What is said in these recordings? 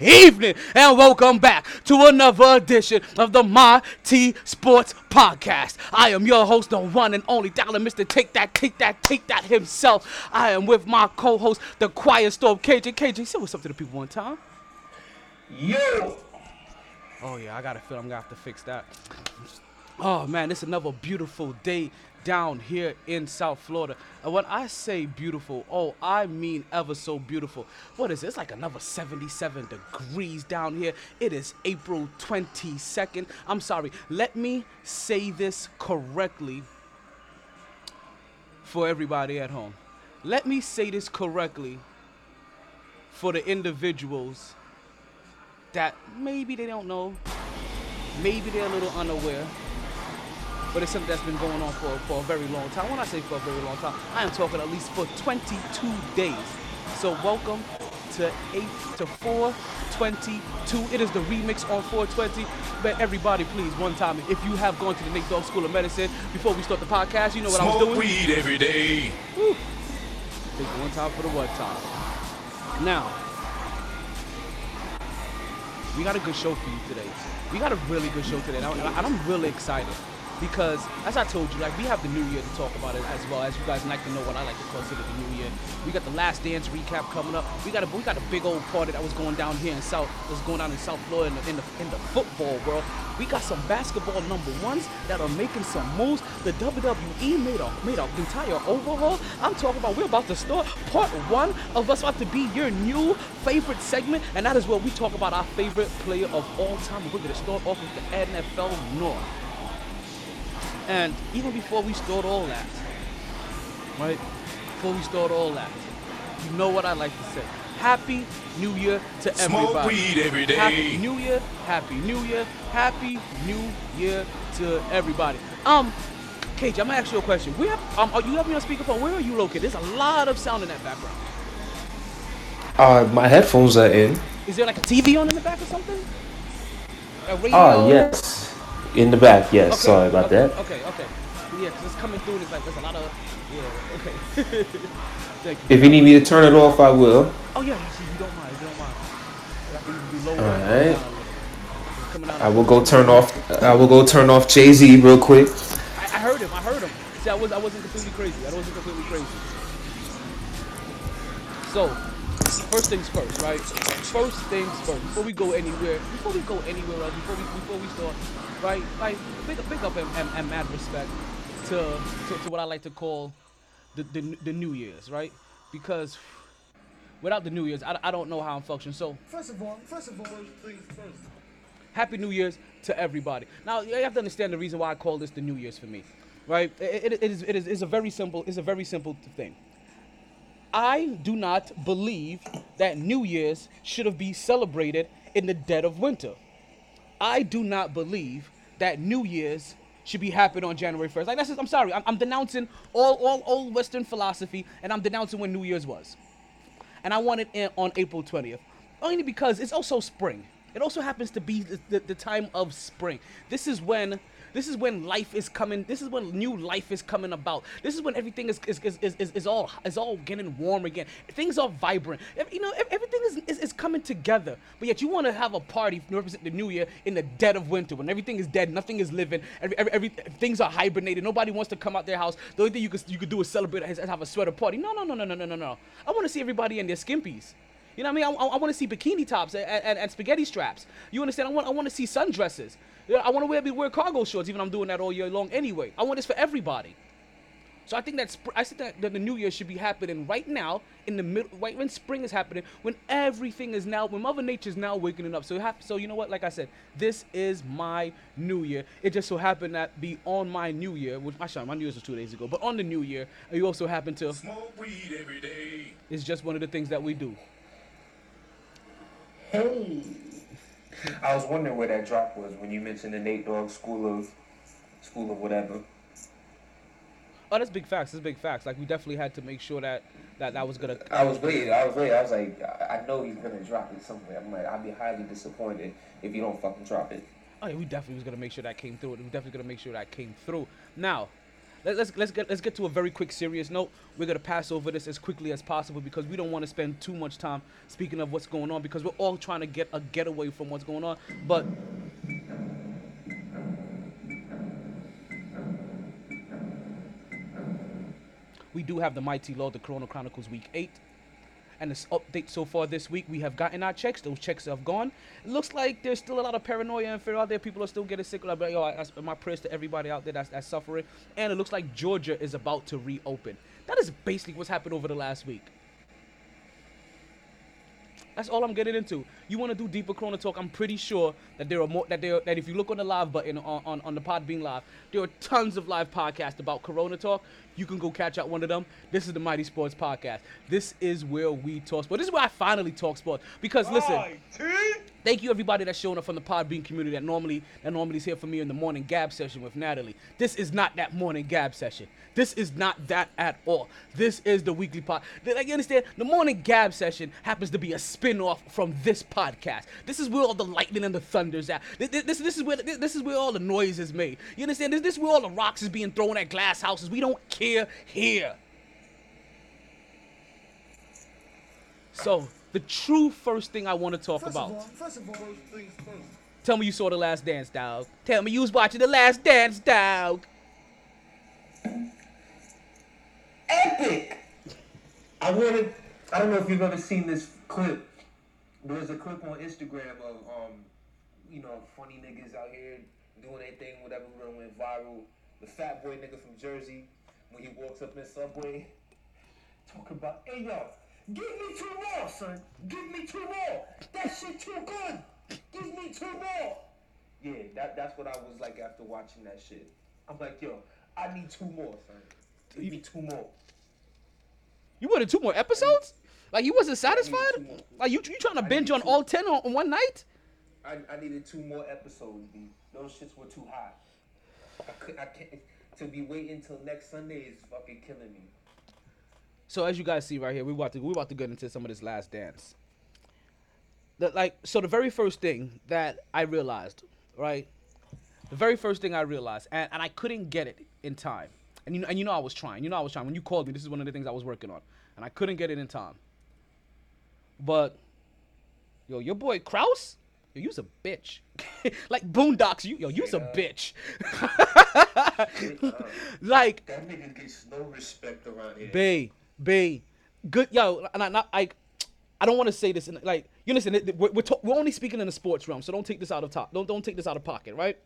evening, and welcome back to another edition of the My T Sports Podcast. I am your host, the one and only Dollar Mr. Take That, Take That, Take That himself. I am with my co-host, the Quiet Storm, KJ. KJ, say what's up to the people one time. Yo! Oh yeah, I gotta feel I'm gonna have to fix that. Oh man, it's another beautiful day down here in South Florida. And when I say beautiful, oh, I mean ever so beautiful. What is it? It's like another 77 degrees down here. It is April 22nd. I'm sorry, let me say this correctly for everybody at home. Let me say this correctly for the individuals that maybe they don't know, maybe they're a little unaware, but it's something that's been going on for, for a very long time. When I say for a very long time, I am talking at least for 22 days. So welcome to 8 to 422. It is the remix on 420. But everybody, please, one time, if you have gone to the Nate Dogg School of Medicine before we start the podcast, you know what I was Smoke doing. weed every day. Woo. Take one time for the one time. Now, we got a good show for you today. We got a really good show today, and I'm really excited because, as I told you, like we have the new year to talk about it as well as you guys like to know what I like to consider the new year. We got the Last Dance recap coming up. We got a we got a big old party that was going down here in South was going down in South Florida in the in the, in the football world. We got some basketball number ones that are making some moves. The WWE made a made an entire overhaul. I'm talking about we're about to start part one of us about to be your new favorite segment, and that is where we talk about our favorite player of all time. We're gonna start off with the NFL North. And even before we start all that, right? Before we start all that, you know what I like to say. Happy New Year to Smoke everybody. Smoke weed every day. Happy New Year, Happy New Year, Happy New Year to everybody. Um, KJ, I'm gonna ask you a question. Where, um, are you having me on speakerphone? Where are you located? There's a lot of sound in that background. Uh, my headphones are in. Is there like a TV on in the back or something? A radio? Ah, yes. In the back, yes. Okay, Sorry about okay, that. Okay, okay. Yeah, because it's coming through and it's like there's a lot of. Yeah, okay. Thank you. If you need me to turn it off, I will. Oh, yeah, you don't mind, you don't mind. That can be lower. Alright. It's coming out I will go turn off. I will go turn off Jay Z real quick. I, I heard him. I heard him. See, I was I wasn't completely crazy. I wasn't completely crazy. So, first things first, right? First things first. Before we go anywhere, before we go anywhere else, before we before we start, right? Like big big up and, and, and mad respect to, to to what I like to call the the, the New Year's, right? Because without the New Year's, I, I don't know how I'm functioning. So First of all, first of all, things first. Happy New Year's to everybody. Now you have to understand the reason why I call this the New Year's for me, right? It, it, it is it is it's a very simple it's a very simple thing. I do not believe that New Year's should have been celebrated in the dead of winter. I do not believe that New Year's should be happening on January 1st. Like that's just, I'm sorry, I'm, I'm denouncing all all old Western philosophy, and I'm denouncing when New Year's was and I want it on April 20th. Only because it's also spring. It also happens to be the, the, the time of spring. This is when this is when life is coming. This is when new life is coming about. This is when everything is is, is, is, is, all is all getting warm again. Things are vibrant. You know, everything is, is, is coming together. But yet you want to have a party to represent the new year in the dead of winter when everything is dead, nothing is living, every, every, every things are hibernated. Nobody wants to come out their house. The only thing you could you could do is celebrate and have a sweater party. No, no, no, no, no, no, no, no. I want to see everybody in their skimpies. You know what I mean? I, I, want to see bikini tops and, and, and spaghetti straps. You understand? I want I want to see sundresses. Yeah, I want to wear be wear cargo shorts. Even though I'm doing that all year long anyway. I want this for everybody. So I think that sp- I think that, that the new year should be happening right now in the middle, right when spring is happening, when everything is now, when Mother Nature's now waking up. So it hap- so you know what? Like I said, this is my new year. It just so happened that be on my new year, which actually my new year's was two days ago, but on the new year, you also happen to. Smoke weed every day. It's just one of the things that we do. Hey. I was wondering where that drop was when you mentioned the Nate Dogg School of School of whatever. Oh, that's big facts. That's big facts. Like we definitely had to make sure that that that was gonna. I was waiting. I was waiting. I was like, I know he's gonna drop it somewhere. I'm like, I'd be highly disappointed if you don't fucking drop it. Oh yeah, we definitely was gonna make sure that came through. We definitely gonna make sure that came through. Now, let's let's get let's get to a very quick serious note. We're gonna pass over this as quickly as possible because we don't want to spend too much time speaking of what's going on because we're all trying to get a getaway from what's going on. But we do have the mighty Lord, the Corona Chronicles Week Eight. And this update so far this week, we have gotten our checks. Those checks have gone. It looks like there's still a lot of paranoia and fear out there. People are still getting sick. Like, yo, I, I, my prayers to everybody out there that's, that's suffering. And it looks like Georgia is about to reopen. That is basically what's happened over the last week. That's all I'm getting into. You want to do deeper Corona talk? I'm pretty sure that there are more that there that if you look on the live button on, on, on the pod being live, there are tons of live podcasts about Corona talk. You can go catch out one of them. This is the Mighty Sports Podcast. This is where we talk sports. This is where I finally talk sports. Because listen, thank you everybody that's showing up from the Podbean community that normally that normally is here for me in the morning gab session with Natalie. This is not that morning gab session. This is not that at all. This is the weekly pod. Like you understand, the morning gab session happens to be a spin-off from this podcast. This is where all the lightning and the thunders at. This, this, this is where this is where all the noise is made. You understand? This, this is where all the rocks is being thrown at glass houses. We don't care here. So the true first thing I want to talk First about. of all, first of all, first things first. Tell me you saw the Last Dance, dog. Tell me you was watching the Last Dance, dog. Epic! I wanted. I don't know if you've ever seen this clip. There's a clip on Instagram of um, you know, funny niggas out here doing their thing, whatever went viral. The fat boy nigga from Jersey, when he walks up in the Subway, talking about, hey yo, give me two more, son. Give me two more. That shit too good. Give me two more. Yeah, that, that's what I was like after watching that shit. I'm like, yo, I need two more, son. Give me two more. You wanted two more episodes? Like you wasn't satisfied? Like you you trying to binge on two. all ten on, on one night? I, I needed two more episodes, B. Those shits were too hot. I could I can't to be waiting till next Sunday is fucking killing me. So as you guys see right here, we about to we about to get into some of this last dance. The, like so the very first thing that I realized, right? The very first thing I realized, and, and I couldn't get it in time. And you know, and you know I was trying. You know I was trying. When you called me, this is one of the things I was working on. And I couldn't get it in time. But yo, your boy Krause, yo, you's a bitch. like Boondocks, you yo, you's a bitch. Uh, like That nigga gets no respect around here. Bay, bay, good yo, and I not like. I don't want to say this in like you listen. We're we're, to, we're only speaking in the sports realm, so don't take this out of top. Don't don't take this out of pocket, right?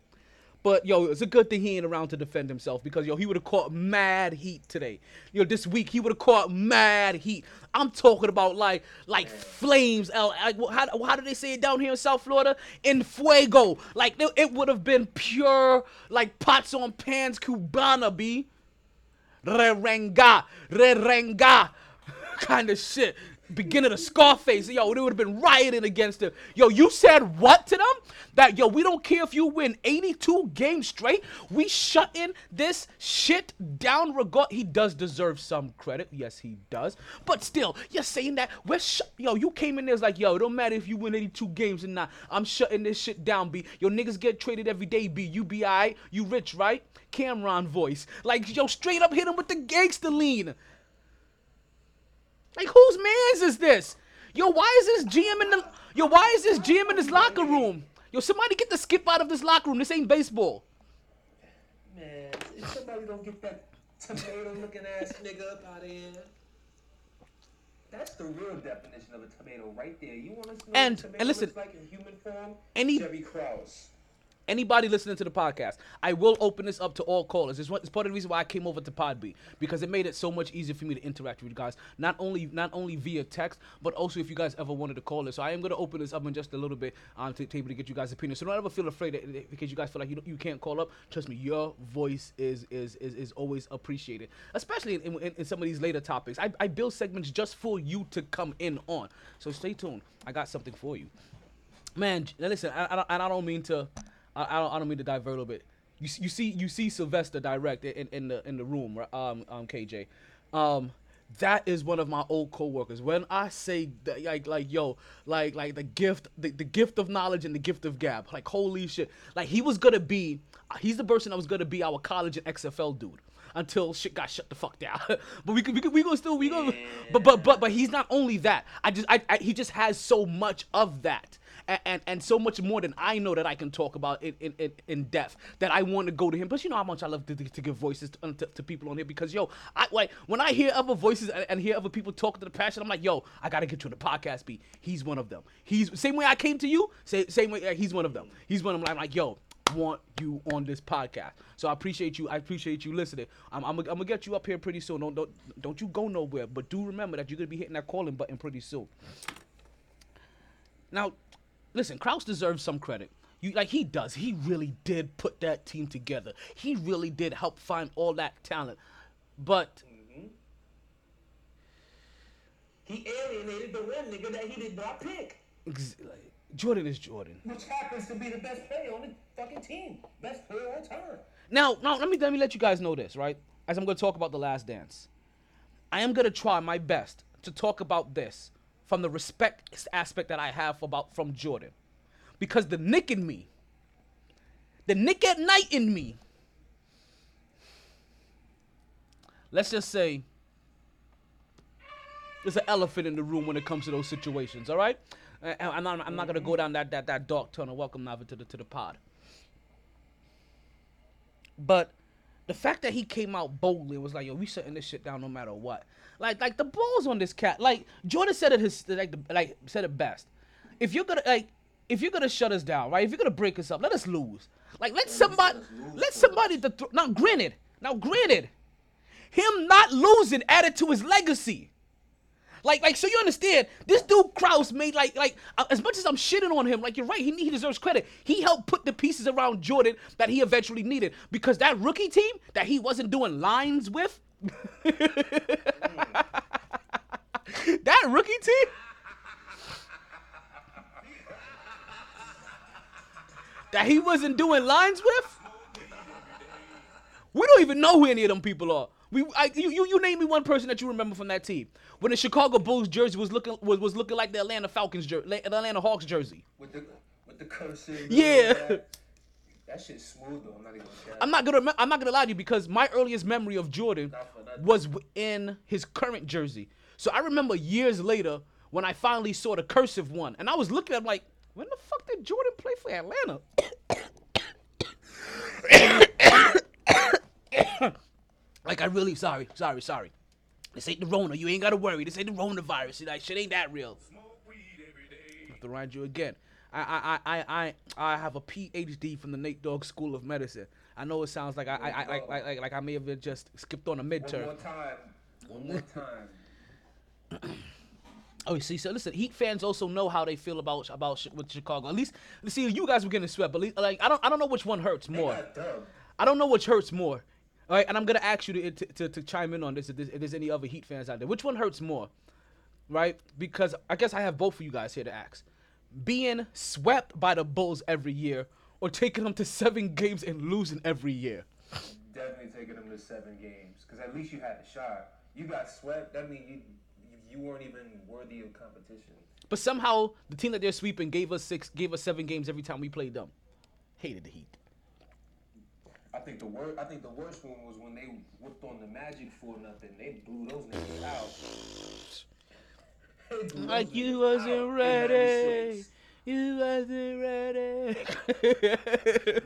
But yo, it's a good thing he ain't around to defend himself because yo, he would have caught mad heat today. Yo, this week he would have caught mad heat. I'm talking about like like flames. Like, how how do they say it down here in South Florida? In fuego. Like it, would have been pure like pots on pans cubana, b re-renga, re-renga kind of shit. Beginning of Scarface, yo, they would have been rioting against him. Yo, you said what to them? That yo, we don't care if you win 82 games straight. We shutting this shit down. Regard, he does deserve some credit. Yes, he does. But still, you're saying that we're shut. Yo, you came in there like, yo, it don't matter if you win 82 games or not. I'm shutting this shit down. B, yo, niggas get traded every day. B, you be alright. You rich, right? Cameron voice, like yo, straight up hit him with the gangster lean. Like whose man's is this? Yo, why is this GM in the Yo, why is this GM in this locker room? Yo, somebody get the skip out of this locker room. This ain't baseball. Man, if somebody don't get that tomato looking ass nigga up out of here. That's the real definition of a tomato right there. You want to know And- what a tomato and listen, looks like in human form? any- Jerry Krause. Anybody listening to the podcast, I will open this up to all callers. It's, it's part of the reason why I came over to Podbean because it made it so much easier for me to interact with you guys, not only not only via text, but also if you guys ever wanted to call us. So I am going to open this up in just a little bit um, to, to able to get you guys' opinions. So don't ever feel afraid that, because you guys feel like you, you can't call up. Trust me, your voice is is is, is always appreciated, especially in, in, in some of these later topics. I, I build segments just for you to come in on. So stay tuned. I got something for you man listen I, I, and I don't mean to I, I, don't, I don't mean to divert a little bit you, you see you see sylvester direct in, in the in the room um, um kj um that is one of my old coworkers when i say that, like like yo like like the gift the, the gift of knowledge and the gift of gab like holy shit like he was gonna be he's the person that was gonna be our college and xfl dude until shit got shut the fuck down. but we could, we could, we gonna still we gonna. But but but but he's not only that. I just I, I he just has so much of that. And, and, so much more than I know that I can talk about in, in, in, depth that I want to go to him. But you know how much I love to, to, give voices to, to, to people on here because yo, I like when I hear other voices and, and hear other people talk to the passion, I'm like, yo, I gotta get you on the podcast beat. He's one of them. He's same way I came to you. Same same way uh, he's one of them. He's one of them. I'm like, yo, want you on this podcast. So I appreciate you. I appreciate you listening. I'm, I'm, I'm gonna get you up here pretty soon. Don't, don't don't you go nowhere. But do remember that you're gonna be hitting that calling button pretty soon. Now, listen, Krause deserves some credit. You like he does. He really did put that team together. He really did help find all that talent. But He alienated the one nigga that he did not pick, ex- like, Jordan is Jordan. which happens to be the best player on the fucking team, best player on time. Now, now let me let me let you guys know this, right? As I'm going to talk about the Last Dance, I am going to try my best to talk about this from the respect aspect that I have about from Jordan, because the Nick in me, the Nick at night in me. Let's just say there's an elephant in the room when it comes to those situations. All right, I'm not I'm not to go down that that that dark tunnel. Welcome, Nava, to the to the pod. But the fact that he came out boldly was like, "Yo, we shutting this shit down no matter what." Like, like the balls on this cat. Like Jordan said it his like like said it best. If you're gonna like, if you're gonna shut us down, right? If you're gonna break us up, let us lose. Like, let somebody, let somebody. Th- now, granted, now granted, him not losing added to his legacy. Like, like, so you understand? This dude Krause made like, like, uh, as much as I'm shitting on him, like you're right, he, he deserves credit. He helped put the pieces around Jordan that he eventually needed because that rookie team that he wasn't doing lines with, that rookie team. That he wasn't doing lines with. We don't even know who any of them people are. We, I, you, you, you name me one person that you remember from that team when the Chicago Bulls jersey was looking was, was looking like the Atlanta Falcons jersey, the Atlanta Hawks jersey. With the with the cursive. Yeah. That, that shit's smooth though. I'm not even gonna I'm not gonna I'm not gonna lie to you because my earliest memory of Jordan Not for nothing. was in his current jersey. So I remember years later when I finally saw the cursive one, and I was looking at him like, when the fuck did Jordan play for Atlanta? like I really sorry, sorry, sorry. This ain't the Rona. You ain't gotta worry. This ain't the Rona virus. Like shit ain't that real. Smoke weed every day. to remind you again. I I, I, I, I have a PhD from the Nate Dogg School of Medicine. I know it sounds like I, I, I like, like, like, like I may have just skipped on a midterm. One more time. One more time. Oh, see, so listen, Heat fans also know how they feel about about with Chicago. At least, see, you guys were getting swept, but least, like I don't I don't know which one hurts more. I don't know which hurts more. All right, and I'm gonna ask you to to, to, to chime in on this if, there's if there's any other Heat fans out there. Which one hurts more? Right? Because I guess I have both of you guys here to ask. Being swept by the Bulls every year, or taking them to seven games and losing every year. Definitely taking them to seven games because at least you had a shot. You got swept. That means you you weren't even worthy of competition. But somehow the team that they're sweeping gave us six, gave us seven games every time we played them. Hated the Heat. I think the worst. I think the worst one was when they whipped on the Magic for nothing. They blew those niggas out. Blew Like those you niggas wasn't out ready. You wasn't ready.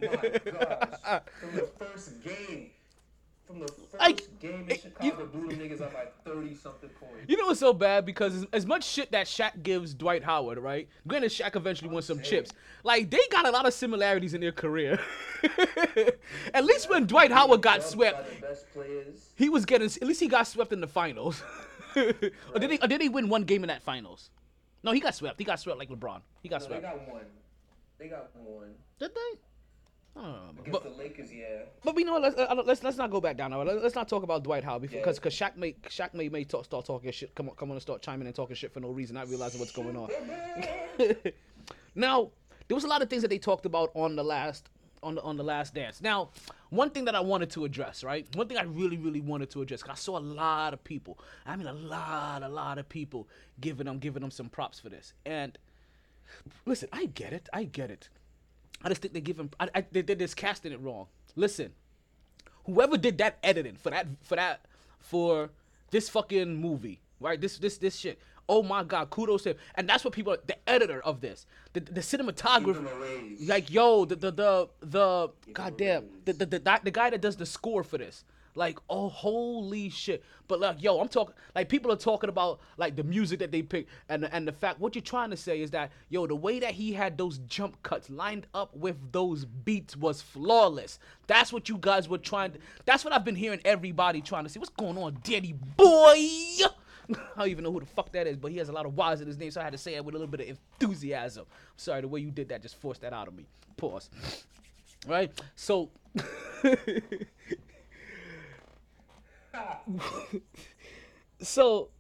My gosh. From the first game. From the first Like, game in Chicago, blew them niggas out by 30 something points. You know what's so bad because as, as much shit that Shaq gives Dwight Howard, right? Granted, Shaq eventually won some chips. Like they got a lot of similarities in their career. At least when Dwight Howard got swept, he was getting. At least he got swept in the finals. or did he? Or did he win one game in that finals? No, he got swept. He got swept like LeBron. He got No, they swept. got one. They got one. Did they? Against But, the Lakers, yeah. but we know what, let's, uh, let's let's not go back down now. Let's not talk about Dwight Howard because Yeah. because Shaq may Shaq may may talk, start talking shit. Come on, come on and start chiming and talking shit for no reason, not realizing what's going on. now, there was a lot of things that they talked about on the last on the on the last dance. Now, one thing that I wanted to address, right? One thing I really really wanted to address. 'cause I saw a lot of people. I mean, a lot, a lot of people giving them giving them some props for this. And listen, I get it. I get it. I just think they give him. I, I, they, they're just casting it wrong. Listen, whoever did that editing for that for that for this fucking movie, right? This this this shit. Oh my god, kudos to him. And that's what people the editor of this. The the cinematographer Give him a raise. like yo, the the the the goddamn the, the the the guy that does the score for this. Like, oh holy shit. But like yo, I'm talking like people are talking about like the music that they pick and and the fact what you're trying to say is that yo, the way that he had those jump cuts lined up with those beats was flawless. That's what you guys were trying to that's what I've been hearing everybody trying to see. What's going on, Daddy boy? I don't even know who the fuck that is, but he has a lot of Y's in his name, so I had to say it with a little bit of enthusiasm. sorry, the way you did that just forced that out of me. Pause. Right? So so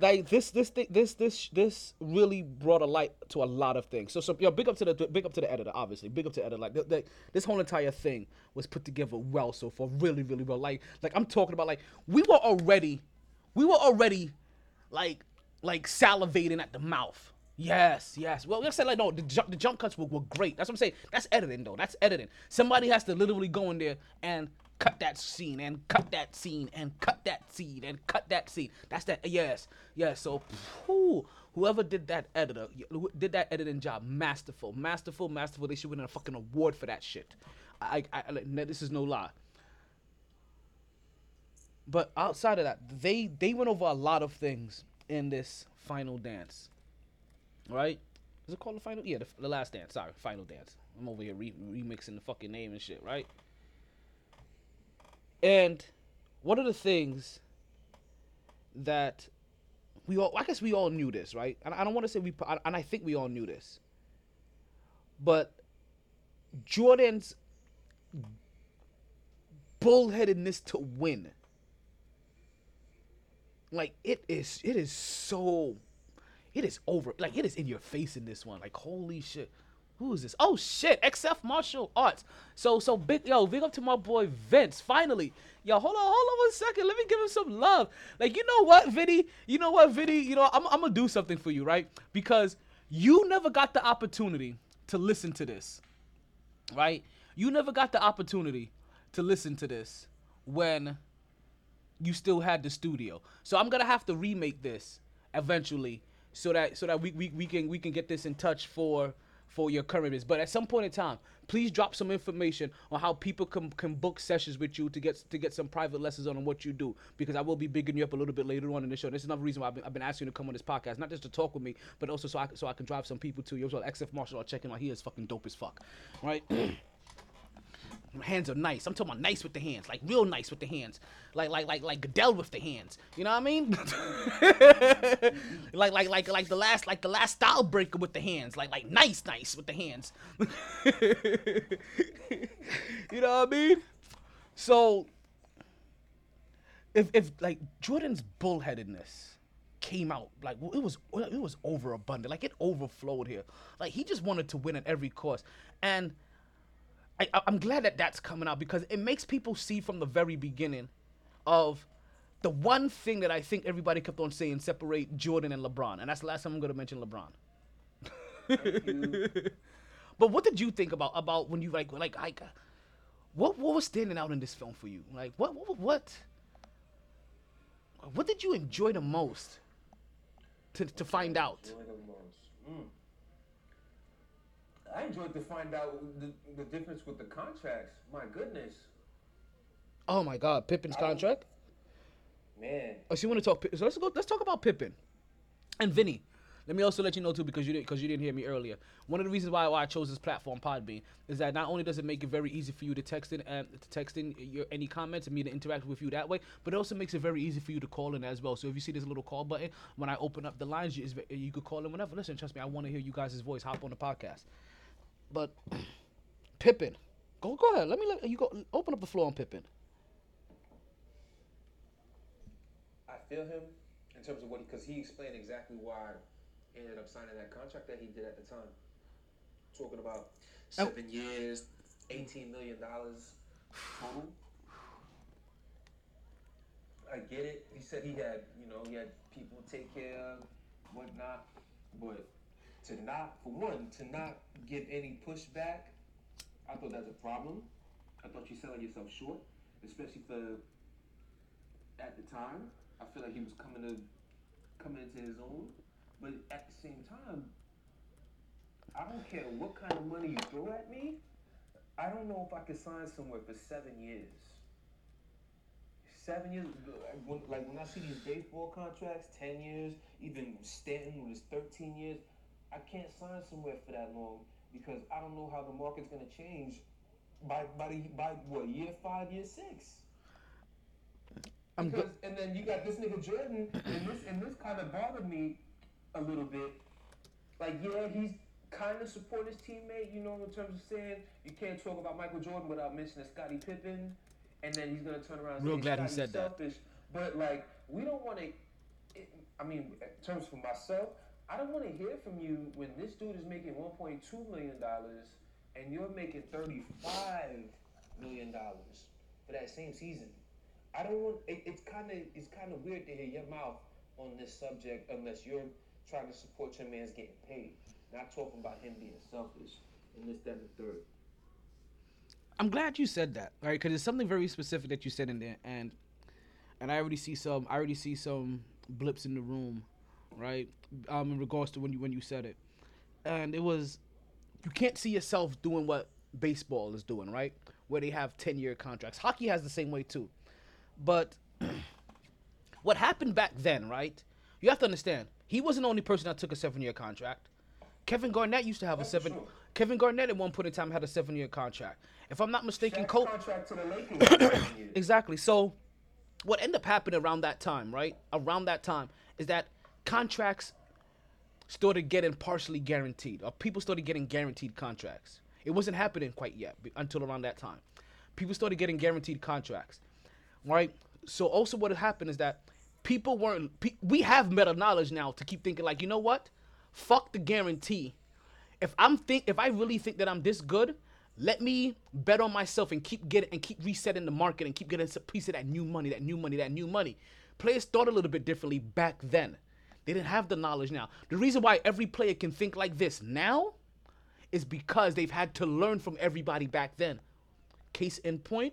like this this thing this this this really brought a light to a lot of things. So so yo, big up to the big up to the editor, obviously. Big up to the editor. Like the, this whole entire thing was put together well so far, really really well. Like like I'm talking about like we were already we were already like like salivating at the mouth. Yes, yes. Well, I said, like no, the jump, the jump cuts were, were great. That's what I'm saying. That's editing, though. That's editing. Somebody has to literally go in there and cut that scene and cut that scene and cut that scene and cut that scene. That's that. Yes, yes. So, whew, whoever did that editor did that editing job, masterful, masterful, masterful. They should win a fucking award for that shit. I, I, I this is no lie. But outside of that, they they went over a lot of things in this final dance. Right? Is it called the final? Yeah, the, the last dance. Sorry, final dance. I'm over here re- remixing the fucking name and shit, right? And one of the things that we all, I guess we all knew this, right? And I don't want to say we, and I think we all knew this. But Jordan's bullheadedness to win like it is it is so it is over like it is in your face in this one like holy shit who is this? Oh shit. Xf martial arts. So so big yo big up to my boy vince. Finally. Yo hold on hold on one second. Let me give him some love. Like you know what vinny? You know what vinny? You know i'm, I'm gonna do something for you right? Because you never got the opportunity to listen to this right? You never got the opportunity to listen to this when you still had the studio. So I'm gonna have to remake this eventually, so that so that we, we, we can we can get this in touch for for your current business. But at some point in time, please drop some information on how people can can book sessions with you to get to get some private lessons on what you do. Because I will be bigging you up a little bit later on in the show. This is another reason why I've been, I've been asking you to come on this podcast, not just to talk with me, but also so I so I can drive some people to you. So XF Marshall are checking out. He is fucking dope as fuck, right? Hands are nice. I'm talking about nice with the hands, like real nice with the hands, like like like like Goodell with the hands. You know what I mean? like like like like the last like the last style breaker with the hands, like like nice nice with the hands. you know what I mean? So if if like Jordan's bullheadedness came out like it was it was overabundant, like it overflowed here. Like he just wanted to win at every cost, and I, I'm glad that that's coming out because it makes people see from the very beginning of the one thing that I think everybody kept on saying separate Jordan and LeBron, and that's the last time I'm going to mention LeBron. but what did you think about about when you like like like uh, what what was standing out in this film for you? Like what what what what did you enjoy the most to to find out? Mm. I enjoyed to find out the, the difference with the contracts. My goodness, Oh my God, Pippen's contract. man. Oh, so you want to talk? So let's go. Let's talk about Pippen and Vinny. Let me also let you know too, because you didn't, because you didn't hear me earlier. One of the reasons why, why I chose this platform, Podbean, is that not only does it make it very easy for you to text in and to text in your any comments and me to interact with you that way, but it also makes it very easy for you to call in as well. So if you see this little call button when I open up the lines, you, you could call in whenever. Listen, trust me, I want to hear you guys' voice. Hop on the podcast. But Pippen, go go ahead. Let me let you go. Open up the floor on Pippen. I feel him in terms of what because he explained exactly why he ended up signing that contract that he did at the time. Talking about oh. seven years, eighteen million dollars total. I get it. He said he had, you know, he had people take care of, whatnot, but to not, for one, to not give any pushback, I thought that's a problem. I thought you're selling yourself short. especially for at the time. I feel like he was coming to coming into his own, but at the same time, I don't care what kind of money you throw at me. I don't know if I could sign somewhere for seven years. Seven years, like when, like when I see these baseball contracts, ten years, even Stanton with his thirteen years, I can't sign somewhere for that long because I don't know how the market's gonna change by by the by what year five, year six. I'm Because, go- and then you got this nigga Jordan, and this and this kind of bothered me a little bit. Like, yeah, he's kind of support his teammate, you know, in terms of saying you can't talk about Michael Jordan without mentioning Scottie Pippen, and then he's gonna turn around. And Real say glad he said that. selfish. But like, we don't want to. I mean, in terms for myself, I don't want to hear from you when this dude is making 1.2 million dollars and you're making 35 million dollars for that same season. I don't want. It, it's kind of it's kind of weird to hear your mouth on this subject unless you're trying to support your man's getting paid, not talking about him being selfish and this, that, and the third. I'm glad you said that, right? Because it's something very specific that you said in there, and and I already see some. I already see some blips in the room, right? Um, in regards to when you when you said it, and it was, you can't see yourself doing what baseball is doing, right? Where they have ten year contracts. Hockey has the same way too, but what happened back then, right? You have to understand, he wasn't the only person that took a seven year contract. Kevin Garnett used to have a seven. sure. Kevin Garnett at one point in time had a seven year contract. If I'm not mistaken, Shaq's Cole. contract to the Lakers. was seven years. Exactly. So, what ended up happening around that time, right? Around that time, is that contracts started getting partially guaranteed, or people started getting guaranteed contracts. It wasn't happening quite yet until around that time. People started getting guaranteed contracts, right? So, also what happened is that people weren't. Pe- we have meta knowledge now to keep thinking like, you know what? Fuck the guarantee. If I'm think, if I really think that I'm this good, let me bet on myself and keep getting and keep resetting the market and keep getting a piece of that new money, that new money, that new money. Players thought a little bit differently back then. They didn't have the knowledge now. The reason why every player can think like this now is because they've had to learn from everybody back then. Case in point,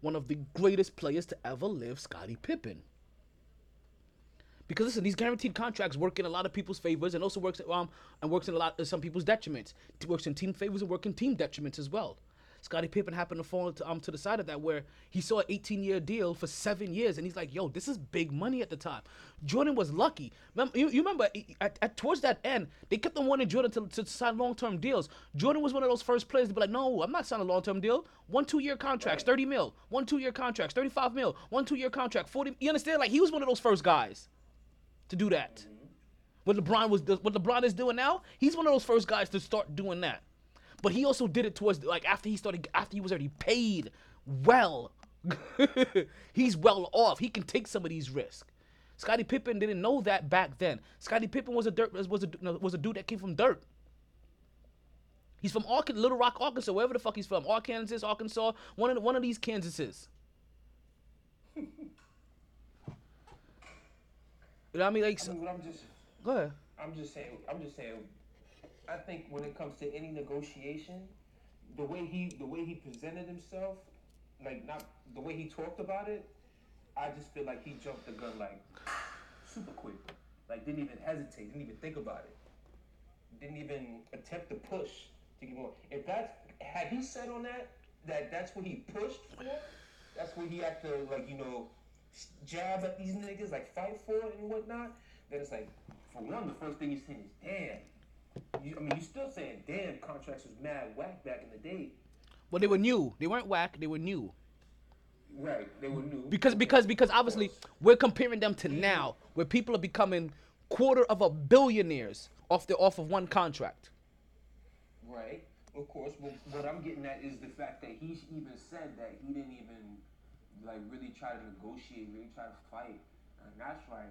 one of the greatest players to ever live, Scottie Pippen. Because listen, these guaranteed contracts work in a lot of people's favors and also works um and works in a lot of some people's detriments. It works in team favors and work in team detriments as well. Scottie Pippen happened to fall to, um, to the side of that where he saw an 18 year deal for seven years and he's like, yo, this is big money at the time. Jordan was lucky. Remember, you, you remember at, at, towards that end, they kept on wanting Jordan to, to sign long term deals. Jordan was one of those first players to be like, no, I'm not signing a long term deal. One two year contracts, 30 mil. One two year contracts, 35 mil. One two year contract, 40. You understand? Like he was one of those first guys to do that. What LeBron was, what LeBron is doing now, he's one of those first guys to start doing that. But he also did it towards like after he started, after he was already paid well. he's well off. He can take some of these risks. Scottie Pippen didn't know that back then. Scottie Pippen was a dirt was a was a dude that came from dirt. He's from Arkansas, Little Rock, Arkansas, wherever the fuck he's from, Arkansas, Arkansas, one of the, one of these Kansases. you know what I mean? Like, I mean, I'm just go ahead. I'm just saying. I'm just saying. I think when it comes to any negotiation, the way he the way he presented himself, like not the way he talked about it, I just feel like he jumped the gun like super quick. Like didn't even hesitate, didn't even think about it, didn't even attempt to push to get more. If that's had he said on that that that's what he pushed for, that's what he had to like you know jab at these niggas like fight for it and whatnot. Then it's like for one, the first thing you're saying is damn. You, I mean, you're still saying damn. Contracts was mad whack back in the day. Well, they were new. They weren't whack. They were new. Right, they were new. Because because because obviously we're comparing them to now, where people are becoming quarter of a billionaires off the off of one contract. Right. Of course. Well, what I'm getting at is the fact that he even said that he didn't even like really try to negotiate, really try to fight, and that's like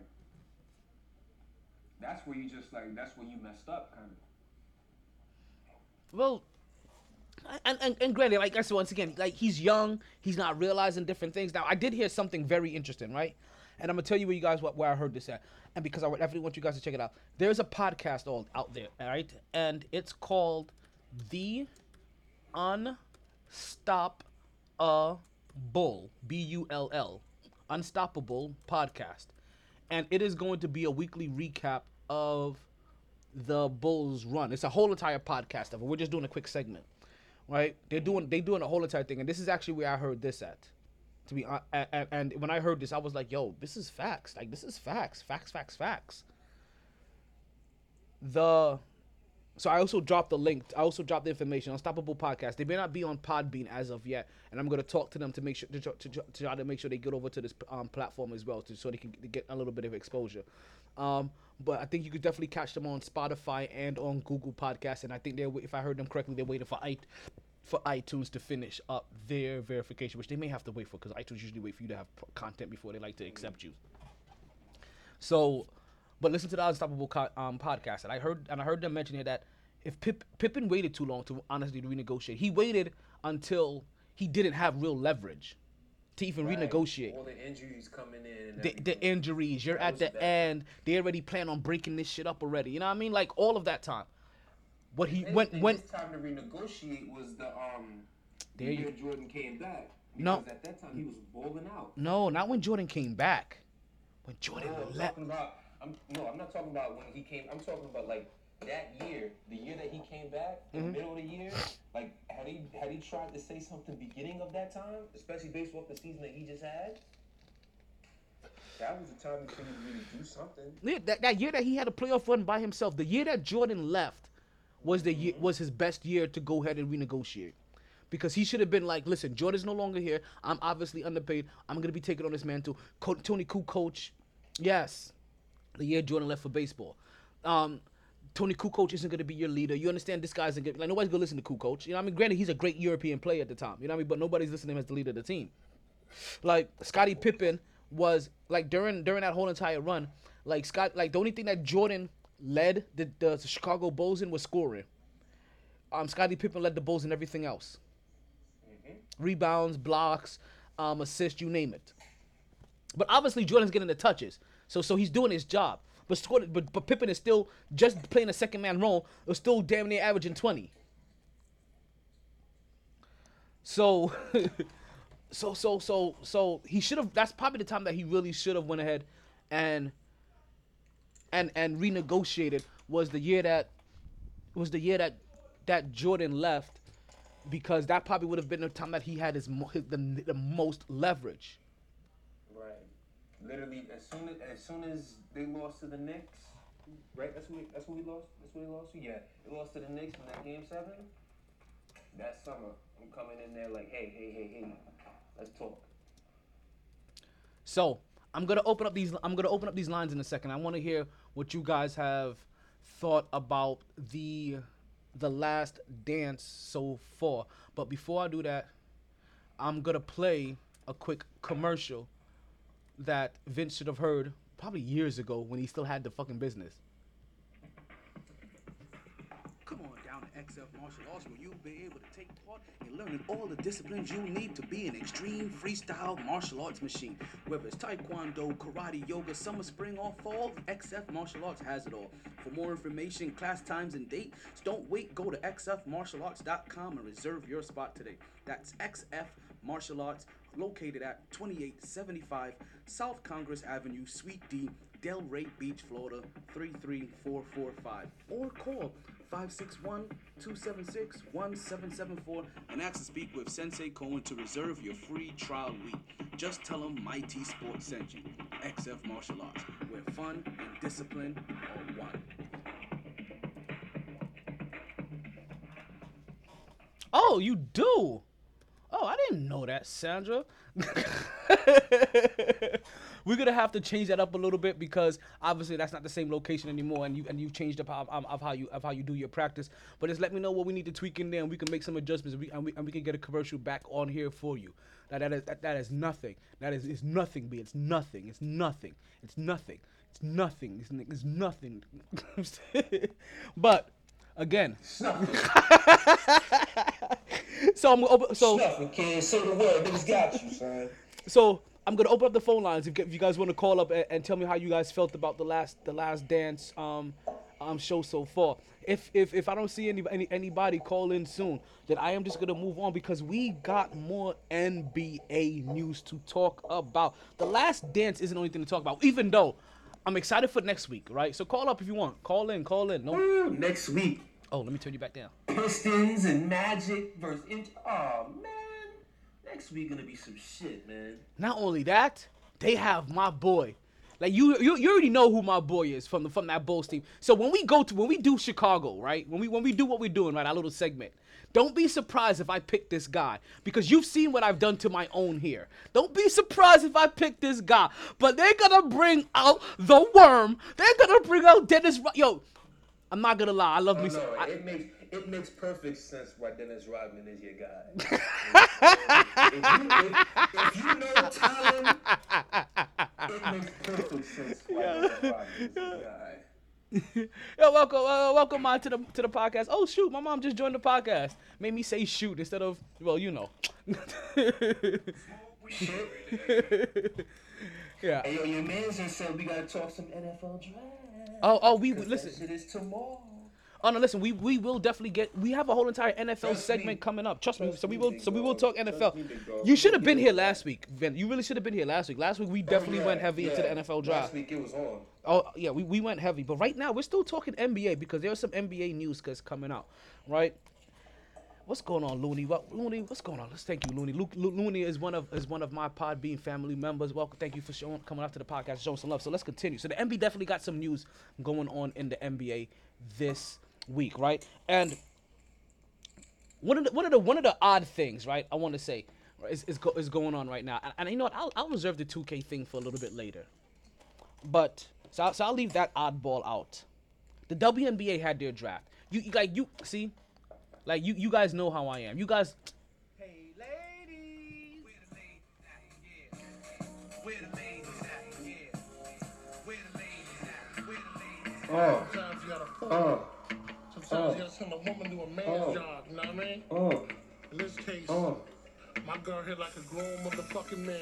that's where you just like that's where you messed up, kind of. Well, and, and and granted, like I said once again, like he's young, he's not realizing different things. Now, I did hear something very interesting, right? And I'm gonna tell you where you guys what where I heard this at, and because I would definitely want you guys to check it out. There's a podcast all out there, all right, and it's called the Unstop Bull B U L L Unstoppable podcast, and it is going to be a weekly recap of the Bulls run. It's a whole entire podcast of it. We're just doing a quick segment, right? They're doing they doing a whole entire thing, and this is actually where I heard this at. To be hon- a- a- and when I heard this, I was like, "Yo, this is facts. Like this is facts, facts, facts, facts." The so I also dropped the link. I also dropped the information. Unstoppable podcast. They may not be on Podbean as of yet, and I'm gonna talk to them to make sure to, try- to, to try to make sure they get over to this um, platform as well, to, so they can get a little bit of exposure. Um, but I think you could definitely catch them on Spotify and on Google Podcasts. And I think they're, if I heard them correctly, they're waiting for i for iTunes to finish up their verification, which they may have to wait for because iTunes usually wait for you to have content before they like to accept you. So, but listen to the Unstoppable co- um, podcast, and I heard and I heard them mention here that if Pip, Pippen waited too long to honestly renegotiate, he waited until he didn't have real leverage to even Right. renegotiate. All the injuries coming in. The, the injuries, you're at the bad. end. They already plan on breaking this shit up already. You know what I mean? Like all of that time. What he Anything, when when time to renegotiate was the um There the you- year Jordan came back. No. At that time he was balling out. no, not when Jordan came back. When Jordan No, left. about. I'm no, I'm not talking about when he came. I'm talking about like that year, the year that he came back, in the Mm-hmm. middle of the year. Like had he had he tried to say something beginning of that time, especially based off the season that he just had. That was the time he could really do something. Yeah, that, that year that he had a playoff run by himself, the year that Jordan left was the year, was his best year to go ahead and renegotiate. Because he should have been like, listen, Jordan's no longer here. I'm obviously underpaid. I'm gonna be taking on this mantle. Co- Toni Kukoc, yes. The year Jordan left for baseball. Um, Toni Kukoc isn't gonna be your leader. You understand this guy's gonna like nobody's gonna listen to Kukoc. You know what I mean? Granted, he's a great European player at the time. You know what I mean? But nobody's listening to him as the leader of the team. Like Scottie Pippen was like during during that whole entire run, like Scott like the only thing that Jordan led the, the Chicago Bulls in was scoring. Um, Scottie Pippen led the Bulls in everything else. Rebounds, blocks, um, assists, you name it. But obviously Jordan's getting the touches, so so he's doing his job. But scored, but but Pippen is still just playing a second man role. Is still damn near averaging twenty. So, so so so so he should have. That's probably the time that he really should have went ahead, and and and renegotiated. Was the year that was the year that that Jordan left, because that probably would have been the time that he had his, his the, the most leverage. Literally, as soon as as soon as they lost to the Knicks, right? That's who we, that's who we lost. That's who we lost. Yeah, they lost to the Knicks in that game seven. That summer, I'm coming in there like, hey, hey, hey, hey, let's talk. So I'm gonna open up these. I'm gonna open up these lines in a second. I want to hear what you guys have thought about the the last dance so far. But before I do that, I'm gonna play a quick commercial that Vince should have heard probably years ago when he still had the fucking business. Come on down to XF Martial Arts where you'll be able to take part in learning all the disciplines you need to be an extreme freestyle martial arts machine. Whether it's taekwondo, karate, yoga, summer, spring, or fall, XF Martial Arts has it all. For more information, class times, and dates, don't wait. Go to xfmartialarts.com and reserve your spot today. That's XF Martial Arts, located at 2875 South Congress Avenue, Suite D, Delray Beach, Florida 33445. Or call 561-276-1774 and ask to speak with Sensei Cohen to reserve your free trial week. Just tell him Mighty Sports sent you. XF Martial Arts, where fun and discipline are one. Oh, you do? Oh, I didn't know that, Sandra. We're gonna have to change that up a little bit because obviously that's not the same location anymore, and you and you've changed up how, um, of how you of how you do your practice. But just let me know what we need to tweak in there, and we can make some adjustments, and we and we, and we can get a commercial back on here for you. That that is that, that is nothing. That is it's nothing, B. It's nothing. It's nothing. It's nothing. It's nothing. It's, n- it's nothing. but again, so I'm gonna open, so. Kid. Say the word. Niggas got you, son. So I'm gonna open up the phone lines if, if you guys want to call up and, and tell me how you guys felt about the last the last dance um um show so far. If if if I don't see any, any anybody call in soon, then I am just gonna move on because we got more NBA news to talk about. The Last Dance isn't the only thing to talk about, even though I'm excited for next week, right? So call up if you want. Call in, call in. No. Next week, Oh, let me turn you back down. Pistons and Magic versus. Int- oh man, next week gonna be some shit, man. Not only that, they have my boy. Like you, you, you already know who my boy is from the from that Bulls team. So when we go to when we do Chicago, right? When we when we do what we're doing, right? Our little segment. Don't be surprised if I pick this guy because you've seen what I've done to my own here. Don't be surprised if I pick this guy. But they're gonna bring out the worm. They're gonna bring out Dennis. Yo, I'm not gonna lie. I love Oh, me. no, some- I- it makes it makes perfect sense why Dennis Rodman is your guy. if, you, if, if you know talent, it makes perfect sense why Dennis Rodman is your guy. Yo, welcome, uh, welcome on to the to the podcast. Oh shoot, my mom just joined the podcast. Made me say shoot instead of well, you know. yeah. Hey, yo, your man just said we gotta talk some NFL draft. Oh, oh, we listen. That shit is tomorrow. Oh no, listen. We we will definitely get. We have a whole entire NFL Trust segment me. coming up. Trust me. So we will. So we will talk NFL. You should have been here last week, Vin. You really should have been here last week. Last week we definitely Yeah, went heavy into the. NFL draft. Last week it was on. Oh yeah, we, we went heavy, but right now we're still talking NBA because there's some NBA news that's coming out, right? What's going on, Looney? What Looney? What's going on? Let's thank you, Looney. Luke, Lu- Looney is one of is one of my Podbean family members. Welcome, thank you for showing coming to the podcast, showing some love. So let's continue. So the NBA definitely got some news going on in the NBA this week, right? And one of the one of the one of the odd things, right? I want to say is is, go, is going on right now, and, and you know what? I'll, I'll reserve the 2K thing for a little bit later. But so, I'll- so I'll leave that oddball out. The WNBA had their draft. You, you like you see, like you you guys know how I am. You guys, Hey, ladies. Where the ladies at? Yeah. Where the ladies at? Yeah. Where the ladies at? Where the ladies at? Oh, Sometimes you gotta fool. oh, uh, Sometimes you uh, gotta send a woman to a man's Oh. job, you know what I mean? oh, In this case, oh. my girl hit like a grown motherfucking man.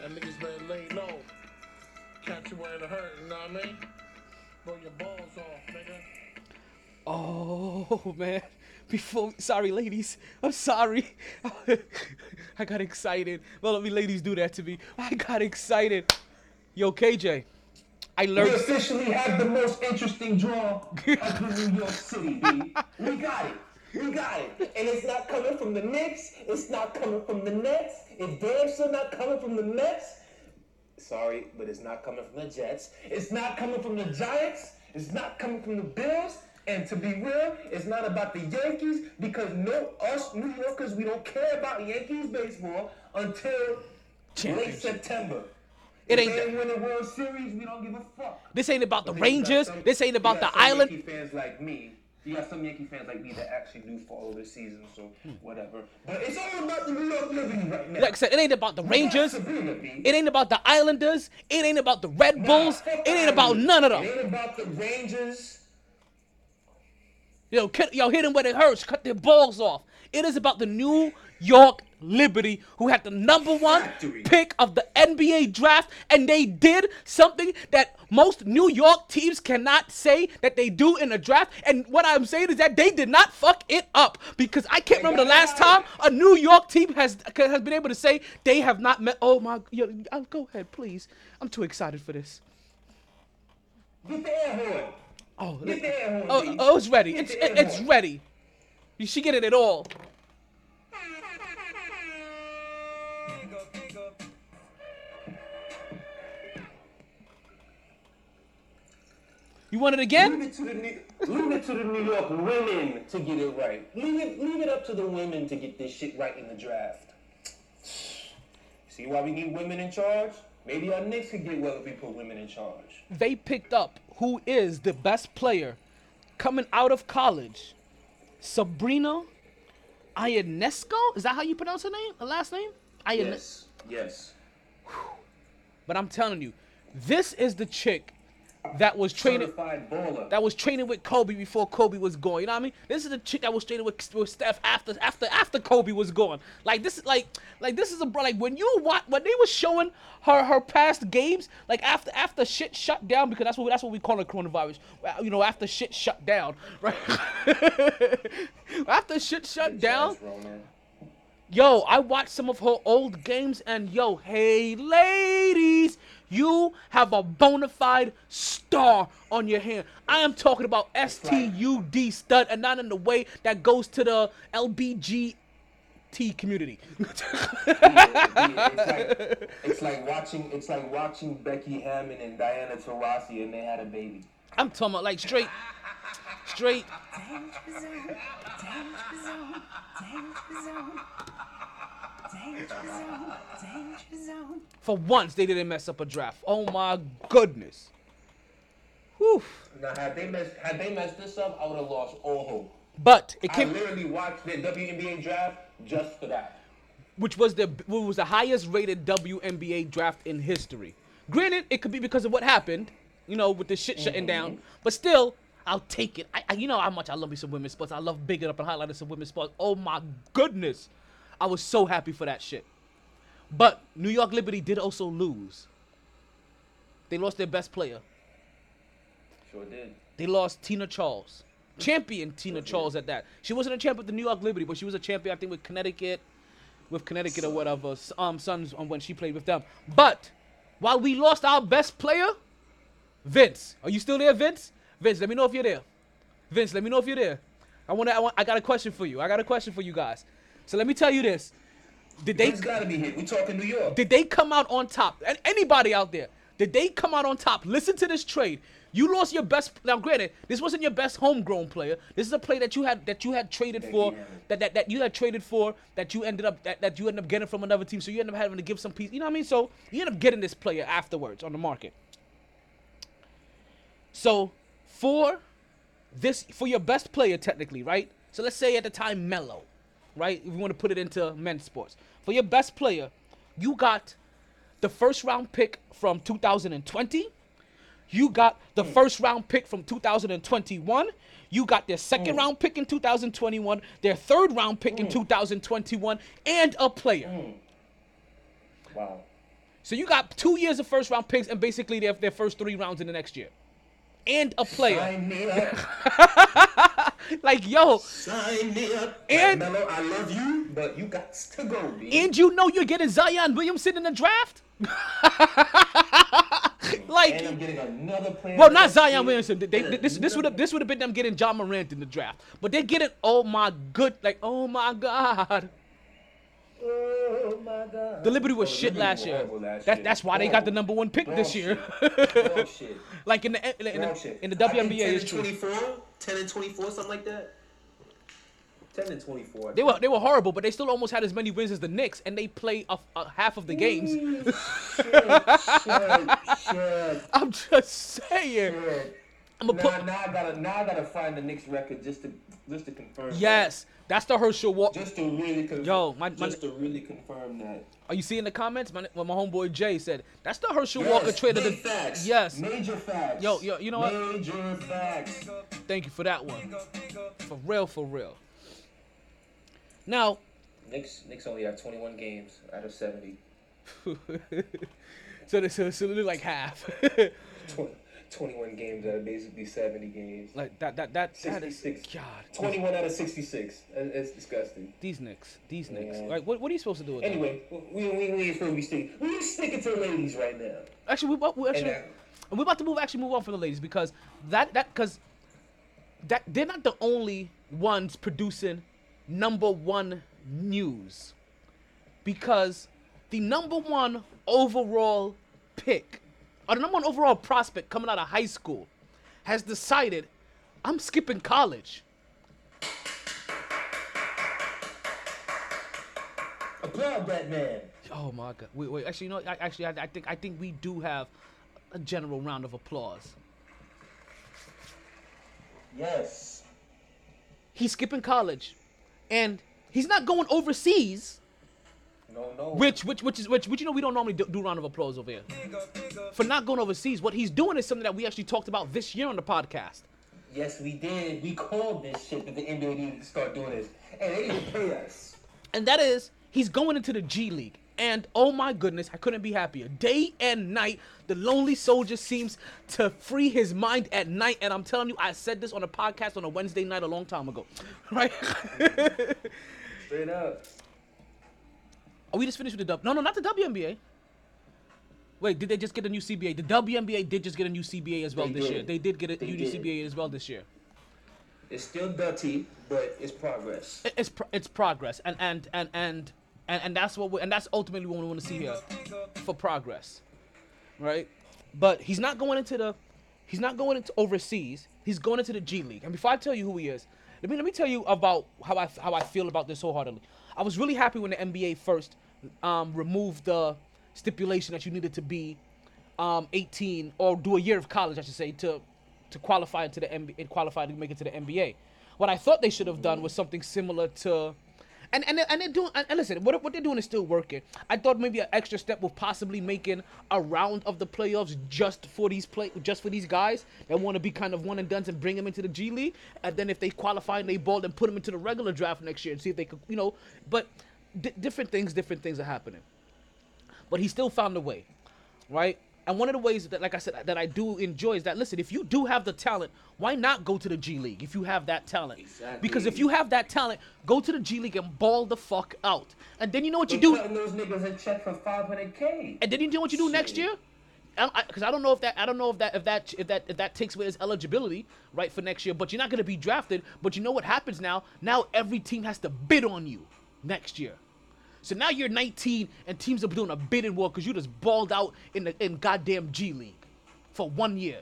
That nigga's better lay low. Catch you wearing a hurt, you know what I mean? Blow your balls off, nigga. oh man. Before, sorry, ladies. I'm sorry. I got excited. Well, let me ladies do that to me. I got excited. Yo, KJ, I learned. We officially have the most interesting draw of the New York City, B. We got it. We got it. And it's not coming from the Knicks. It's not coming from the Nets. It's damn sure not coming from the Mets. Sorry, but it's not coming from the Jets. It's not coming from the Giants. It's not coming from the Bills. And to be real, it's not about the Yankees because no, us New Yorkers, we don't care about Yankees baseball until late September. It If ain't they win the World Series, we don't give a fuck. This ain't about the But got Rangers. some- This ain't about the island. Yankee fans like me. You got some Yankee fans like me that actually do follow the season, so whatever. But it's all about the New York Liberty right now. Like I said, it ain't about the Rangers. It ain't about the Islanders. It ain't about the Red Bulls. fuck It ain't about none of It them. ain't about the Rangers. Yo, cut, yo, hit them where it hurts. Cut their balls off. It is about the New York Liberty, who had the number one pick of the NBA draft, and they did something that most New York teams cannot say that they do in a draft. And what I'm saying is that they did not fuck it up because I can't remember the last time a New York team has has been able to say they have not met. Oh my, yo, go ahead, please. I'm too excited for this. Oh, get the air horn. Oh, Get the oh, oh, it's ready. Get It's the air it- it's ready. You should get it at all. You want it again? Leave it to the New, leave it to the New York women to get it right. Leave it, leave it up to the women to get this shit right in the draft. See why we need women in charge? Maybe our Knicks could get well if we put women in charge. They picked up who is the best player coming out of college. Sabrina Ionescu? Is that how you pronounce her name? Her last name? Ione- Yes, yes. But I'm telling you, this is the chick that was training that was training with Kobe before Kobe was gone. You know what I mean? This is the chick that was training with, with Steph after after after Kobe was gone. Like this is like like this is a bro. Like when you watch when they were showing her her past games, like after after shit shut down because that's what that's what we call the coronavirus. You know, after shit shut down, right? after shit shut down. That's Roman. Yo, I watched some of her old games, and yo, hey, ladies, you have a bona fide star on your hand. I am talking about STUD stud, and not in the way that goes to the LBGT community. it's, like, it's like watching it's like watching Becky Hammon and Diana Taurasi and they had a baby. I'm talking about like straight, straight. Danger zone, danger zone, danger zone, danger zone, danger zone. For once, they didn't mess up a draft. Oh my goodness. Whew. Now had they messed had they messed this up, I would have lost all hope. But it I came. literally watched the WNBA draft just for that. which was the what was the highest rated WNBA draft in history. Granted, it could be because of what happened, you know, with the shit shutting mm-hmm. down, but still, I'll take it. I, I, you know how much I love me some women's sports. I love bigging up and highlighting some women's sports. Oh my goodness, I was so happy for that shit. But New York Liberty did also lose. They lost their best player. Sure did. They lost Tina Charles, champion Tina Charles at that. She wasn't a champion with the New York Liberty, but she was a champion, I think, with Connecticut, with Connecticut or whatever. Um, Suns on when she played with them. But while we lost our best player, Vince, are you still there, Vince? Vince, let me know if you're there. Vince, let me know if you're there. I want to. I, want, I got a question for you. I got a question for you guys. So let me tell you this: Did they It's gotta be hit. We talking New York. did they come out on top? An- Anybody out there? Did they come out on top? Listen to this trade. You lost your best. Now, granted, this wasn't your best homegrown player. This is a player that you had that you had traded for, that, that that you had traded for, that you ended up that, that you ended up getting from another team. So you ended up having to give some piece. You know what I mean? So you end up getting this player afterwards on the market. So for this for your best player technically, right? So let's say at the time Mello, right? If you want to put it into men's sports. For your best player, you got the first round pick from 2020. You got the first round pick from 2021. You got their second round pick in 2021, their third round pick in 2021, and a player. Wow. So you got two years of first round picks and basically their, their first three rounds in the next year. And a player. Sign me up. Like, yo, Sign me up. And- Melo, I love you, but you got to go, and you know you're getting Zion Williamson in the draft? like, and I'm getting another player. well, not Zion. Williamson. They, they- this this would have this would have been them getting John Morant in the draft, but they're getting oh my good like oh my god. Oh my God. The Liberty was Oh, shit Liberty last was year. horrible last That, year. that's why they got the number one pick this year. shit. Like in the in the, in the, in the I think WNBA 10 is and true. 24, 10 and 24, something like that. 10 and 24. They were they were horrible, but they still almost had as many wins as the Knicks, and they play a, a half of the games. shit, shit, shit, I'm just saying. shit. I'm a Now, put. now I gotta, now I gotta find the Knicks record just to, just to confirm. that. Yes, that's the Herschel Walker. Just to really confirm. Yo, my- my- just to really confirm that. Are you seeing the comments? My, what my homeboy Jay said. That's the Herschel Yes, Walker trade of the. facts. Yes. Major facts. Yo, yo, you know what? Major facts. Thank you for that one. For real, for real. Now, Knicks, Knicks only have 21 games out of 70. so this so, so it look like half. 20, 21 games out of basically 70 games. like that that that that is 66. God. 21 out of 66. That- It's disgusting. These Knicks, these Knicks. Yeah. Like what what are you supposed to do with them? Anyway, we, we, we to sticking. We ain't sticking to the ladies right now. Actually, we, we actually, we're about to move actually move on from the ladies because that that because that they're not the only ones producing number one news because the number one overall pick or the number one overall prospect coming out of high school has decided I'm skipping college. Applaud that man. Oh my god! Wait, wait. Actually, you know, I, actually, I, I think I think we do have a general round of applause. Yes. he's skipping college and he's not going overseas No, no. Which, which, which is which, which you know we don't normally do, do round of applause over here for not going overseas. What he's doing is something that we actually talked about this year on the podcast. Yes, we did. We called this shit that the NBA needed to start doing this, and they didn't pay us. and that is he's going into the G League. And oh my goodness, I couldn't be happier. Day and night, the lonely soldier seems to free his mind at night. And I'm telling you, I said this on a podcast on a Wednesday night a long time ago, right? Straight up. Are we just finished with the W? No, no, not the WNBA. Wait, did they just get a new CBA? The WNBA did just get a new CBA as well They this did. year. They did get a They new did. CBA as well this year. It's still dirty, but it's progress. It- It's pro- it's progress, and and and and and, and that's what we, and that's ultimately what we want to see here for progress, right? But he's not going into the, he's not going into overseas. He's going into the G League. And before I tell you who he is, let me let me tell you about how I how I feel about this wholeheartedly. I was really happy when the NBA first um, removed the stipulation that you needed to be um, 18 or do a year of college, I should say, to to qualify into the NBA, qualify to make it to the NBA. What I thought they should have done was something similar to, and and and they're doing. And listen, what what they're doing is still working. I thought maybe an extra step was possibly making a round of the playoffs just for these play, just for these guys that want to be kind of one and done and bring them into the G League, and then if they qualify and they ball, then put them into the regular draft next year and see if they could, you know. But di different things, different things are happening but he still found a way, right? And one of the ways that, like I said, that I do enjoy is that listen, if you do have the talent, why not go to the G League if you have that talent? Because if you have that talent, go to the G League and ball the fuck out, and then you know what you They do, cutting those niggas a check for 500k. and then you know what you do next year. Because I, 'cause I don't know if that I don't know if that if that if that if that takes away his eligibility right for next year. But you're not going to be drafted. But you know what happens now? Now every team has to bid on you next year. So now you're 19 and teams are doing a bidding war because you just balled out in the in goddamn G League for one year.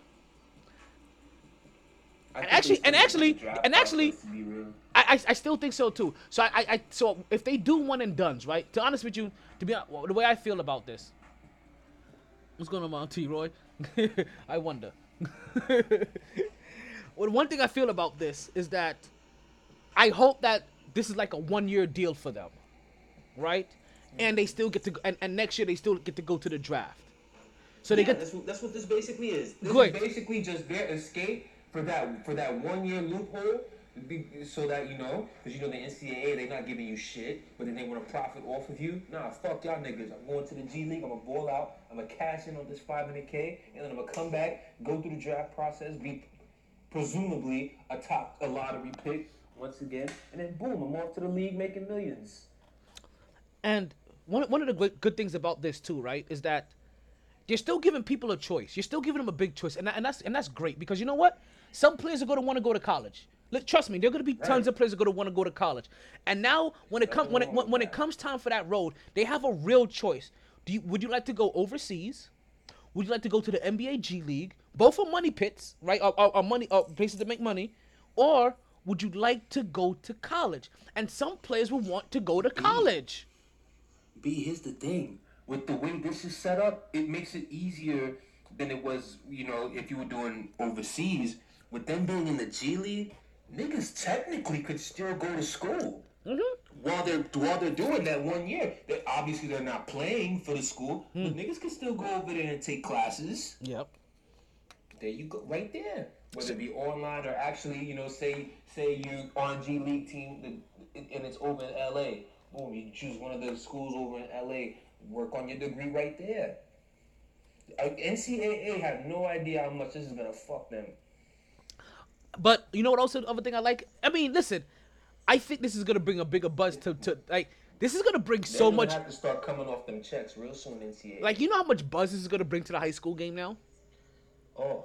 Think actually- and actually- and actually- process to be real. I, I, still think so too. So I, I, I so if they do one and duns, right? To be honest with you, to be hon- well, the way I feel about this. What's going on, T. Roy? I wonder. well, one thing I feel about this is that I hope that this is like a one-year deal for them, right? And they still get to, and, and next year they still get to go to the draft. So they Yeah, get that's, what, that's what this basically is. This Good. is basically just their escape for that for that one year loophole, so that you know, because you know the NCAA they're not giving you shit, but then they want to profit off of you. Nah, fuck y'all niggas. I'm going to the G League. I'm gonna ball out. I'm gonna cash in on this 500k, and then I'm gonna come back, go through the draft process, be presumably a top a lottery pick once again, and then boom, I'm off to the league making millions. And one, one of the good, good things about this too, right, is that you're still giving people a choice. You're still giving them a big choice, and, and that's and that's great because you know what? Some players are going to want to go to college. Look, trust me, there are going to be tons of players that are going to want to go to college. And now, when it comes when it when, when it comes time for that road, they have a real choice. Do you, would you like to go overseas? Would you like to go to the NBA G League? Both are money pits, right? Or, or, or money, or places to make money. Or would you like to go to college? And some players will want to go to college. B, here's the thing. With the way this is set up, it makes it easier than it was, you know, if you were doing overseas. With them being in the G League, niggas technically could still go to school. Mm-hmm. While they're while they're doing that one year, they obviously they're not playing for the school, but hmm. niggas can still go over there and take classes. Yep. There you go, right there. Whether it be online or actually, you know, say say you on G League team and it's over in LA. Boom, you choose one of the schools over in LA. Work on your degree right there. NCAA have no idea how much this is gonna fuck them. But you know what? Also, the other thing I like. I mean, listen, I think this is gonna bring a bigger buzz to to like. This is gonna bring They're so gonna much. have to start coming off them checks real soon. NCAA. Like, you know how much buzz this is gonna bring to the high school game now. oh,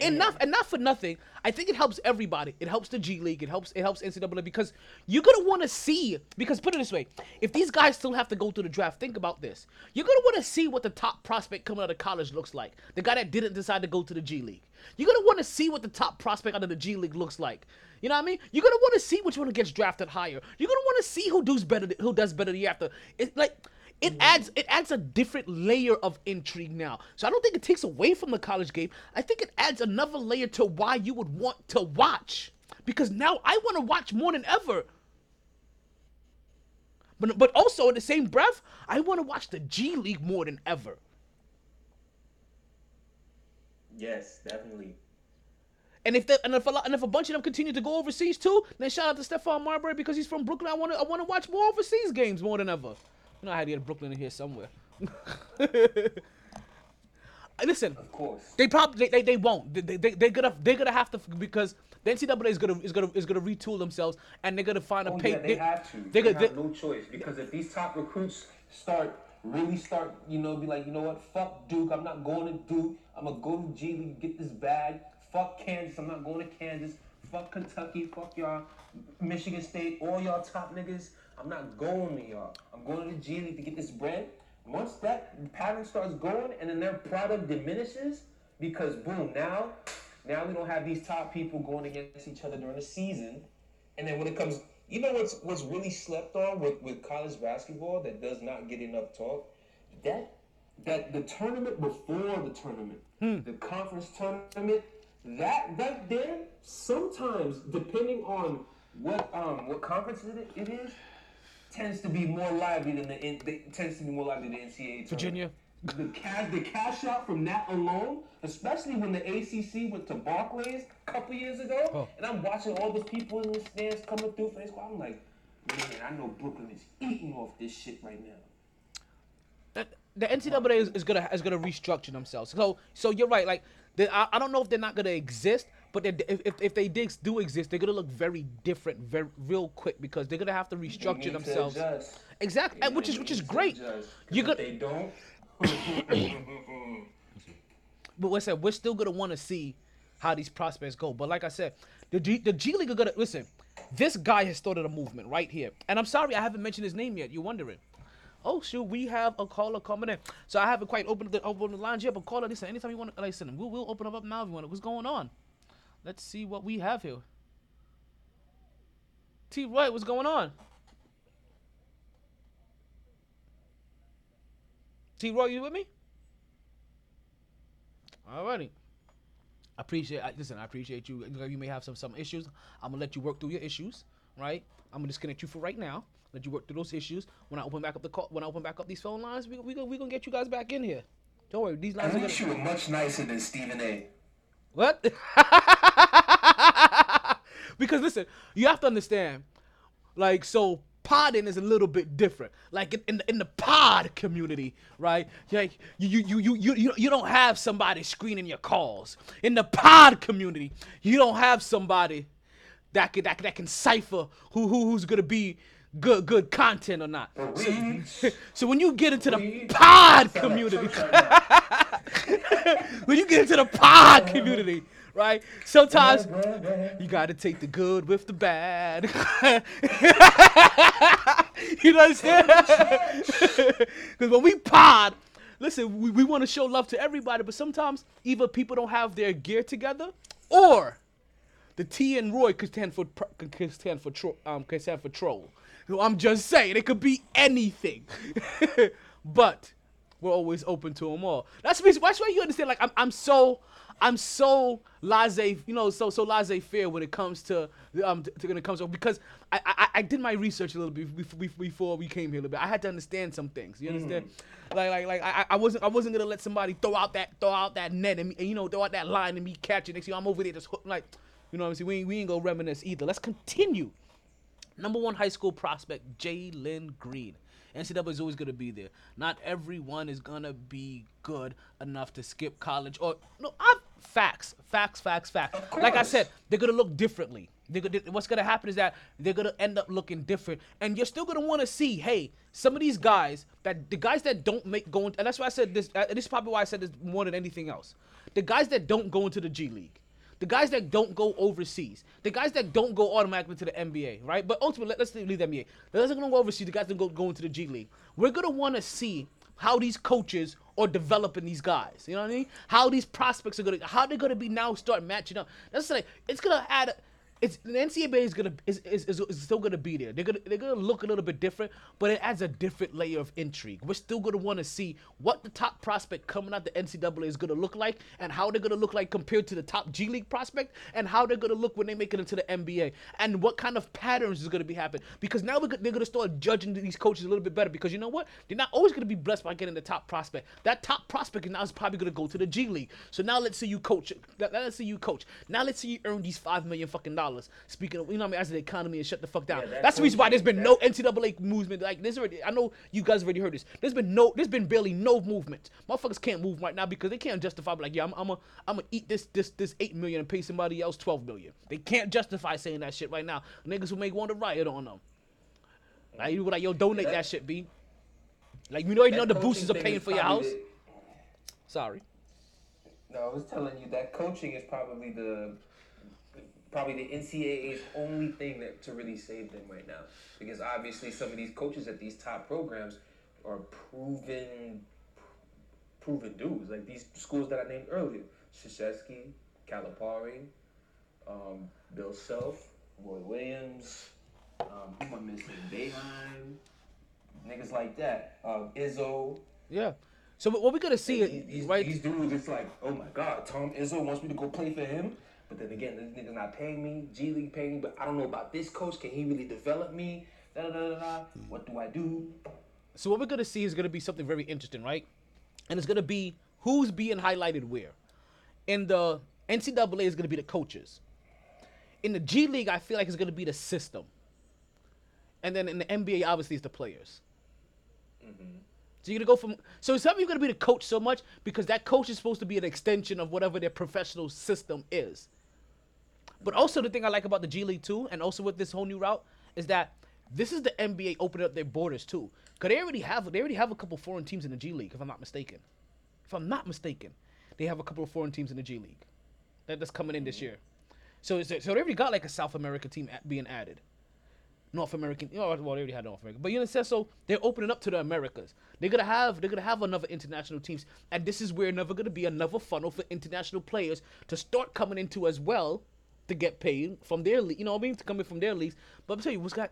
And not and not for nothing. I think it helps everybody. It helps the G League. It helps it helps NCAA because you're gonna want to see. Because put it this way, if these guys still have to go through the draft, think about this. You're gonna want to see what the top prospect coming out of college looks like. The guy that didn't decide to go to the G League. You're gonna want to see what the top prospect out of the G League looks like. You know what I mean? You're gonna want to see which one gets drafted higher. You're gonna want to see who does better. Who does better the year after. It's like it adds it adds a different layer of intrigue now. So I don't think it takes away from the college game. I think it adds another layer to why you would want to watch. Because now I want to watch more than ever. But but also in the same breath, I want to watch the G League more than ever. Yes, definitely. And if they, and if a lot, and if a bunch of them continue to go overseas too, then shout out to Stephon Marbury because he's from Brooklyn. I want to I want to watch more overseas games more than ever. Know I had to get Brooklyn in here somewhere. Listen, Of course. they probably they, they, they won't. They, they, they, they're gonna they're gonna have to because the NCAA is gonna is gonna is gonna retool themselves and they're gonna find a Oh, pay. yeah, they, have to. They, They, they, no choice because if these top recruits start really start, you know, be like, you know what, fuck Duke, I'm not going to Duke. I'm gonna go to G League, get this bag. Fuck Kansas, I'm not going to Kansas. Fuck Kentucky, fuck y'all, Michigan State, all y'all top niggas. I'm not going to y'all. I'm going to the G League to get this bread. Once that pattern starts going and then their product diminishes, because boom, now, now we don't have these top people going against each other during the season. And then when it comes, you know what's what's really slept on with, with college basketball that does not get enough talk? That that the tournament before the tournament, the conference tournament, that right there, sometimes depending on what um what conference it, it is, tends to be more lively than the N- they, tends to be more lively than the NCAA tournament. Virginia. The cash, the cash out from that alone, especially when the ACC went to Barclays a couple years ago, Oh. and I'm watching all those people in the stands coming through for this. I'm like, man, I know Brooklyn is eating off this shit right now. the, the NCAA is, is gonna is gonna restructure themselves. So so you're right. Like they, I, I don't know if they're not gonna exist, but if, if if they do exist, they're gonna look very different, very real quick because they're gonna have to restructure to themselves. adjust. Exactly, which is which is great. You got, they don't. but I said, we're still gonna want to see how these prospects go. But like I said, the G, the G League are gonna listen. This guy has started a movement right here, and I'm sorry I haven't mentioned his name yet. You're wondering. Oh shoot, we have a caller coming in. So I haven't quite opened the opened the lines yet, but caller, listen, anytime you want to listen, we'll we'll open up now if you want. What's going on? Let's see what we have here. T Roy, what's going on? T Roy, you with me? Alrighty. I appreciate. I, listen, I appreciate you. You may have some some issues. I'm gonna let you work through your issues, right? I'm gonna disconnect you for right now. Let you work through those issues. When I open back up the call, when I open back up these phone lines, we we gonna we gonna get you guys back in here. Don't worry, these lines I are wish you were much nicer than Stephen A. What? because listen, you have to understand, like, so podding is a little bit different. Like in, in, the, in the pod community, right? Like you you, you you you you don't have somebody screening your calls. In the pod community, you don't have somebody that can that, that can cipher who, who who's gonna be good good content or not. So, so when you get into the pod community, when you get into the pod community, right? Sometimes you gotta take the good with the bad. you know what I'm saying? Because when we pod, listen, we, we want to show love to everybody, but sometimes either people don't have their gear together, or the T and Roy could stand for could stand for tro- um could stand for troll. I'm just saying it could be anything, but we're always open to them all. That's the reason. That's why you understand. Like I'm, I'm so, I'm so laissez, you know, so so laissez faire when it comes to um to, to- when it comes to because I, I I did my research a little bit before, before we came here a little bit. I had to understand some things. You understand? Like like like I, I wasn't I wasn't gonna let somebody throw out that throw out that net and, me, and you know throw out that line and me catch it. Next you I'm over there just like you know what I'm saying. We ain't, we ain't gonna reminisce either. Let's continue. Number one high school prospect, Jalen Green. NCAA is always going to be there. Not everyone is going to be good enough to skip college. Or, no, I'm, facts, facts, facts, facts. Like I said, they're going to look differently. Gonna, what's going to happen is that they're going to end up looking different. And you're still going to want to see, hey, some of these guys, that the guys that don't make going, and that's why I said this, uh, this is probably why I said this more than anything else. The guys that don't go into the G League the guys that don't go overseas, the guys that don't go automatically to the NBA, right? But ultimately, let- let's leave the NBA. That don't go overseas, the guys that go, go into the G League. We're gonna want to see how these coaches are developing these guys. You know what I mean? How these prospects are gonna, how they're gonna be now start matching up. That's like it's gonna add. It's the NCAA is gonna is, is, is, is still gonna be there. They're gonna they're gonna look a little bit different, but it adds a different layer of intrigue. We're still gonna want to see what the top prospect coming out the NCAA is gonna look like, and how they're gonna look like compared to the top G League prospect, and how they're gonna look when they make it into the NBA, and what kind of patterns is gonna be happening. Because now we're, they're gonna start judging these coaches a little bit better. Because you know what? They're not always gonna be blessed by getting the top prospect. That top prospect now is probably gonna go to the G League. So now let's see you coach. let- Let's see you coach. Now let's see you earn these five million fucking dollars. Speaking of, you know, what I mean, as the economy and shut the fuck down. Yeah, that That's the reason why there's been coaching, no NCAA movement. Like there's already, I know you guys already heard this. There's been no, there's been barely no movement. Motherfuckers can't move right now because they can't justify like, yeah, I'm, I'm a, I'm gonna eat this, this, this eight million and pay somebody else twelve million. They can't justify saying that shit right now. Niggas who make want to riot on them. Like you be like, yo, donate that- that shit, b. Like you already know the boosters are paying for your house. the- Sorry. No, I was telling you that coaching is probably the probably the NCAA's only thing that to really save them right now, because obviously some of these coaches at these top programs are proven proven dudes. Like these schools that I named earlier, Krzyzewski, Calipari, um, Bill Self, Roy Williams, um, who am I missing? Boeheim, niggas like that. Um, Izzo. Yeah. So what we're gonna see, These, these, right? these dudes, it's like, oh my god, Tom Izzo wants me to go play for him. But then again, this nigga's not paying me. G League paying me, but I don't know about this coach. Can he really develop me? Da da da da. What do I do? So what we're gonna see is gonna be something very interesting, right? And it's gonna be who's being highlighted where. In the NCAA is gonna be the coaches. In the G League, I feel like it's gonna be the system. And then in the NBA, obviously, it's the players. Mm-hmm. So you're gonna go from so some of you gonna be the coach so much because that coach is supposed to be an extension of whatever their professional system is. But also the thing I like about the G League too, and also with this whole new route, is that this is the NBA opening up their borders too. Cause they already have they already have a couple foreign teams in the G League, if I'm not mistaken. If I'm not mistaken, they have a couple of foreign teams in the G League that, that's coming in this year. So it's, so they already got like a South America team a- being added. North American, you know, well, they already had North America, but you know, so they're opening up to the Americas. They're gonna have, they're gonna have another international teams, and this is where another gonna be another funnel for international players to start coming into as well, to get paid from their league. You know what I mean? To come in from their leagues. But I'm telling you, what's got,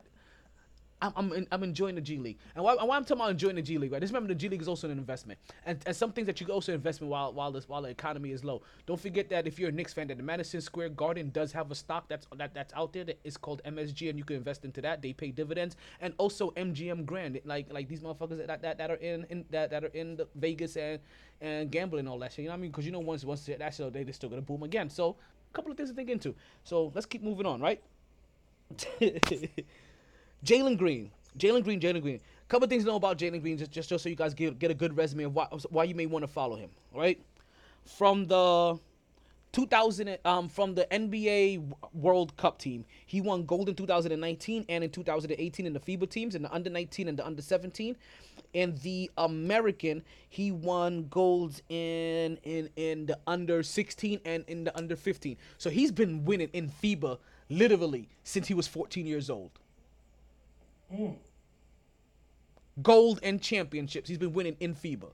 I'm, I'm, I'm enjoying the G League, and why, why I'm talking about enjoying the G League, right? Just remember the G League is also an investment, and, and some things that you can also invest in while while this while the economy is low. Don't forget that if you're a Knicks fan, that the Madison Square Garden does have a stock that's that, that's out there that is called MSG, and you can invest into that. They pay dividends, and also MGM Grand, like like these motherfuckers that, that, that are in, in that that are in Vegas and and gambling all that shit. You know what I mean? Because you know once once that shit, they they're still gonna boom again. So couple of things to think into. So let's keep moving on, right? Jalen Green. Jalen Green, Jalen Green. A couple things to know about Jalen Green, just, just, just so you guys get, get a good resume of why, why you may want to follow him, right? From the 2000, um, from the NBA World Cup team, he won gold in 2019 and in 2018 in the FIBA teams, in the under 19 and the under 17. In the American, he won golds in in in the under 16 and in the under 15. So he's been winning in FIBA literally since he was 14 years old mm. gold and championships. He's been winning in FIBA.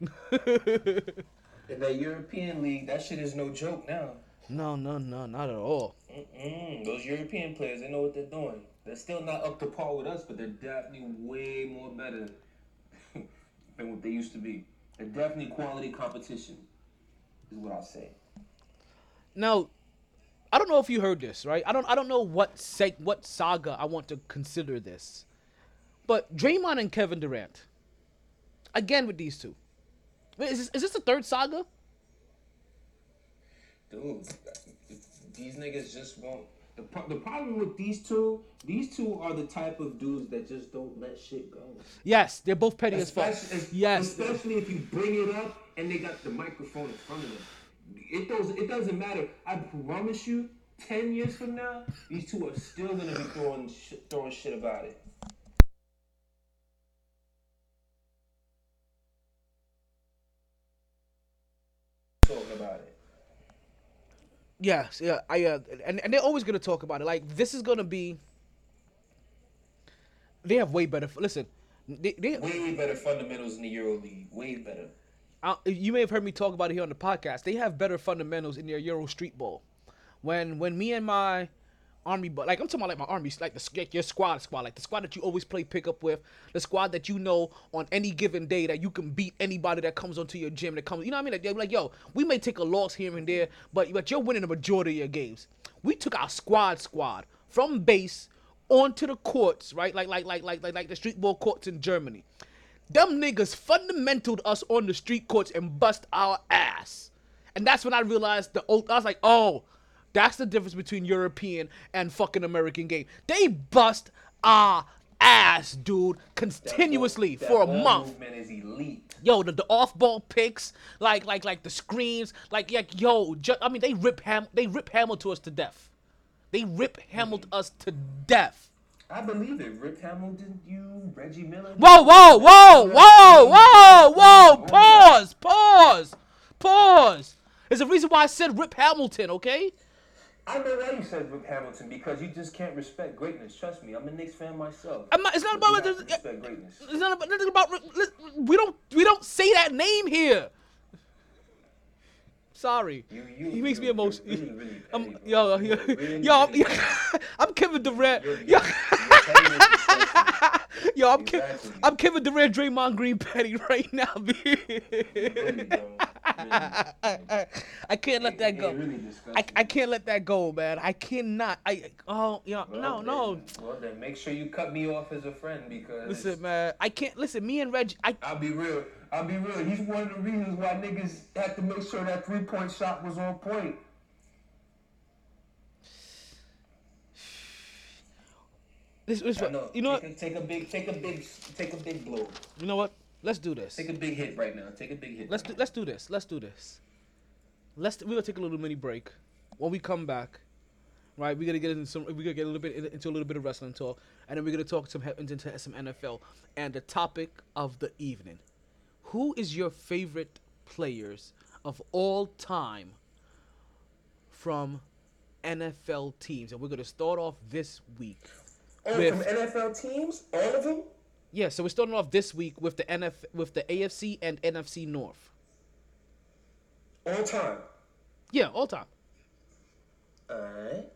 In that European league, that shit is no joke now. No, no, no, not at all. Mm-mm. Those European players, they know what they're doing. They're still not up to par with us, but they're definitely way more better than what they used to be. They're definitely quality competition, is what I'll say. Now, I don't know if you heard this, right? I don't I don't know what seg- what saga I want to consider this. But Draymond and Kevin Durant. Again with these two. Wait, is this, is this the third saga? Dude, these niggas just won't. The, pro- the problem with these two, these two are the type of dudes that just don't let shit go. Yes, they're both petty as fuck. Especially, Yes. especially if you bring it up and they got the microphone in front of them. It does. It doesn't matter. I promise you, ten years from now, these two are still gonna be throwing sh- throwing shit about it. Talking about it. Yes, yeah, I uh, and and they're always gonna talk about it. Like this is gonna be. They have way better. Listen, they, they Way better fundamentals in the Euro League. Way better. uh, you may have heard me talk about it here on the podcast. They have better fundamentals in their Euro Street Ball. When when me and my army, but like I'm talking about like my army, like the like your squad, squad, like the squad that you always play pickup with, the squad that you know on any given day that you can beat anybody that comes onto your gym that comes. You know what I mean? Like, they're like yo, we may take a loss here and there, but but you're winning the majority of your games. We took our squad, squad from base onto the courts, right? Like like like like like like the street ball courts in Germany. Them niggas fundamentaled us on the street courts and bust our ass. And that's when I realized the old I was like, oh, that's the difference between European and fucking American game. They bust our ass, dude, continuously That for a month. Yo, the, the off ball picks, like like like the screens, like like yo, ju- I mean they rip ham they rip Hamill to us to death. They rip Hamill us to death. I believe it. Rip Hamilton, you, Reggie Miller. Whoa, whoa, whoa, whoa, whoa, whoa! Pause, pause, pause. There's a reason why I said Rip Hamilton, okay? I know why you said Rip Hamilton because you just can't respect greatness. Trust me, I'm a Knicks fan myself. I'm not, it's not you about respect greatness. it's not about nothing about we don't we don't say that name here. Sorry, You, you, he makes me you're- emotional. Really, really I'm, yo, yo, really, yo, I'm. I'm Kevin Durant. Yo, you're- your pettiness is so- yo, I'm, Ke- Exactly. I'm Kevin Durant, Draymond Green, petty right now. Really. I, can't let that go. really I, I can't let that go, man. I cannot. I oh yeah Well, no then- no. Well then, make sure you cut me off as a friend because Listen, man. I can't listen. Me and Reggie. I I'll be real. I'll be real. He's one of the reasons why niggas had to make sure that three point shot was on point. this, this I know. you know what take A, take a big, take a big, take a big blow. you know what. Let's do this. Take a big hit right now. Take a big hit. Let's do let's do this. Let's do this. Let's we're gonna take a little mini break. When we come back, right, we're gonna get into some. We're gonna get a little bit into a little bit of wrestling talk, and then we're gonna talk some into some NFL and the topic of the evening. Who is your favorite players of all time from NFL teams? And we're gonna start off this week. Oh, with- from NFL teams, all of them. Yeah, so we're starting off this week with the NF with the AFC and NFC North. All time. Yeah, all time. Alright.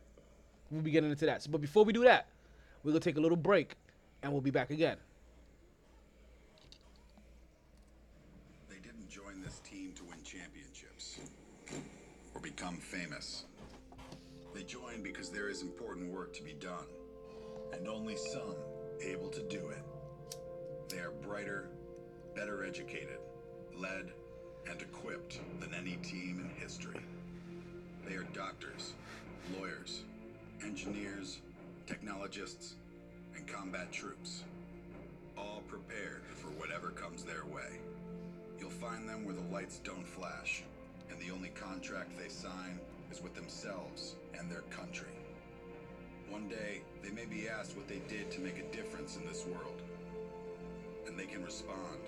We'll be getting into that. So, but before we do that, we're gonna take a little break, and we'll be back again. They didn't join this team to win championships or become famous. They joined because there is important work to be done, and only some able to do it. They are brighter, better educated, led, and equipped than any team in history. They are doctors, lawyers, engineers, technologists, and combat troops, all prepared for whatever comes their way. You'll find them where the lights don't flash, and the only contract they sign is with themselves and their country. One day, they may be asked what they did to make a difference in this world. And they can respond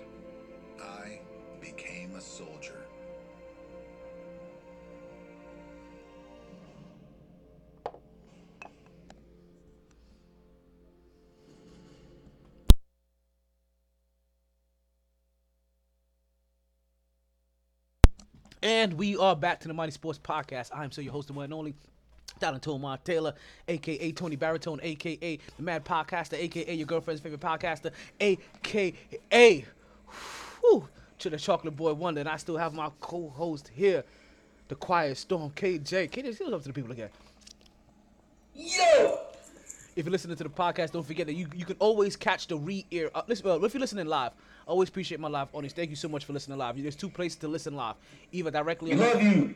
I became a soldier. And we are back to the MyT Sports Podcast. I'm so your host, the one and only Donald Tomar Taylor, aka Tony Baritone, aka the Mad Podcaster, aka your girlfriend's favorite podcaster, aka whew, to the Chocolate Boy Wonder. And I still have my co-host here, the Quiet Storm, KJ. KJ, say what's up to the people again. Yo. If you're listening to the podcast, don't forget that you, you can always catch the re-air. Uh, listen, well, if you're listening live, I always appreciate my live audience. Thank you so much for listening live. There's two places to listen live, either directly We love you.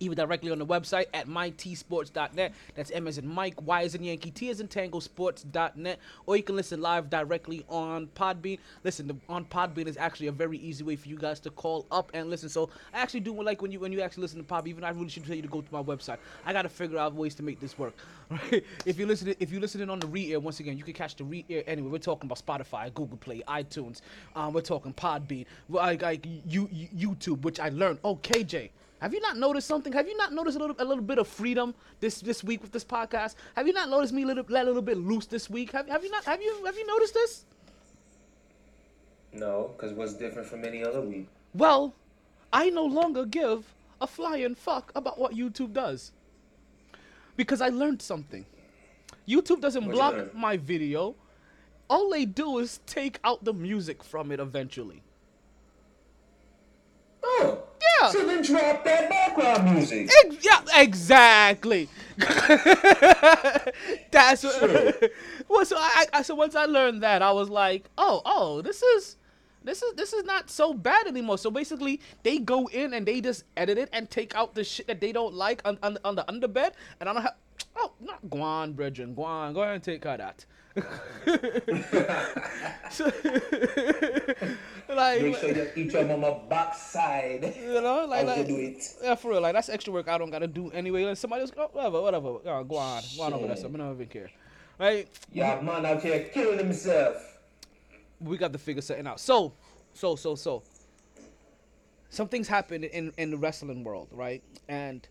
Either directly on the website at mytsports.net. That's M as in Mike, Y as in Yankee, T as in Tango Sports.net. Or you can listen live directly on Podbean. Listen, the, on Podbean is actually a very easy way for you guys to call up and listen. So I actually do like when you when you actually listen to Podbean. Even I really should tell you to go to my website. I got to figure out ways to make this work. Right? If you listen, if you listening on the re-air, once again, you can catch the re-air anyway. We're talking about Spotify, Google Play, iTunes. Um, we're talking Podbean, like, like you, you, YouTube, which I learned. Oh, KJ. Have you not noticed something? Have you not noticed a little a little bit of freedom this this week with this podcast? Have you not noticed me little let a little bit loose this week? Have, have you not have you have you noticed this? No, because what's different from any other week? Well, I no longer give a flying fuck about what YouTube does. because I learned something. YouTube doesn't What'd block my video. All they do is take out the music from it eventually. Oh. Yeah. So then drop that background music. Yeah, exactly. That's what. well, so I, I so once I learned that, I was like, oh, oh, this is. This is this is not so bad anymore. So basically, they go in and they just edit it and take out the shit that they don't like on, on, on the underbed, and I don't have. Oh, not Guan, brethren, Guan, go ahead and take her that. so, like, Make sure you eat your mama backside. you know, like, like do it. yeah, for real. Like that's extra work I don't gotta do anyway. Like, somebody else, oh, whatever, whatever. Yeah, go on, go on over there. I don't even care, right? Yeah, man out here killing himself. We got to figure something out. So, so, so, so. Something's happened in in the wrestling world, right? And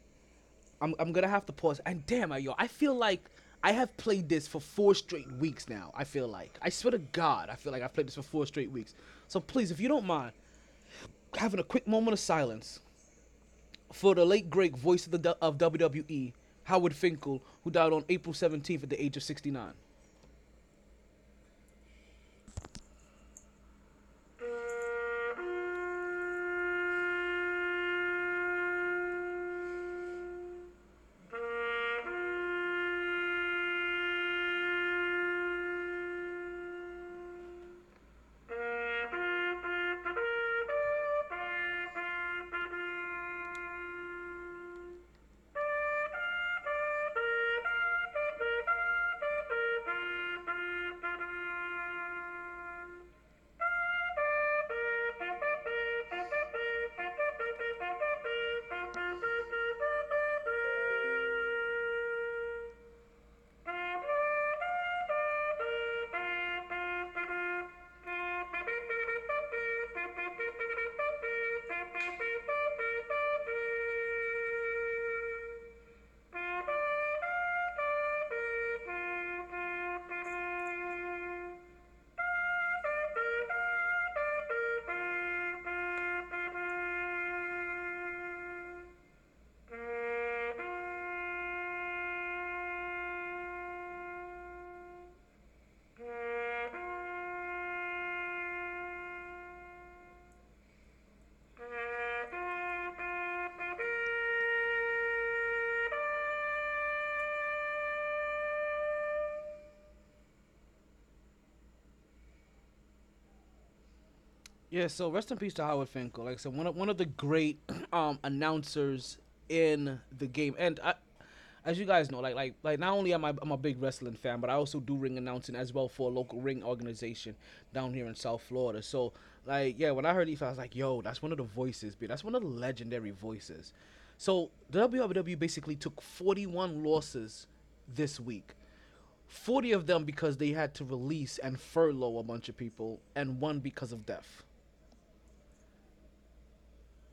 I'm I'm gonna have to pause. And damn, I yo, I feel like I have played this for four straight weeks now. I feel like I swear to God, I feel like I've played this for four straight weeks. So please, if you don't mind, having a quick moment of silence for the late great voice of the of WWE, Howard Finkel, who died on April 17th at the age of 69. Yeah, so rest in peace to Howard Finkel. Like I said, one of one of the great um, announcers in the game, and I, as you guys know, like like like not only am I I'm a big wrestling fan, but I also do ring announcing as well for a local ring organization down here in South Florida. So like yeah, when I heard Ethan, I was like, yo, that's one of the voices, but that's one of the legendary voices. So the WWE basically took 41 losses this week. 40 of them because they had to release and furlough a bunch of people, and one because of death.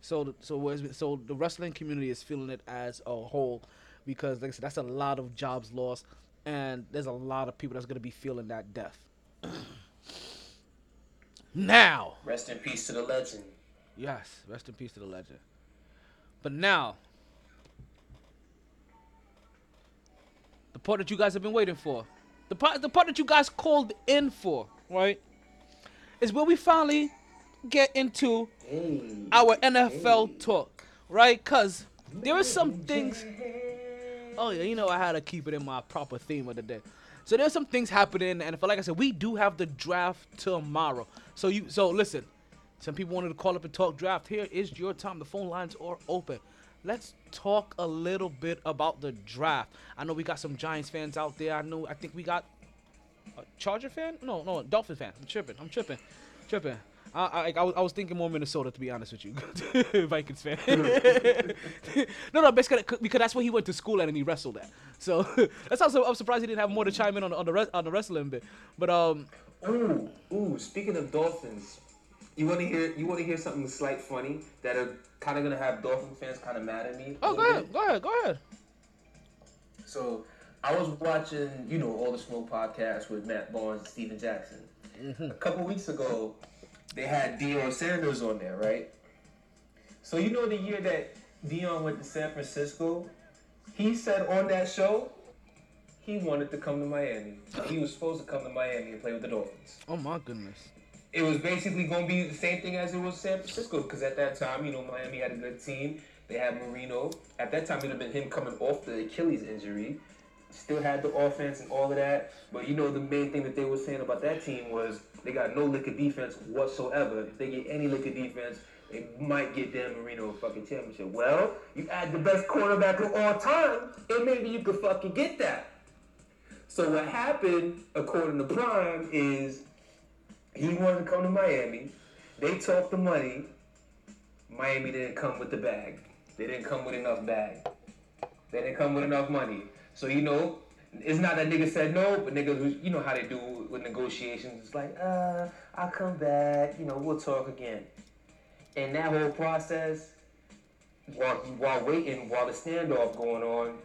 So, th- so, so the wrestling community is feeling it as a whole, because like I said, that's a lot of jobs lost, and there's a lot of people that's gonna be feeling that death. now, Rest in peace to the legend. yes, rest in peace to the legend. But now, the part that you guys have been waiting for, the part, the part that you guys called in for, right, is where we finally get into our NFL talk, right? Cause there are some things. Oh yeah, you know I had to keep it in my proper theme of the day. So there's some things happening, and for like I said, we do have the draft tomorrow. So you, so listen. Some people wanted to call up and talk draft. Here is your time. The phone lines are open. Let's talk a little bit about the draft. I know we got some Giants fans out there. I know. I think we got a Charger fan? No, no, Dolphin fan. I'm tripping. I'm tripping. Tripping. I, I, I, was, I was thinking more Minnesota, to be honest with you. Vikings fan. no, no, basically, because that's where he went to school at and he wrestled at. So that's also, I'm surprised he didn't have more to chime in on, on, the, res- on the wrestling bit. But, um, Ooh, ooh. Speaking of dolphins, you want to hear? You want to hear something slight funny that are kind of gonna have dolphin fans kind of mad at me? oh, go ahead. bit? Go ahead. Go ahead. So I was watching, you know, all the smoke podcasts with Matt Barnes and Stephen Jackson. A couple weeks ago, they had Deion Sanders on there, right? So you know the year that Deion went to San Francisco, he said on that show he wanted to come to Miami. He was supposed to come to Miami and play with the Dolphins. Oh my goodness. It was basically going to be the same thing as it was San Francisco because at that time, you know, Miami had a good team. They had Marino. At that time, it would have been him coming off the Achilles injury. Still had the offense and all of that. But you know, the main thing that they were saying about that team was they got no lick of defense whatsoever. If they get any lick of defense, they might get Dan Marino a fucking championship. Well, you add the best cornerback of all time, and maybe you could fucking get that. So what happened, according to Prime, is he wanted to come to Miami. They talked the money. Miami didn't come with the bag. They didn't come with enough bag. They didn't come with enough money. So you know, it's not that nigga said no, but niggas, you know how they do with negotiations. It's like, uh, I'll come back. You know, we'll talk again. And that whole process, while while waiting, while the standoff going on,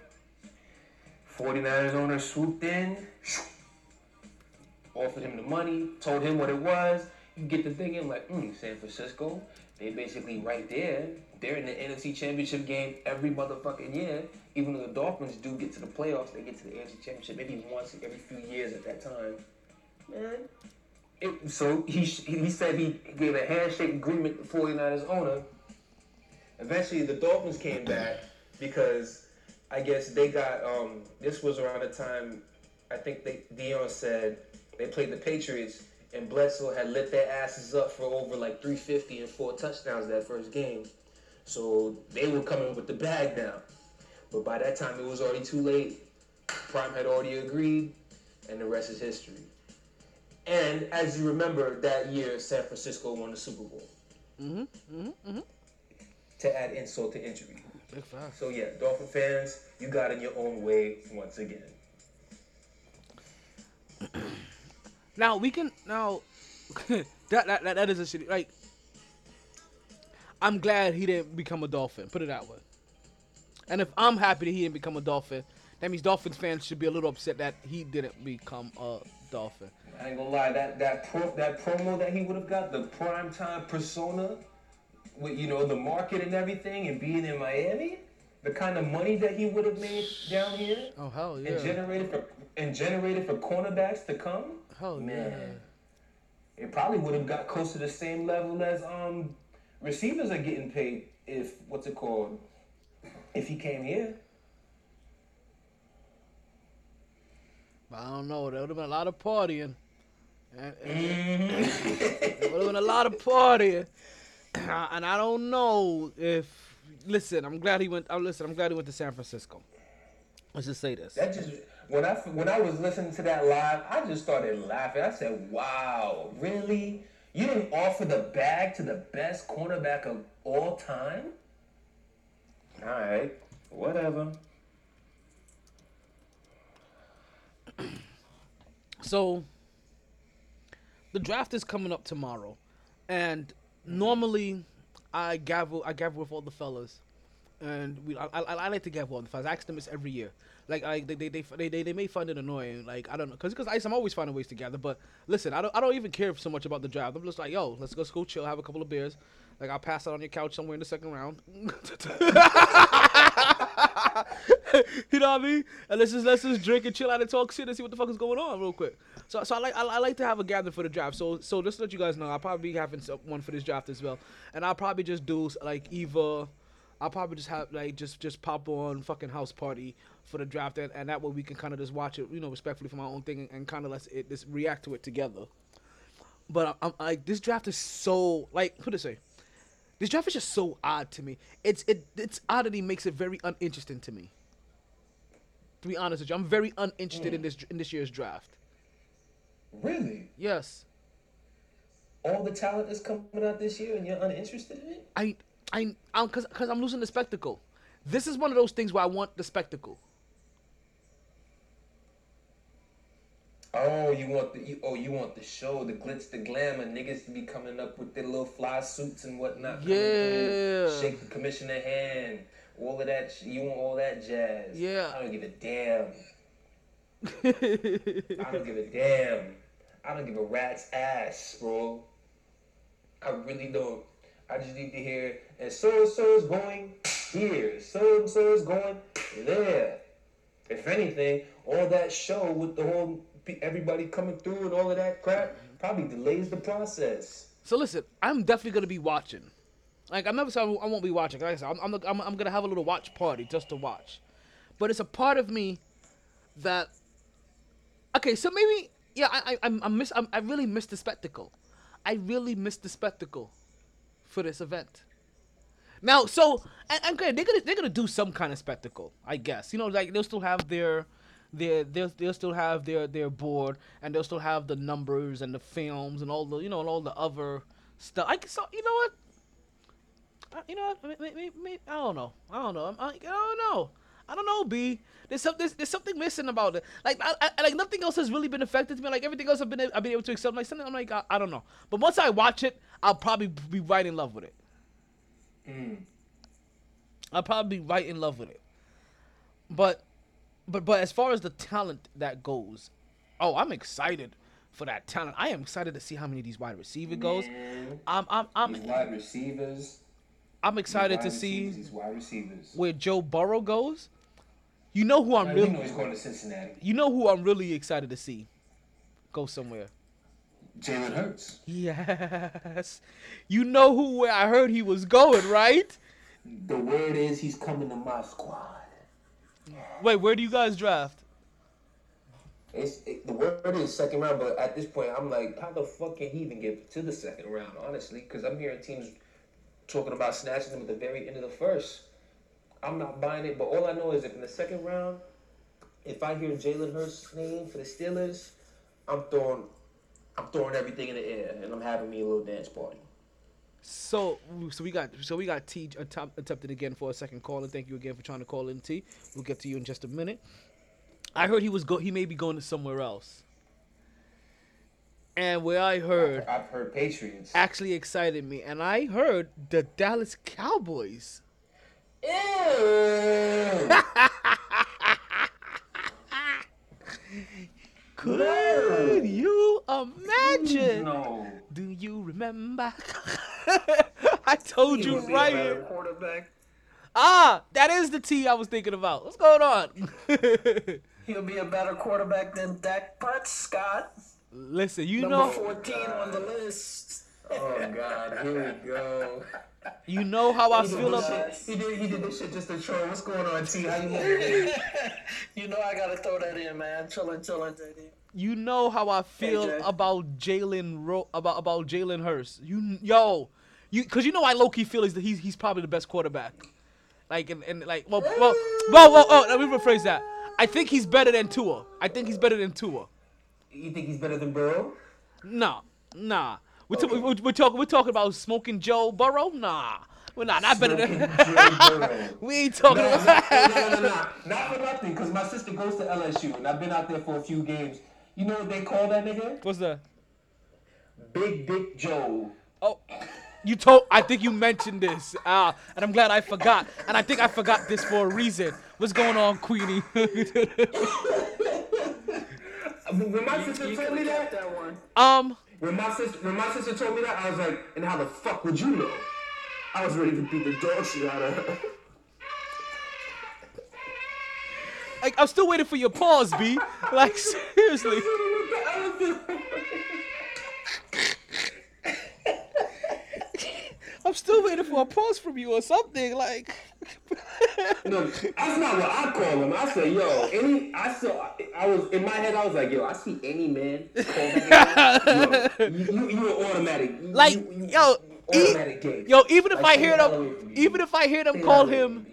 49ers owner swooped in, offered him the money, told him what it was. You get to thinking like, mm, San Francisco, they basically right there. They're in the NFC Championship game every motherfucking year. Even though the Dolphins do get to the playoffs, they get to the NFC Championship maybe once every few years at that time. Man, it, so he he said he gave a handshake agreement to 49ers owner. Eventually, the Dolphins came back because I guess they got um. This was around the time I think they Deion said they played the Patriots and Bledsoe had lit their asses up for over like 350 and four touchdowns that first game. So they were coming with the bag now. But by that time, it was already too late. Prime had already agreed, and the rest is history. And as you remember, that year, San Francisco won the Super Bowl. Mm-hmm, mm-hmm, mm-hmm. To add insult to injury. Big fact. So yeah, Dolphin fans, you got in your own way once again. Now we can now that, that that that is a shitty like. I'm glad he didn't become a Dolphin. Put it that way. And if I'm happy that he didn't become a Dolphin, that means Dolphins fans should be a little upset that he didn't become a Dolphin. I ain't gonna lie, that that pro, that promo that he would have got, the prime time persona, with you know the market and everything, and being in Miami, the kind of money that he would have made down here, Oh hell and generated for and generated for cornerbacks to come. Hell Man, it probably would have got close to the same level as um receivers are getting paid if what's it called if he came here. But I don't know. There would have been a lot of partying. There would have been a lot of partying. and I don't know if. Listen, I'm glad he went. Uh, listen, I'm glad he went to San Francisco. Let's just say this. That just when I when I was listening to that live, I just started laughing. I said, "Wow, really? You didn't offer the bag to the best cornerback of all time?" All right, whatever. So the draft is coming up tomorrow, and normally I gather I gather with all the fellas, and we I, I, I like to gather with the fellas. I ask them this every year. Like I, they, they, they, they, they, may find it annoying. Like I don't know, cause, cause I, I'm always finding ways to gather. But listen, I don't I don't even care so much about the draft. I'm just like, yo, let's go go chill, have a couple of beers. Like I'll pass out on your couch somewhere in the second round. you know what I mean? And let's just let's just drink and chill out and talk shit and see what the fuck is going on real quick. So so I like I, I like to have a gather for the draft. So so just to let you guys know, I'll probably be having one for this draft as well. And I'll probably just do like either I'll probably just have like just just pop on fucking house party for the draft and, and that way we can kind of just watch it, you know, respectfully from our own thing and, and kind of let's it just react to it together. But I'm, like this draft is so like it this way. This draft is just so odd to me. It's it its oddity makes it very uninteresting to me. To be honest with you, I'm very uninterested in mm. this in this year's draft. Really? Yes, All the talent is coming out this year, and you're uninterested in it? I I I'm cause cause I'm losing the spectacle. This is one of those things where I want the spectacle. Oh, you want the you, oh you want the show, the glitz, the glamour, niggas to be coming up with their little fly suits and whatnot. coming through, Yeah. Shake the commissioner hand, all of that. You want all that jazz? Yeah. I don't give a damn. I don't give a damn. I don't give a rat's ass, bro. I really don't. I just need to hear, and so and so is going here, so and so is going there. If anything, all that show with the whole everybody coming through and all of that crap probably delays the process. So listen, I'm definitely gonna be watching. Like I'm never saying I won't be watching. Like I said, I'm, I'm, I'm, I'm gonna have a little watch party just to watch. But it's a part of me that. Okay, so maybe yeah, I I I'm, miss I'm, I really missed the spectacle. I really missed the spectacle for this event. Now, so and, and they're gonna they're gonna do some kind of spectacle, I guess. You know, like they'll still have their their they'll, they'll still have their their board and they'll still have the numbers and the films and all the you know and all the other stuff. I so you know what. Uh, You know, what? May- may- may- I don't know. I don't know. I'm, I, I don't know. I don't know, B. There's something. There's, there's something missing about it. Like, I, I, like nothing else has really been affected to me. Like everything else, I've been, I've been able to accept. Like something, I'm like, I, I don't know. But once I watch it, I'll probably be right in love with it. I'll probably be right in love with it. But, but, but as far as the talent that goes, oh, I'm excited for that talent. I am excited to see how many of these wide receiver goes. I'm, I'm, I'm, These wide receivers. I'm excited to see These wide receivers. where Joe Burrow goes. You know who I'm know really, he's going to Cincinnati. you know who I'm really excited to see go somewhere. Jalen Hurts. Yes, you know who where I heard he was going, right? The word is he's coming to my squad. Wait, where do you guys draft? It's it, the word is second round, but at this point, I'm like, how the fuck can he even get to the second round? Honestly, because I'm hearing teams talking about snatching him at the very end of the first. I'm not buying it, but all I know is if in the second round, if I hear Jalen Hurts's name for the Steelers, I'm throwing, I'm throwing everything in the air, and I'm having me a little dance party. So, so we got, so we got T uh, attempt, attempted again for a second call, and thank you again for trying to call in T. We'll get to you in just a minute. I heard he was go, he may be going to somewhere else, and where I heard I've heard Patriots. actually excited me, and I heard the Dallas Cowboys. Ew. Could you imagine? no. Do you remember? I told you would right here. quarterback. Ah, that is the T I was thinking about. What's going on? He'll be a better quarterback than Dak Prescott. Listen, you Number know, 14 on the list. Oh God, here we go. you know how I He did, feel about. shit, he did he did this shit just to troll. What's going on, T? How you doing? You know I gotta throw that in, man. Chillin', chillin', JD. You know how I feel Jay. about Jalen Ro- about about Jalen Hurts. You yo, you because you know I low key feel is that he's he's probably the best quarterback. Like and, and like well well well well oh let me rephrase that. I think he's better than Tua. I think he's better than Tua. You think he's better than Burrow? Nah, nah. We're, ta- we're, we're talking we're talking about smoking Joe Burrow. Nah, we're not. Not better than. We ain't talking No, about. no, no, no, no. Not for nothing, because my sister goes to LSU, and I've been out there for a few games. You know what they call that nigga? What's that? Big Dick Joe. Oh, you told. I think you mentioned this, uh, and I'm glad I forgot. And I think I forgot this for a reason. What's going on, Queenie? When my sister You told me that, that one. um, when my sister when my sister told me that, I was like, and how the fuck would you know? I was ready to beat the dog shit out of her. like I'm still waiting for your pause, B. Like seriously. I'm still waiting for a pause from you or something. Like, No, that's not what I call him. I say, yo, any. I saw. I was in my head. I was like, yo, I see any man nigga, yo, you, you, you automatic. Like, you, you, yo, e- automatic game. yo, even if Like, I hear the hell away them, even if I hear them call him.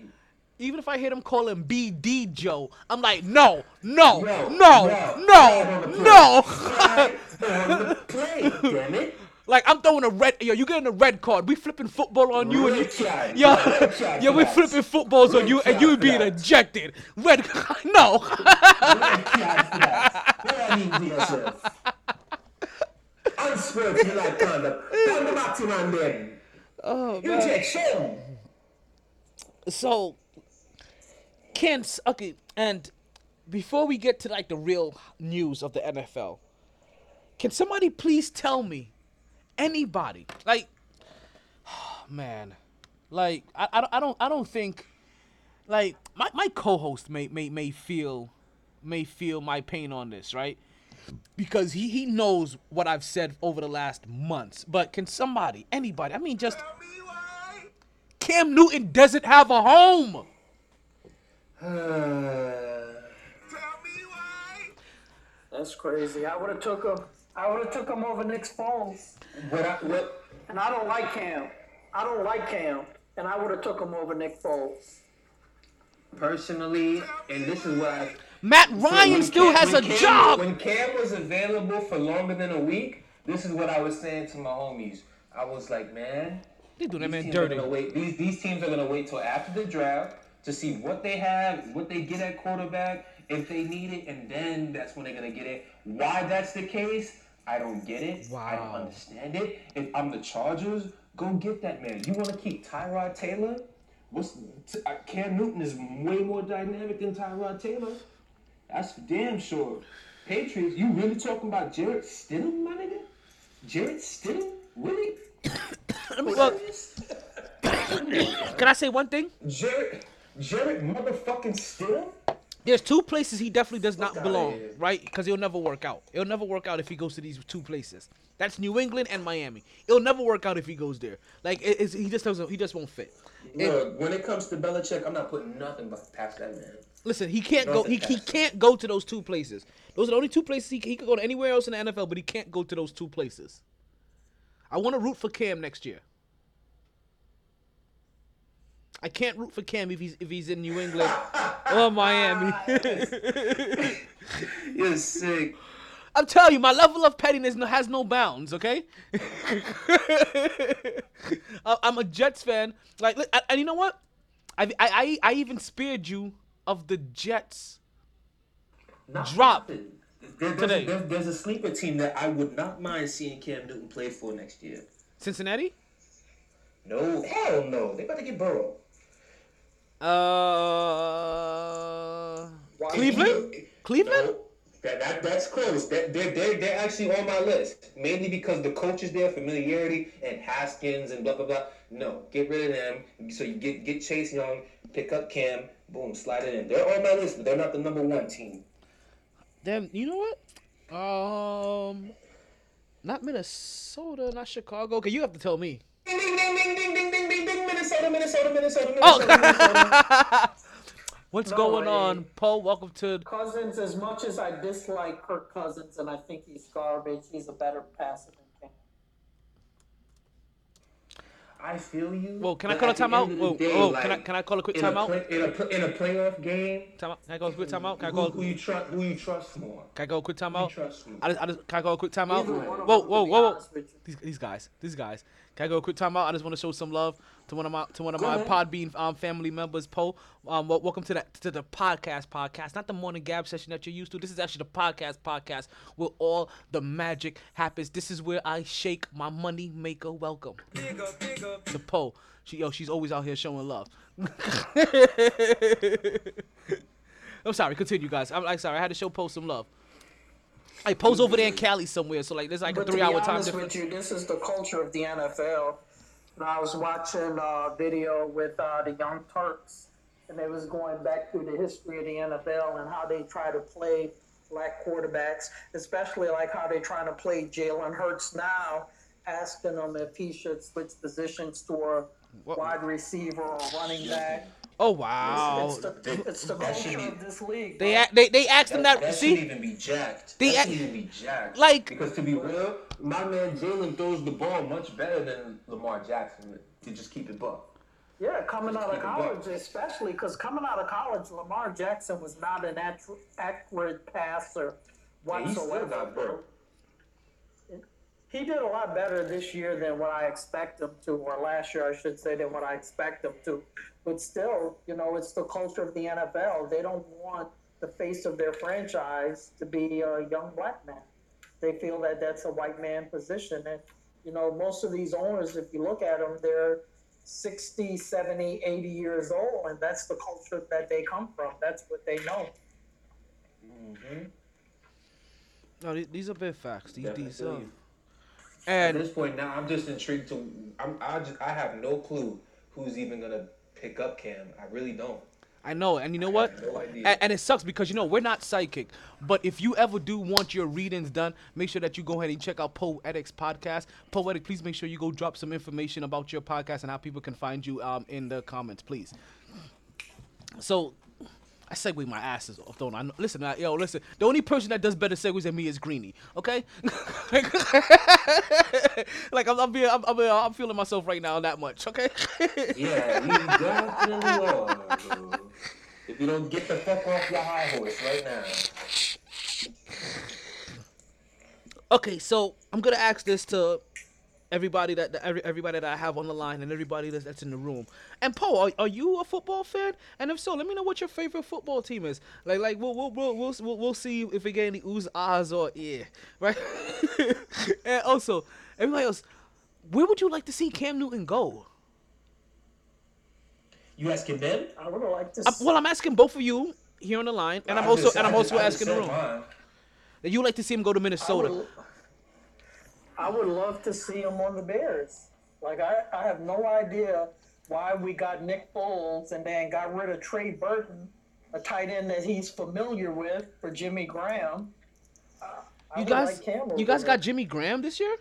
Even if I hear them call him BD Joe, I'm like, no, no, No, no, no, no, no, no. on the play, damn it. Like I'm throwing a red, yo, you getting a red card. We flipping football on you, and you, Red yo, red yo, we flipping footballs on you, and you being that. ejected. Red, no. Red card for that. What I need to yourself. Unsportsmanlike conduct. Down the back to man then. oh Injection. So, can okay, and before we get to like the real news of the NFL, can somebody please tell me, anybody, like, man, like I, I, don't- I don't I don't think like my, my co-host may, may may feel may feel my pain on this, right? Because he, he knows what I've said over the last months. But can somebody, anybody, I mean just me. Cam Newton doesn't have a home. Tell me why. That's crazy. I would have took him. I would have took him over Nick Foles. What I, what, And I don't like Cam. I don't like Cam. And I would have took him over Nick Foles. personally, and this is what I. Matt So Ryan when still Cam- has a Cam- job. When Cam was available for longer than a week, this is what I was saying to my homies. I was like, man, They do that these man teams are dirty. gonna wait. These these teams are gonna wait till after the draft to see what they have, what they get at quarterback, if they need it, and then that's when they're gonna get it. Why that's the case, I don't get it. I don't understand it. If I'm the Chargers, go get that man. You want to keep Tyrod Taylor? What's t- uh, Cam Newton is way more dynamic than Tyrod Taylor. That's for damn sure. Patriots, you really talking about Jarrett Stidham, my nigga? Jarrett Stidham? Really? Well, can I say one thing? Jarrett, Jarrett motherfucking Stidham? There's two places he definitely does not belong, right? Because he'll never work out. It'll never work out if he goes to these two places. That's New England and Miami. It'll never work out if he goes there. Like it, it's, he just doesn't. He just won't fit. It- Look, when it comes to Belichick, I'm not putting nothing but past that man. listen, he can't go. He, he can't go to those two places. Those are the only two places he, he could go to anywhere else in the NFL, but he can't go to those two places. I want to root for Cam next year. I can't root for Cam if he's if he's in New England or Miami. You're sick. I'm telling you, my level of pettiness has no bounds. Okay, I- I'm a Jets fan. Like, and you know what? I, I I even spared you of the Jets. Not Drop. There- there's, Today. A, there's, there's a sleeper team that I would not mind seeing Cam Newton play for next year. Cincinnati. No, hell no. They about to get Burrow. Uh, Cleveland. Cleveland. No, that, that that's close. That they're, they're they're actually on my list. Mainly because the coach is there, familiarity, and Haskins and blah blah blah. No, get rid of them. So you get get Chase Young, pick up Cam, boom, slide it in. They're on my list, but they're not the number one team. Then you know what? Um, not Minnesota, not Chicago. Okay, you have to tell me. Ding ding ding Minnesota, Minnesota, Minnesota, Oh. Minnesota, Minnesota. What's No going on, Paul? Welcome to. Cousins, as much as I dislike Kirk Cousins and I think he's garbage, he's a better passer than Cam. I feel you. Whoa, can I call a timeout? Whoa, day, whoa, like, can I can I call a quick in a timeout? play- in a in a playoff game? Timeout. Can I go a quick timeout? Can I Who, go? who you trust? Who you trust more? Can I go a quick timeout? trust. I just, I just, can I go a quick timeout? Either one of Whoa, whoa, whoa, whoa! honest with you. These, these guys, these guys. Can I go a quick timeout? I just want to show some love to one of my to one of Go my ahead. Podbean um, family members, Poe. Um, wel- welcome to the to the podcast podcast, not the morning gab session that you're used to. This is actually the podcast podcast where all the magic happens. This is where I shake my money maker welcome to Poe. She yo, she's always out here showing love. I'm sorry. Continue, guys. I'm like sorry. I had to show Poe some love. I Poe's over there in Cali somewhere, so like there's like a But to three-hour time difference. with you, this is the culture of the NFL. And I was watching a video with uh, the Young Turks, and they was going back through the history of the NFL and how they try to play black quarterbacks, especially like how they trying to play Jalen Hurts now, asking him if he should switch positions to a What- wide receiver or running back. Oh wow. It's the, it's the culture be- of this league. They bro. a- they they asked him That, that. that see, shouldn't even be jacked. They that act- shouldn't even be jacked. Like- because to be real, my man Jalen throws the ball much better than Lamar Jackson. To just keep it buck. Yeah, coming out of college, buck. especially because coming out of college, Lamar Jackson was not an accurate passer And he still whatsoever. got burnt. He did a lot better this year than what I expect him to, or last year, I should say, than what I expect him to. But still, you know, it's the culture of the NFL. They don't want the face of their franchise to be a young black man. They feel that that's a white man position. And, you know, most of these owners, if you look at them, they're 60, 70, 80 years old, and that's the culture that they come from. That's what they know. no, these- these are big facts. These Definitely these feel uh, you. At this point now, I'm just intrigued to. I'm, I just I have no clue who's even gonna pick up Cam. I really don't. I know, and you know what? no and, and it sucks because you know we're not psychic. But if you ever do want your readings done, make sure that you go ahead and check out Poetics podcast. Poetic, please make sure you go drop some information about your podcast and how people can find you um, in the comments, please. So. I segue my asses off, don't I? Listen, I, yo, listen. The only person that does better segues than me is Greeny. Okay, like I'm, I'm being, I'm, I'm, uh, I'm feeling myself right now that much. Okay. Yeah, you definitely are. bro. If you don't get the fuck off your high horse right now. Okay, so I'm gonna ask this to everybody that, that every, everybody that I have on the line and everybody that's, that's in the room. And Poe, are, are you a football fan? And if so, let me know what your favorite football team is. Like, like we'll we'll we'll we'll, we'll, we'll see if we get any oohs, ahs, or yeah, right? and also, everybody else, where would you like to see Cam Newton go? You asking them? I would like to. I'm, see well, I'm asking both of you here on the line, and I'm also just- and I'm also just- asking the room mine. that you like to see him go to I Minnesota. Would, I would love to see him on the Bears. Like I, I have no idea why we got Nick Foles and then got rid of Trey Burton, a tight end that he's familiar with for Jimmy Graham. Uh, I You guys, like Cam over you guys got Jimmy Graham this year?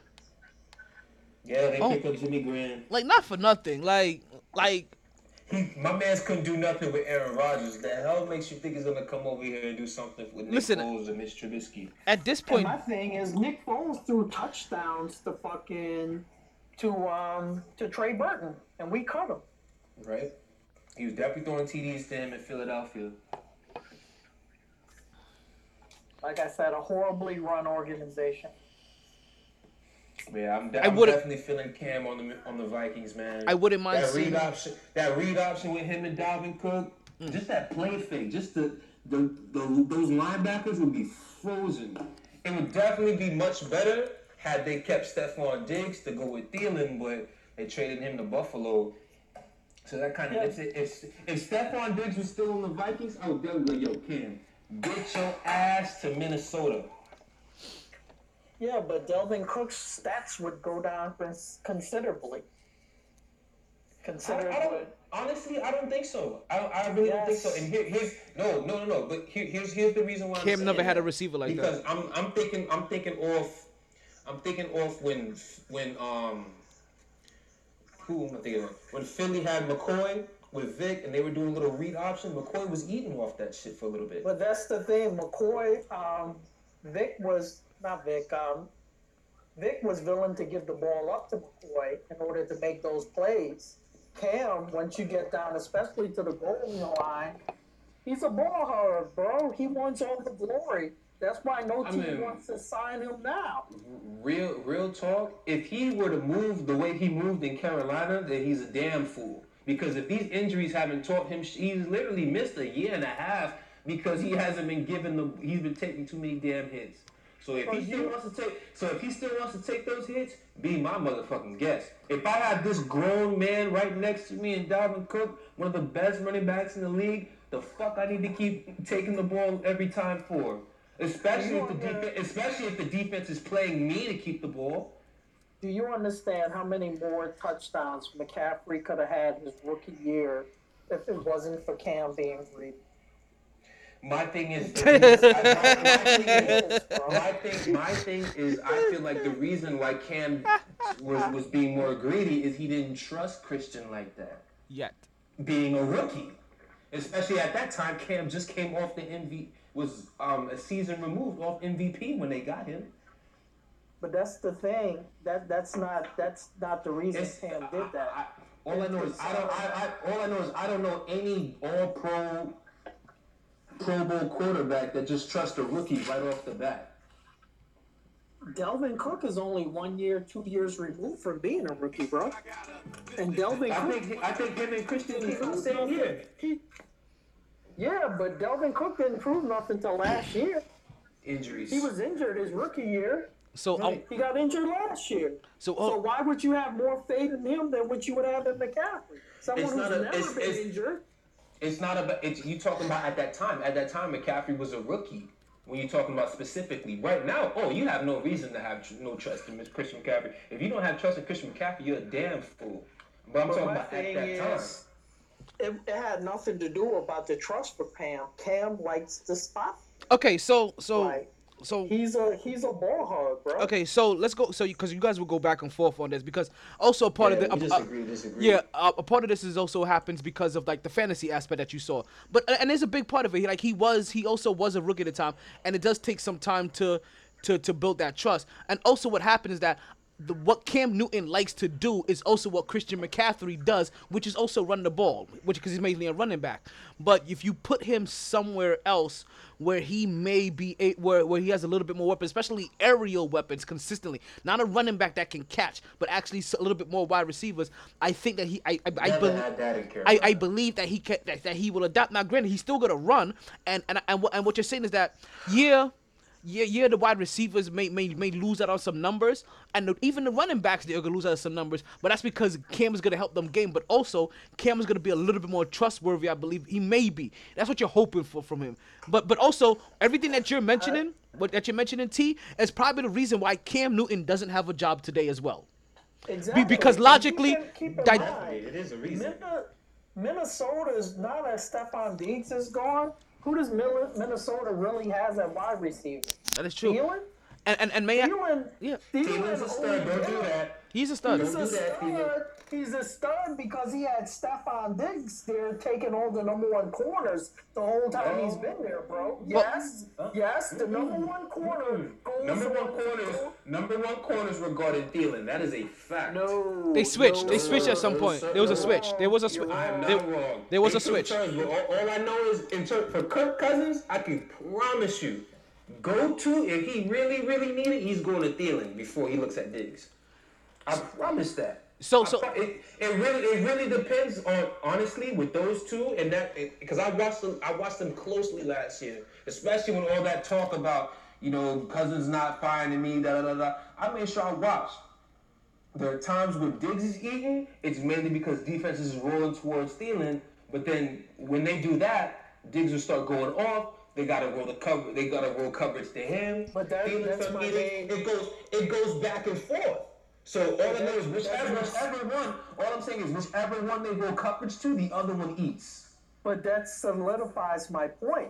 Yeah, they Oh. picked up Jimmy Graham. Like not for nothing. Like like He, my man's couldn't do nothing with Aaron Rodgers. The hell makes you think he's gonna come over here and do something with Nick Listen- Foles and Mitch Trubisky? at this And point, my thing is Nick Foles threw touchdowns to fucking to um to Trey Burton, and we cut him. Right? He was definitely throwing TDs to him in Philadelphia. Like I said, a horribly run organization. Yeah, I'm, I I'm would've- definitely feeling Cam on the on the Vikings, man. I wouldn't mind that seeing- read option. That read option with him and Dalvin Cook, Mm. just that play fake, just the, the the those linebackers would be frozen. It would definitely be much better had they kept Stefon Diggs to go with Thielen, but they traded him to Buffalo. So that kind of Yeah. if if if Stefon Diggs was still on the Vikings, I would definitely go, yo, Cam, get your ass to Minnesota. Yeah, but Dalvin Cook's stats would go down cons- considerably. I, I don't honestly. I don't think so. I, I really don't think so. And here, here's no, no, no, no. But here, here's here's the reason why. I'm Cam never had a receiver like because that. Because I'm I'm thinking I'm thinking off. I'm thinking off when when um. Who am I thinking of? When Philly had McCoy with Vic and they were doing a little read option, McCoy was eating off that shit for a little bit. But that's the thing. McCoy, um, Vic was not Vic. Um, Vic was willing to give the ball up to McCoy in order to make those plays. Cam, once you get down, especially to the goal line, he's a ball hog, bro. He wants all the glory. That's why no I team mean- wants to sign him now. real real talk, if he were to move the way he moved in Carolina, then he's a damn fool. Because if these injuries haven't taught him, he's literally missed a year and a half because he hasn't been given the. He's been taking too many damn hits. So if he still wants to take, so if he still wants to take those hits, be my motherfucking guest. If I had this grown man right next to me and Dalvin Cook, one of the best running backs in the league, the fuck I need to keep taking the ball every time for. Especially if the defense, especially if the defense is playing me to keep the ball. Do you understand how many more touchdowns McCaffrey could have had his rookie year if it wasn't for Cam being greedy? My thing is, my, my thing is, my thing, my thing is, I feel like the reason why Cam was was being more greedy is he didn't trust Christian like that, yet. being a rookie, especially at that time. Cam just came off the MVP was um, a season removed off MVP when they got him. But that's the thing. That that's not that's not the reason It's- Cam did that. I, all I know is I don't. I, I all I know is I don't know any All Pro, Pro Bowl quarterback that just trusts a rookie right off the bat. Dalvin Cook is only one year, two years removed from being a rookie, bro. And Dalvin I Cook, think I think him and Christian came the same year. yeah, but Dalvin Cook didn't prove nothing till last year. Injuries. He was injured his rookie year. So um, Right. He got injured last year. so So oh, why would you have more faith in him than what you would have in McCaffrey? Someone who's not a- never it's- been it's- injured. It's not about. It's you talking about at that time. At that time, McCaffrey was a rookie. When you're talking about specifically right now, oh, you have no reason to have tr- no trust in Miss Christian McCaffrey. If you don't have trust in Christian McCaffrey, you're a damn fool. But I'm But talking about at thing that time. it, it had nothing to do about the trust for Cam. Cam likes the spot. Okay, so so Like so he's a he's a ball hog, bro. okay, so let's go. So because you guys will go back and forth on this because also a part Yeah, of the we uh, uh, disagree, disagree. yeah uh, a part of this is also happens because of like the fantasy aspect that you saw. But and there's a big part of it. Like he was he also was a rookie at the time, and it does take some time to to to build that trust. And also what happened is that. The, what Cam Newton likes to do is also what Christian McCaffrey does, which is also run the ball, which because he's mainly a running back. But if you put him somewhere else where he may be a, where where he has a little bit more weapons, especially aerial weapons consistently, not a running back that can catch, but actually a little bit more wide receivers, I think that he I I, I, Never bel- had that in I, I believe that he can that, that he will adapt. Now, granted, he's still gonna run, and and and what, and what you're saying is that yeah. Yeah, yeah, the wide receivers may, may may lose out on some numbers, and the, even the running backs they're gonna lose out on some numbers. But that's because Cam is gonna help them game. But also, Cam is gonna be a little bit more trustworthy. I believe he may be. That's what you're hoping for from him. But but also everything that you're mentioning, what that you're mentioning, T, is probably the reason why Cam Newton doesn't have a job today as well. Exactly. because logically, you can keep in di- mind, It is a reason. Min- Minnesota's now that Stefon Diggs is gone. Who does Minnesota really has at wide receiver? That is true. Thielen. And and, and may I, yeah, Thielen's a stud. Don't do that. he's a stud. He's a do that, Thielen. stud. He's a stud because he had Stefon Diggs there taking all the number one corners the whole time he's oh. been there, bro. Yes, yes, the number one corner goes Number one on- corners. Number one corners regarded Thielen. That is a fact. No, They switched. no, They switched at some point. There was a switch. There was a switch. I'm not There, wrong. there was They a switch. turns, all, all I know is, in ter- for Kirk Cousins, I can promise you, go to if he really, really need it, he's going to Thielen before he looks at Diggs. I promise that. So- so- it, it really it really depends on honestly with those two and that because I watched them I watched them closely last year, especially when all that talk about you know Cousins not finding me da da da da. I made sure I watched. There are times when Diggs is eating, it's mainly because defenses is rolling towards Thielen. But then when they do that, Diggs will start going off. They gotta roll the cover. They gotta roll coverage to him. But that- Thielen that's my main- It goes. It goes back and forth. So all I know is whichever, whichever one. All I'm saying is whichever one they roll coverage to, the other one eats. But that solidifies my point.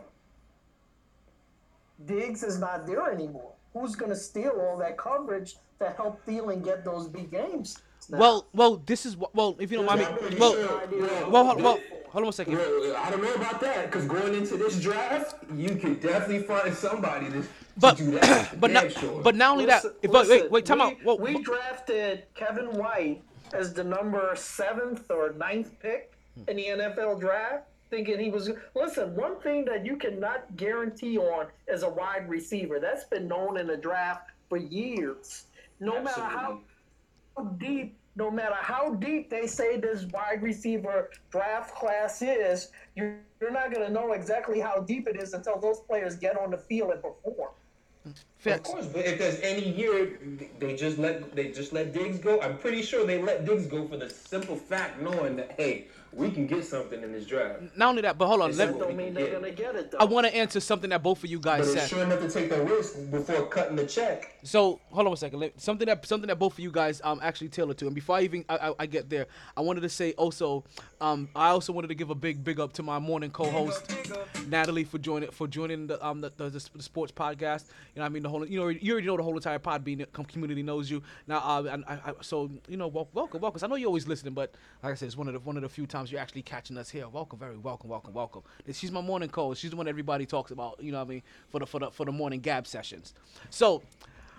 Diggs is not there anymore. Who's going to steal all that coverage to help Thielen get those big games? now? Well, well, this is what. Well, if you don't mind I'm me. pretty Well, sure- well, well, hold, well, hold on a second. I don't know about that because going into this draft, you could definitely find somebody to, to But do that. but not sure. but not only that. Listen- If, wait, wait, wait, time we, out. Well, we well, drafted Kevin White as the number seventh or ninth pick in the NFL draft, thinking he was. Listen, one thing that you cannot guarantee on is a wide receiver. That's been known in the draft for years. No matter how deep, no matter how deep they say this wide receiver draft class is, you're, not going to know exactly how deep it is until those players get on the field and perform. Of course, but if there's any year they just let they just let Diggs go, I'm pretty sure they let Diggs go for the simple fact knowing that hey, we can get something in this draft. Not only that, but hold on. It's Let, simple. Don't mean they're going to get it, though. I want to answer something that both of you guys But said. it's sure enough to take the risk before cutting the check. So hold on a second. Let- Something that something that both of you guys um actually tailored to. And before I even I, I, I get there, I wanted to say also, um I also wanted to give a big big up to my morning co-host Natalie for joining for joining the um the, the, the sports podcast. You know what I mean the whole you know you already know the whole entire pod being community knows you now. Uh, I, I, so you know wel- welcome welcome. I know you're always listening, but like I said, it's one of the one of the few times you're actually catching us here. Welcome, very welcome, welcome, welcome. She's my morning co-host. She's the one everybody talks about. You know what I mean for the for the for the morning gab sessions. So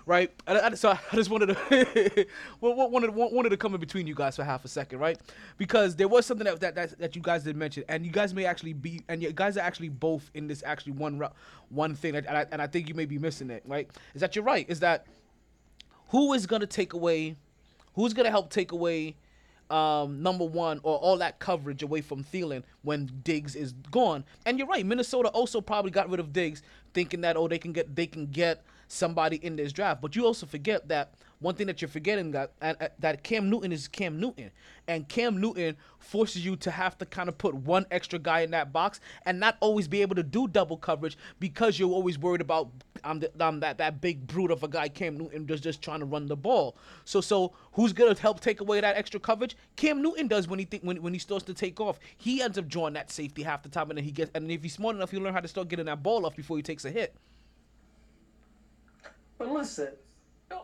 right? I, I- so I just wanted to wanted wanted to come in between you guys for half a second, right? Because there was something that that, that, that you guys did mention, and you guys may actually be, and you guys are actually both in this actually one one thing, and I, and I think you may be missing it, right? Is that you're right? Is that who is gonna take away, who's gonna help take away? Um, number one, or all that coverage away from Thielen when Diggs is gone. And you're right, Minnesota also probably got rid of Diggs, thinking that oh they can get they can get somebody in this draft. But you also forget that one thing that you're forgetting that uh, that Cam Newton is Cam Newton, and Cam Newton forces you to have to kind of put one extra guy in that box and not always be able to do double coverage because you're always worried about the, um that that big brute of a guy Cam Newton just just trying to run the ball. So so who's gonna help take away that extra coverage? Cam Newton does when he think when when he starts to take off. He ends up drawing that safety half the time, and then he gets and if he's smart enough, he'll learn how to start getting that ball off before he takes a hit. But listen,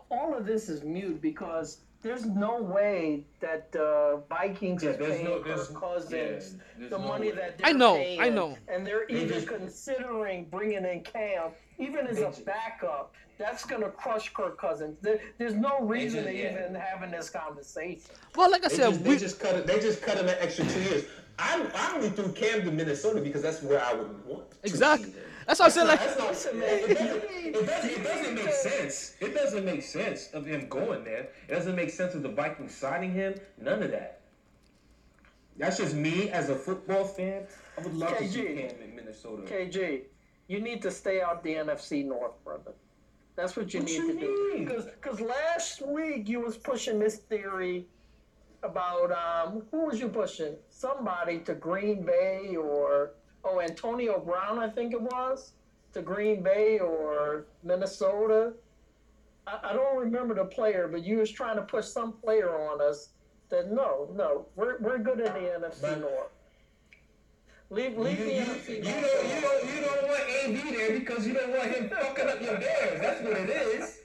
all of this is mute because there's no way that uh, Vikings Yeah, is there's paying no- Kirk there's- Cousins yeah, the no money way. that I they're know, paying, I know. I know. And they're even considering bringing in Cam, even as a backup. That's gonna crush Kirk Cousins. There, there's no reason just- to yeah. even having this conversation. Well, like I They said, just, we, they just cut it. They just cut him an extra two years. I I only threw Cam to Minnesota because that's where I would want. To Exactly. See him. That's what I said. Like, That's not, Listen, it, doesn't, it, doesn't, it doesn't make sense. It doesn't make sense of him going there. It doesn't make sense of the Vikings signing him. None of that. That's just me as a football fan. I would love to see KJ. Cam in Minnesota. KJ, you need to stay out the NFC North, brother. That's what you What need you to do. mean? Because last week you was pushing this theory about um who was you pushing? Somebody to Green Bay or oh Antonio Brown, I think it was, to Green Bay or Minnesota. I, I don't remember the player, but you was trying to push some player on us. That no, no, we're we're good in the NFC But- North. Leave leave You, the you, NFC you, North. don't, you, don't, you don't want AB there because you don't want him fucking up your Bears. That's what it is.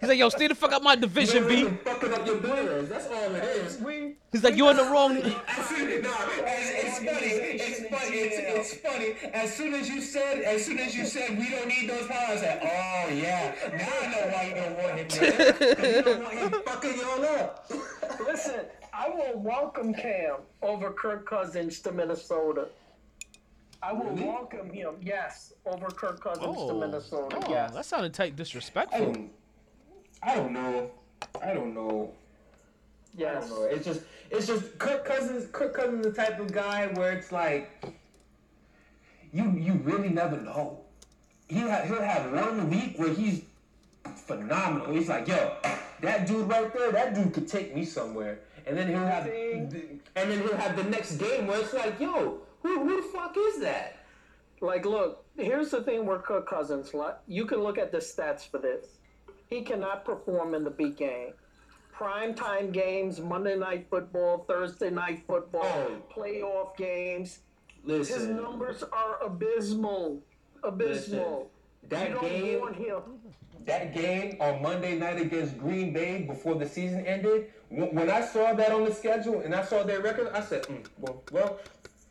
He's like, yo, stay the fuck out my division, don't B. fucking up your Bears. That's all it is. We He's like, you're in the wrong. As soon, no, it's, it's funny. It's funny. It's, it's funny. As soon as you said, as soon as you said we don't need those powers, I said, oh yeah. Now I know why you don't want him there. 'Cause you don't want him fucking y'all up. Listen, I will welcome Cam over Kirk Cousins to Minnesota. I will welcome him, yes, over Kirk Cousins to oh, Minnesota. oh, yes. that sounded tight, I disrespectful. don't. I don't know. I don't know. I yes. don't know. It's just, it's just Kirk Cousins. Kirk Cousins is the type of guy where it's like, you you really never know. He'll have, he'll have one week where he's phenomenal. He's like, yo, that dude right there, that dude could take me somewhere. And then he'll have, and then he'll have the next game where it's like, yo, who who the fuck is that? Like, look, here's the thing where Kirk Cousins, like, you can look at the stats for this. He cannot perform in the big game. Prime time games, Monday night football, Thursday night football, Oh. playoff games. Listen. His numbers are abysmal. Abysmal. that you don't game, that game on Monday night against Green Bay before the season ended, when, when I saw that on the schedule and I saw their record, I said, mm, well, well,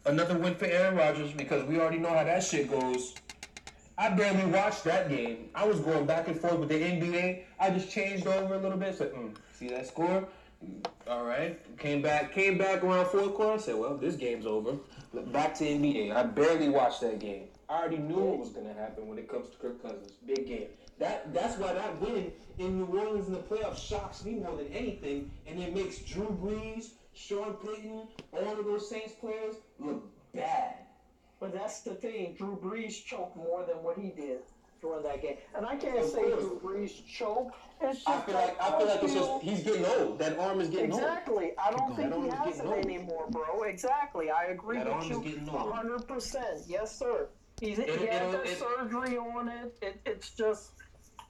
another win for Aaron Rodgers because we already know how that shit goes. I barely watched that game. I was going back and forth with the NBA. I just changed over a little bit. Said, mm, see that score? All right. Came back. Came back around fourth quarter. Said, well, this game's over. Back to NBA. I barely watched that game. I already knew what was gonna happen when it comes to Kirk Cousins. Big game. That that's why that win in New Orleans in the playoffs shocks me more than anything, and it makes Drew Brees, Sean Payton, all of those Saints players look bad. But that's the thing. Drew Brees choked more than what he did during that game. And I can't Of say course. Drew Brees choked. It's just I feel like I feel like it's just he's getting old. That arm is getting old. Exactly. I don't think he has it old. anymore, bro. Exactly. I agree That with you hundred percent. Yes, sir. He's, he It- had it- surgery on it. it. It's just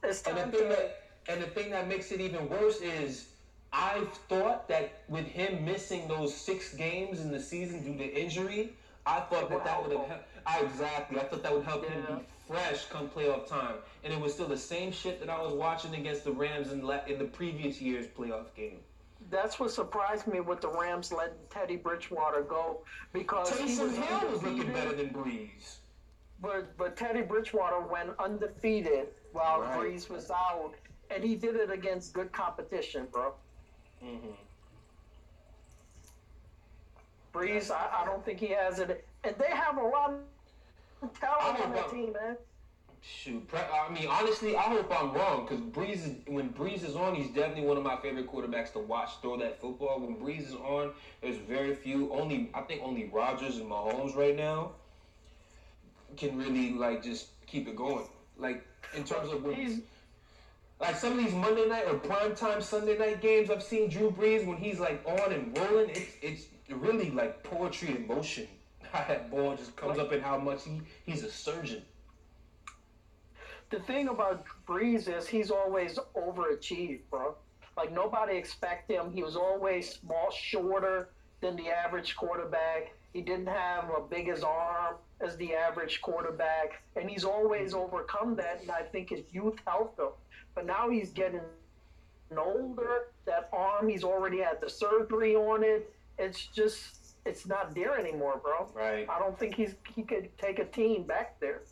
it's And time the thing to that and the thing that makes it even worse is I thought that with him missing those six games in the season due to injury, I thought that that would have. I, exactly. I thought that would help him be fresh come playoff time, and it was still the same shit that I was watching against the Rams in in the previous year's playoff game. that's what surprised me with the Rams letting Teddy Bridgewater go because he Taysom was Hill was looking better than Brees. But but Teddy Bridgewater went undefeated while Right. Brees was out, and he did it against good competition, bro. Mm-hmm. Brees, I, I don't think he has it, and they have a lot of talent on that team, man. Shoot, I mean, honestly, I hope I'm wrong because Brees, is, when Brees is on, he's definitely one of my favorite quarterbacks to watch throw that football. When Brees is on, there's very few. Only I think only Rodgers and Mahomes right now can really like just keep it going. Like in terms of when, He's Like some of these Monday night or primetime Sunday night games I've seen Drew Brees when he's like on and rolling, it's it's really like poetry in motion. How that ball just comes up and how much he, he's a surgeon. the thing about Brees is he's always overachieved, bro. Like nobody expect him. He was always small, shorter than the average quarterback. He didn't have a big as arm as the average quarterback, and he's always overcome that. And I think his youth helped him. But now he's getting older. That arm, he's already had the surgery on it. It's just, it's not there anymore, bro. Right. I don't think he's he could take a team back there.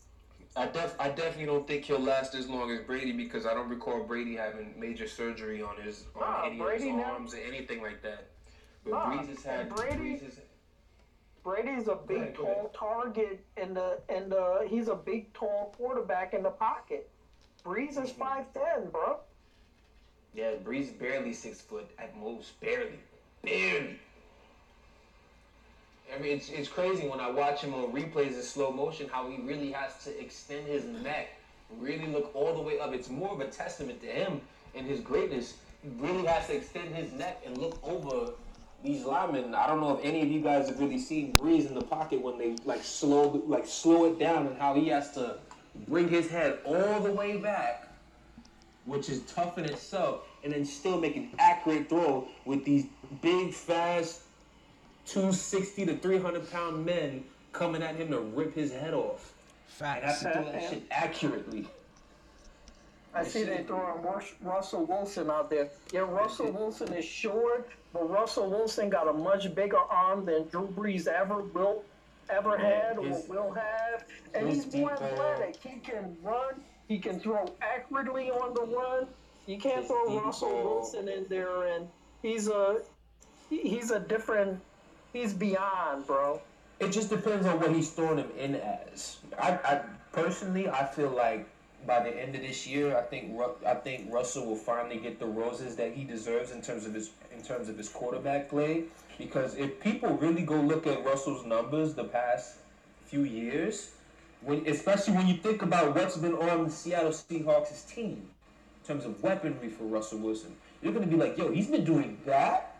I def I definitely don't think he'll last as long as Brady because I don't recall Brady having major surgery on his on Nah, any Brady of his arms or anything like that. But Nah, Brees has had Brady- Brees Brady's a big, ahead, tall target, and the and the he's a big, tall quarterback in the pocket. Brees is Mm-hmm. five ten, bro. yeah, Brees barely six foot at most, barely, barely. I mean, it's, it's crazy when I watch him on replays in slow motion how he really has to extend his neck, really look all the way up. It's more of a testament to him and his greatness. He really has to extend his neck and look over these linemen. I don't know if any of you guys have really seen Brees in the pocket when they like slow like slow it down and how he has to bring his head all the way back which is tough in itself, and then still make an accurate throw with these big, fast, 260 to 300 pound men coming at him to rip his head off. And have to throw that shit accurately. I see they throwing Rus- Russell Wilson out there. Yeah, Russell Wilson is short, but Russell Wilson got a much bigger arm than Drew Brees ever will, ever had or his- will have, and he's more athletic. He can run. He can throw accurately on the run. You can't throw Russell ball. Wilson in there, and he's a he's a different. He's beyond, bro. It just depends on what he's throwing him in as. I, I personally, I feel like by the end of this year, I think Ru- I think Russell will finally get the roses that he deserves in terms of his in terms of his quarterback play. Because if people really go look at Russell's numbers the past few years, when especially when you think about what's been on the Seattle Seahawks' team in terms of weaponry for Russell Wilson, you're gonna be like, yo, he's been doing that.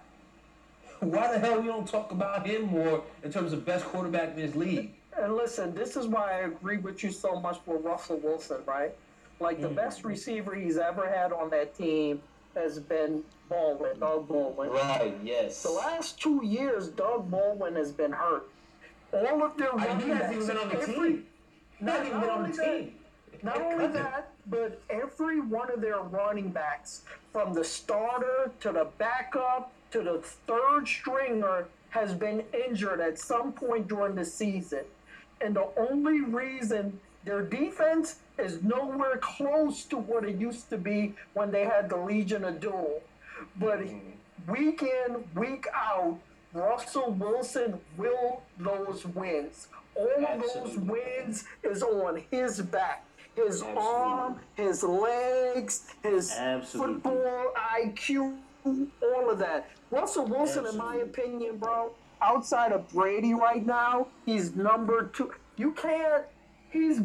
Why the hell we don't talk about him more in terms of best quarterback in this league? And listen, this is why I agree with you so much with Russell Wilson, right? Like the mm. best receiver he's ever had on that team has been Baldwin, Doug Baldwin. Right. Yes. The last two years, Doug Baldwin has been hurt. All of their running he hasn't even been on the every- team. Not even been on the only that- team. Not only that, but every one of their running backs, from the starter to the backup to the third stringer, has been injured at some point during the season. And the only reason their defense is nowhere close to what it used to be when they had the Legion of Doom. But mm-hmm. week in, week out, Russell Wilson will those wins. All of those wins is on his back. His Absolutely. arm, his legs, his Absolutely. football IQ, all of that. Russell Wilson, in my opinion, bro, outside of Brady right now, he's number two. You can't, he's,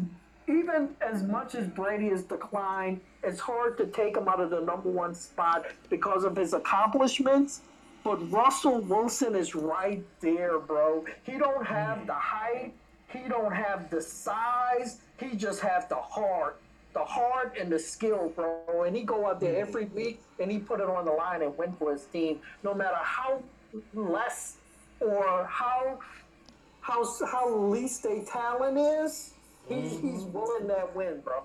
even as much as Brady has declined, it's hard to take him out of the number one spot because of his accomplishments. But Russell Wilson is right there, bro. He don't have the height, he don't have the size, he just have the heart. The heart and the skill, bro. And he go out there every week and he put it on the line and win for his team, no matter how less or how how how least a talent is. He's he's willing that win, bro.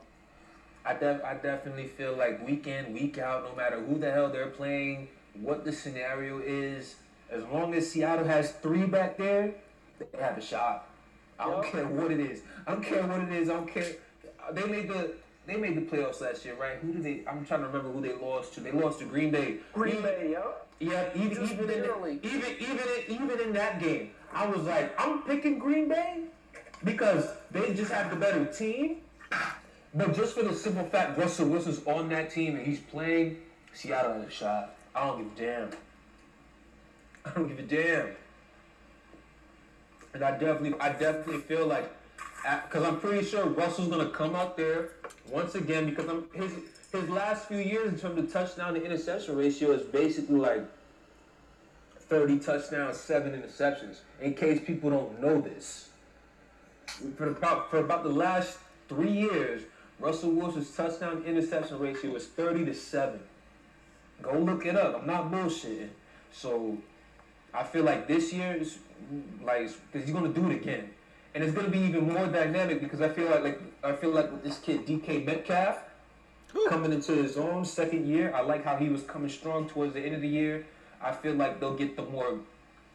I, def- I definitely feel like week in, week out, no matter who the hell they're playing, what the scenario is, as long as Seattle has three back there, they have a shot. I don't care what it is. I don't care what it is. I don't care. They made the they made the playoffs last year, right? Who did they? I'm trying to remember who they lost to. They lost to Green Bay. Green Even- Bay, yup. Yeah, even Just even in, even even in, even in that game, I was like, I'm picking Green Bay because they just have the better team. But just for the simple fact Russell Wilson's on that team and he's playing, Seattle has a shot. I don't give a damn. I don't give a damn. And I definitely, I definitely feel like, because I'm pretty sure Russell's gonna come out there once again because I'm his his last few years in terms of touchdown to interception ratio is basically like 30 touchdowns, seven interceptions. In case people don't know this, for about for about the last three years, Russell Wilson's touchdown interception ratio is 30 to seven. Go look it up. I'm not bullshitting. So I feel like this year is like because he's gonna do it again, and it's gonna be even more dynamic because I feel like like I feel like with this kid DK Metcalf coming into his own second year. I like how he was coming strong towards the end of the year. I feel like they'll get the more,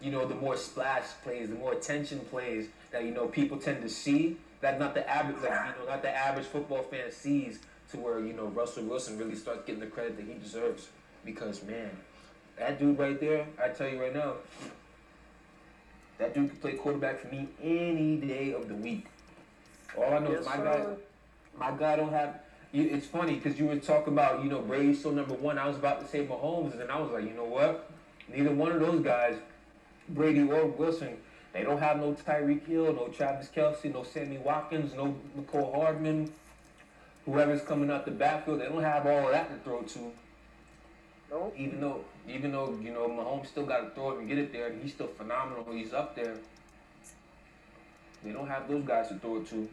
you know, the more splash plays, the more attention plays that you know people tend to see. That not the average, like you know, not the average football fan sees. To where you know Russell Wilson really starts getting the credit that he deserves. Because man, that dude right there, I tell you right now, that dude can play quarterback for me any day of the week. All I know is Yes, my guy, my guy don't have. It's funny because you were talking about you know Brady's still number one. I was about to say Mahomes, and then I was like, you know what? Neither one of those guys, Brady or Wilson, they don't have no Tyreek Hill, no Travis Kelce, no Sammy Watkins, no Mecole Hardman. Whoever's coming out the backfield, they don't have all of that to throw to. Nope. Even though, even though you know Mahomes still got to throw it and get it there, and he's still phenomenal. He's up there. They don't have those guys to throw it to.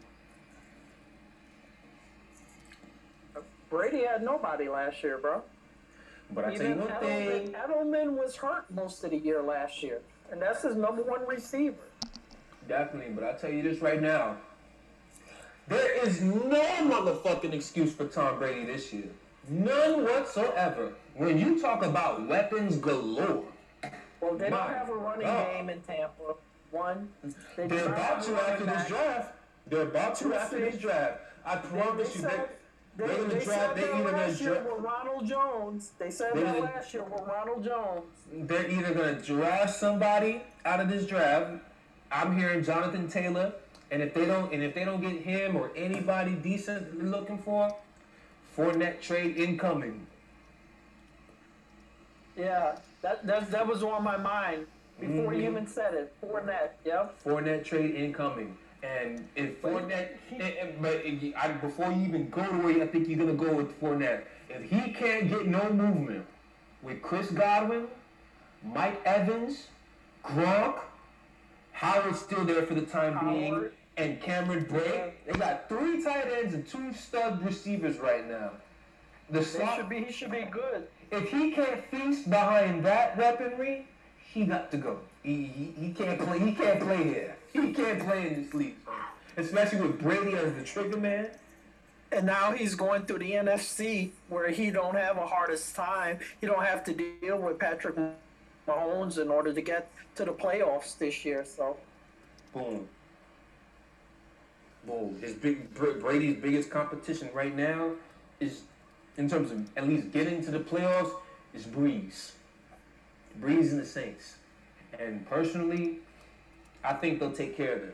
Brady had nobody last year, bro. But I tell you one thing. Edelman, Edelman was hurt most of the year last year, and that's his number one receiver. Definitely, but I tell you this right now. There is no motherfucking excuse for Tom Brady this year. None whatsoever. When you talk about weapons galore, Well, they don't have a running God. game in Tampa. One, They They're about to after running this draft. They're about to after this draft. I They, promise they you, said, they, they, they're gonna they draft. said They that either gonna last year draft. with Ronald Jones. They said They that last year with Ronald Jones. They're either gonna draft somebody out of this draft. I'm hearing Jonathan Taylor, and if they don't, and if they don't get him or anybody decent they're looking for, Fournette trade incoming. Yeah, that that, that was on my mind before Mhm. you even said it. Fournette, yep. Fournette trade incoming. And if Fournette, and- and- but if- I, before you even go to where I think you're gonna go with Fournette, if he can't get no movement with Chris Godwin, Mike Evans, Gronk, Howard's still there for the time being, and Cameron Brate, they got three tight ends and two stud receivers right now. The slot, should be. He should be good. if he can't feast behind that weaponry, he got to go. He, he, he can't play. He can't play here. He can't play in this league, especially with Brady as the trigger man. And now he's going through the NFC where he don't have a hardest time. He don't have to deal with Patrick Mahomes in order to get to the playoffs this year. So Boom. Boom. His big Brady's biggest competition right now is, in terms of at least getting to the playoffs, is Brees. Brees and the Saints, and personally, I think they'll take care of them.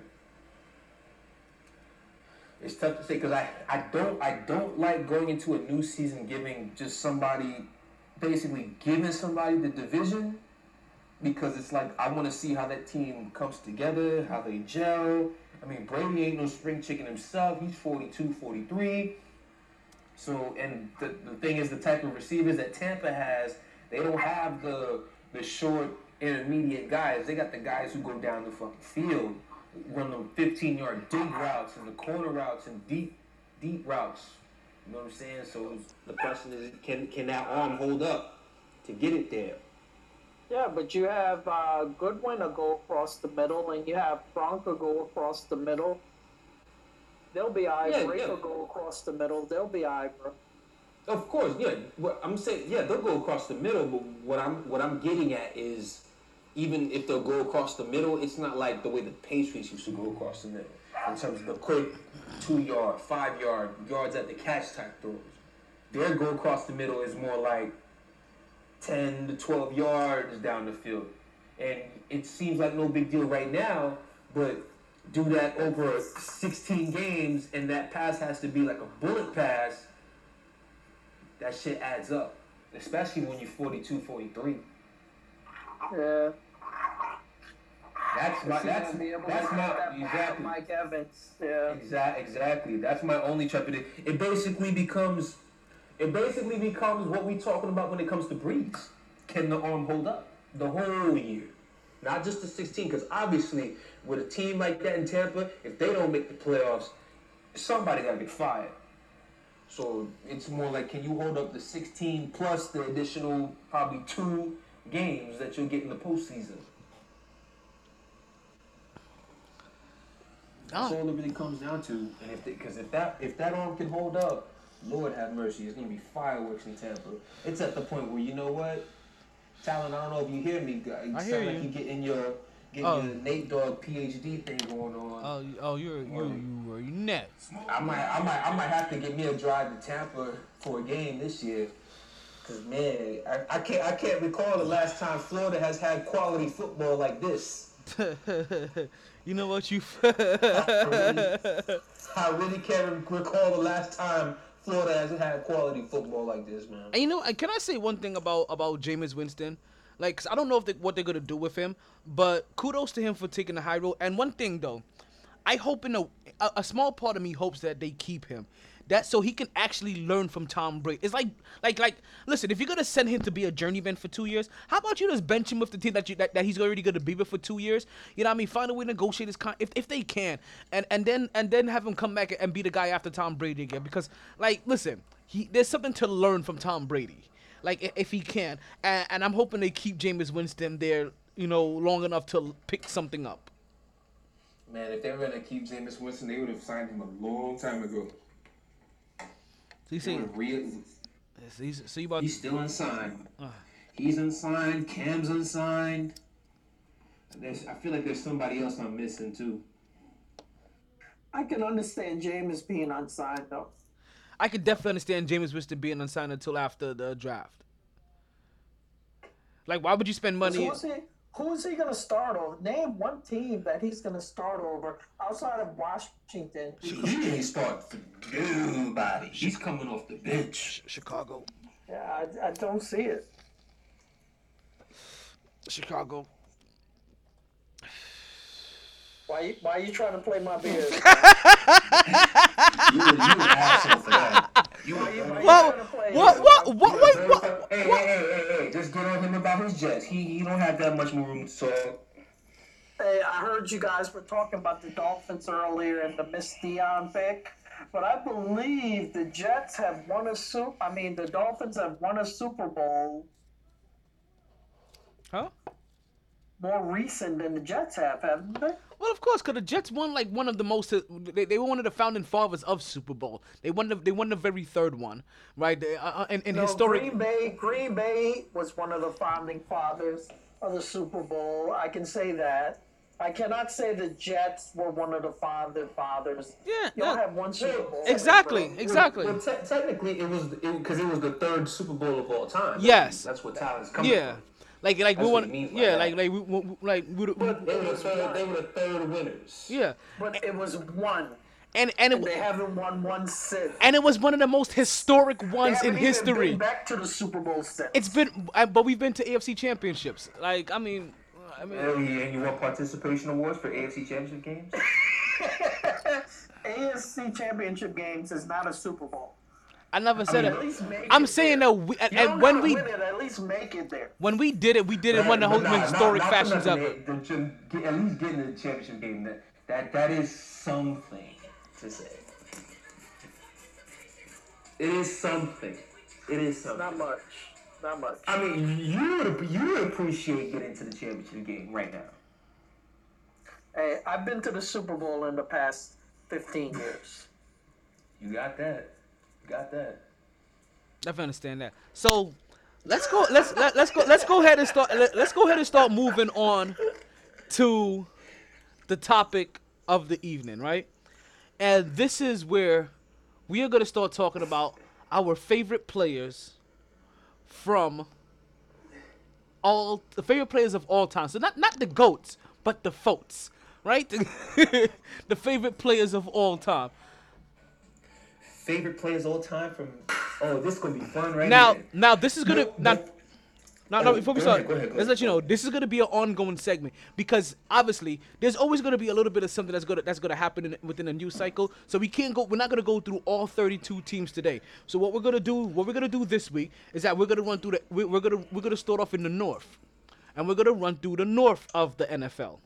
It's tough to say because I, I don't I don't like going into a new season giving just somebody basically giving somebody the division because it's like I want to see how that team comes together, how they gel. I mean, Brady ain't no spring chicken himself. He's 42, 43. So, and the, the thing is, the type of receivers that Tampa has, they don't have the the short, intermediate guys. They got the guys who go down the fucking field, run them 15 yard dig routes and the corner routes and deep, deep routes. You know what I'm saying? So the question is, can can that arm hold up to get it there? yeah, but you have uh, Godwin to go across the middle, and you have Bronco go across the middle. They'll be alright. Yeah, Drake yeah. will go across the middle. They'll be alright, bro. Of course, yeah. What I'm saying, yeah, they'll go across the middle. But what I'm what I'm getting at is, even if they'll go across the middle, it's not like the way the Patriots used to go across the middle in terms of the quick two yard, five yard yards at the catch type throws. Their go across the middle is more like ten to twelve yards down the field, and it seems like no big deal right now, but. Do that over 16 games, and that pass has to be like a bullet pass that shit adds up. Especially when you're 42, 43. Yeah. That's my that's gonna be able to that's my that pass to exactly Mike Evans. Yeah. exact exactly. That's my only trepidation. It basically becomes It basically becomes what we talking about when it comes to Brees. Can the arm hold up the whole year? Not just the 16, because obviously with a team like that in Tampa, if they don't make the playoffs, somebody gotta get fired. So it's more like can you hold up the 16 plus the additional probably two games that you'll get in the postseason? Oh. That's all it really comes down to. And if because if that if that arm can hold up, Lord have mercy, it's gonna be fireworks in Tampa. It's at the point where you know what, Talon. I don't know if you hear me. You I sound hear like you. you getting your getting Oh. your Nate Dogg PhD thing going on. Oh, you- oh, you're you you were next. I might, I might, I might have to get me a drive to Tampa for a game this year. Cause man, I, I can't, I can't recall the last time Florida has had quality football like this. you know what you? I really, I really can't recall the last time Florida hasn't had quality football like this, man. And you know, uh, can I say one thing about about Jameis Winston? Like, 'cause I don't know if they, what they're gonna do with him, but kudos to him for taking the high road. And one thing though, I hope in a, a a small part of me hopes that they keep him, that so he can actually learn from Tom Brady. It's like like like listen, if you're gonna send him to be a journeyman for two years, how about you just bench him with the team that you that, that he's already gonna be with for two years? You know what I mean? Find a way to negotiate his con if if they can, and and then and then have him come back and be the guy after Tom Brady again. Because like listen, he there's something to learn from Tom Brady like if he can. And, and I'm hoping they keep Jameis Winston there, you know, long enough to pick something up. Man, if they were gonna keep Jameis Winston, they would have signed him a long time ago. So you see, would've he's, so you about He's still unsigned. Uh. He's unsigned. Cam's unsigned. There's, I feel like there's somebody else I'm missing too. I can understand James being unsigned though. I could definitely understand Jameis Winston being unsigned until after the draft. Like, why would you spend money? Who's he? Who's he gonna start over? Name one team that he's gonna start over outside of Washington. He didn't start for nobody. He's coming off the bench. Chicago, Yeah, I, I don't see it. Chicago. Why? you- Why you trying to play my beard? You, you an asshole for that. You Why you, why you What? trying to play? What? What? What? Wait, what? Hey, hey, hey, hey, hey, just get on him about his Jets. He he don't have that much more room to talk. Hey, I heard you guys were talking about the Dolphins earlier and the Miss Dion pick, but I believe the Jets have won a Super. I mean, the Dolphins have won a Super Bowl Huh? more recent than the Jets have, haven't they? Well, of course, because the Jets won like one of the most. They, they were one of the founding fathers of Super Bowl. They won the they won the very third one, right? They, uh, uh, in, in No, historic. Green Bay, Green Bay was one of the founding fathers of the Super Bowl. I can say that. I cannot say the Jets were one of the founding fathers. Yeah, y'all yeah. have one Super Bowl. Exactly, bro. exactly. Well, te- technically, it was because it, was the third Super Bowl of all time. Yes. that's what Tyler's coming Yeah, from. Like like we That's what want. he means Yeah, that. like like we, we, we- like we, we, They were the third. They were the third winners. yeah, But it was one. and and And it, they haven't won one since. and it was one of the most historic They ones in even history. Been back to the Super Bowl since. It's been, uh, but we've been to AFC championships. Like I mean, I mean, Oh, yeah, and you want participation awards for AFC Championship games? AFC Championship games is not a Super Bowl. I never said At it. least make I'm it saying there. that we, and, You and when we it, at least make it there. when we did it, we did it in one of the But most nah, historic not- not fashions for ever. the- the- at least getting the championship game that that that is something to say. It is something. It is something. Not much. Not much. I mean, you would you would appreciate getting to the championship game right now. Hey, I've been to the Super Bowl in the past 15 years. You got that. Got that. Definitely understand that. So let's go. Let's let, let's go. Let's go ahead and start. Let, let's go ahead and start moving on to the topic of the evening, right? And this is where we are going to start talking about our favorite players from all the favorite players of all time. So not not the goats, but the folks, right? the favorite players of all time. Favorite players all time from. Oh, this is gonna be fun right Now, here. now this is gonna No, now. no. No, no. Oh, Before we start, ahead, ahead, let's let you know this is gonna be an ongoing segment because obviously there's always gonna be a little bit of something that's gonna that's gonna happen in, within a news cycle. So we can't go. We're not gonna go through all 32 teams today. So what we're gonna do, what we're gonna do this week is that we're gonna run through the. We're, we're gonna we're gonna start off in the north, and we're gonna run through the north of the NFL.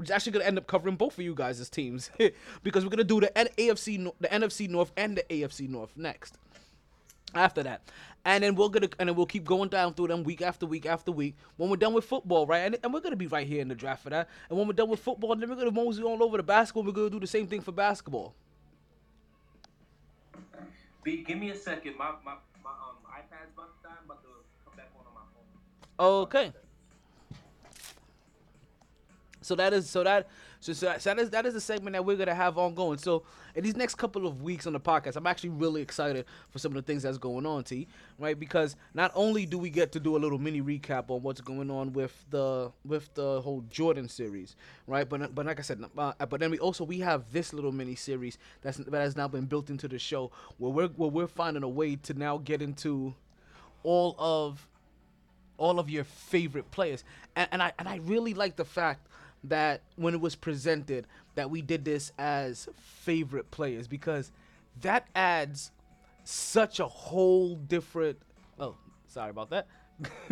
Which is actually gonna end up covering both of you guys' teams because we're gonna do the N- AFC, the NFC North and the AFC North next after that. And then we're gonna and then we'll keep going down through them week after week after week. When we're done with football, right? And, and we're gonna be right here in the draft for that. And when we're done with football, then we're gonna mosey all over the basketball. We're gonna do the same thing for basketball. B, give me a second. My my my um iPad's about to die. I'm about to come back on on my phone. Okay. So that is so that so, so that is that is the segment that we're gonna have ongoing. So in these next couple of weeks on the podcast, I'm actually really excited for some of the things that's going on, T. Right? Because not only do we get to do a little mini recap on what's going on with the with the whole Jordan series, right? But but like I said, uh, but then we also we have this little mini series that's that has now been built into the show where we're where we're finding a way to now get into all of all of your favorite players. And, and I and I really like the fact that when it was presented that we did this as favorite players because that adds such a whole different oh sorry about that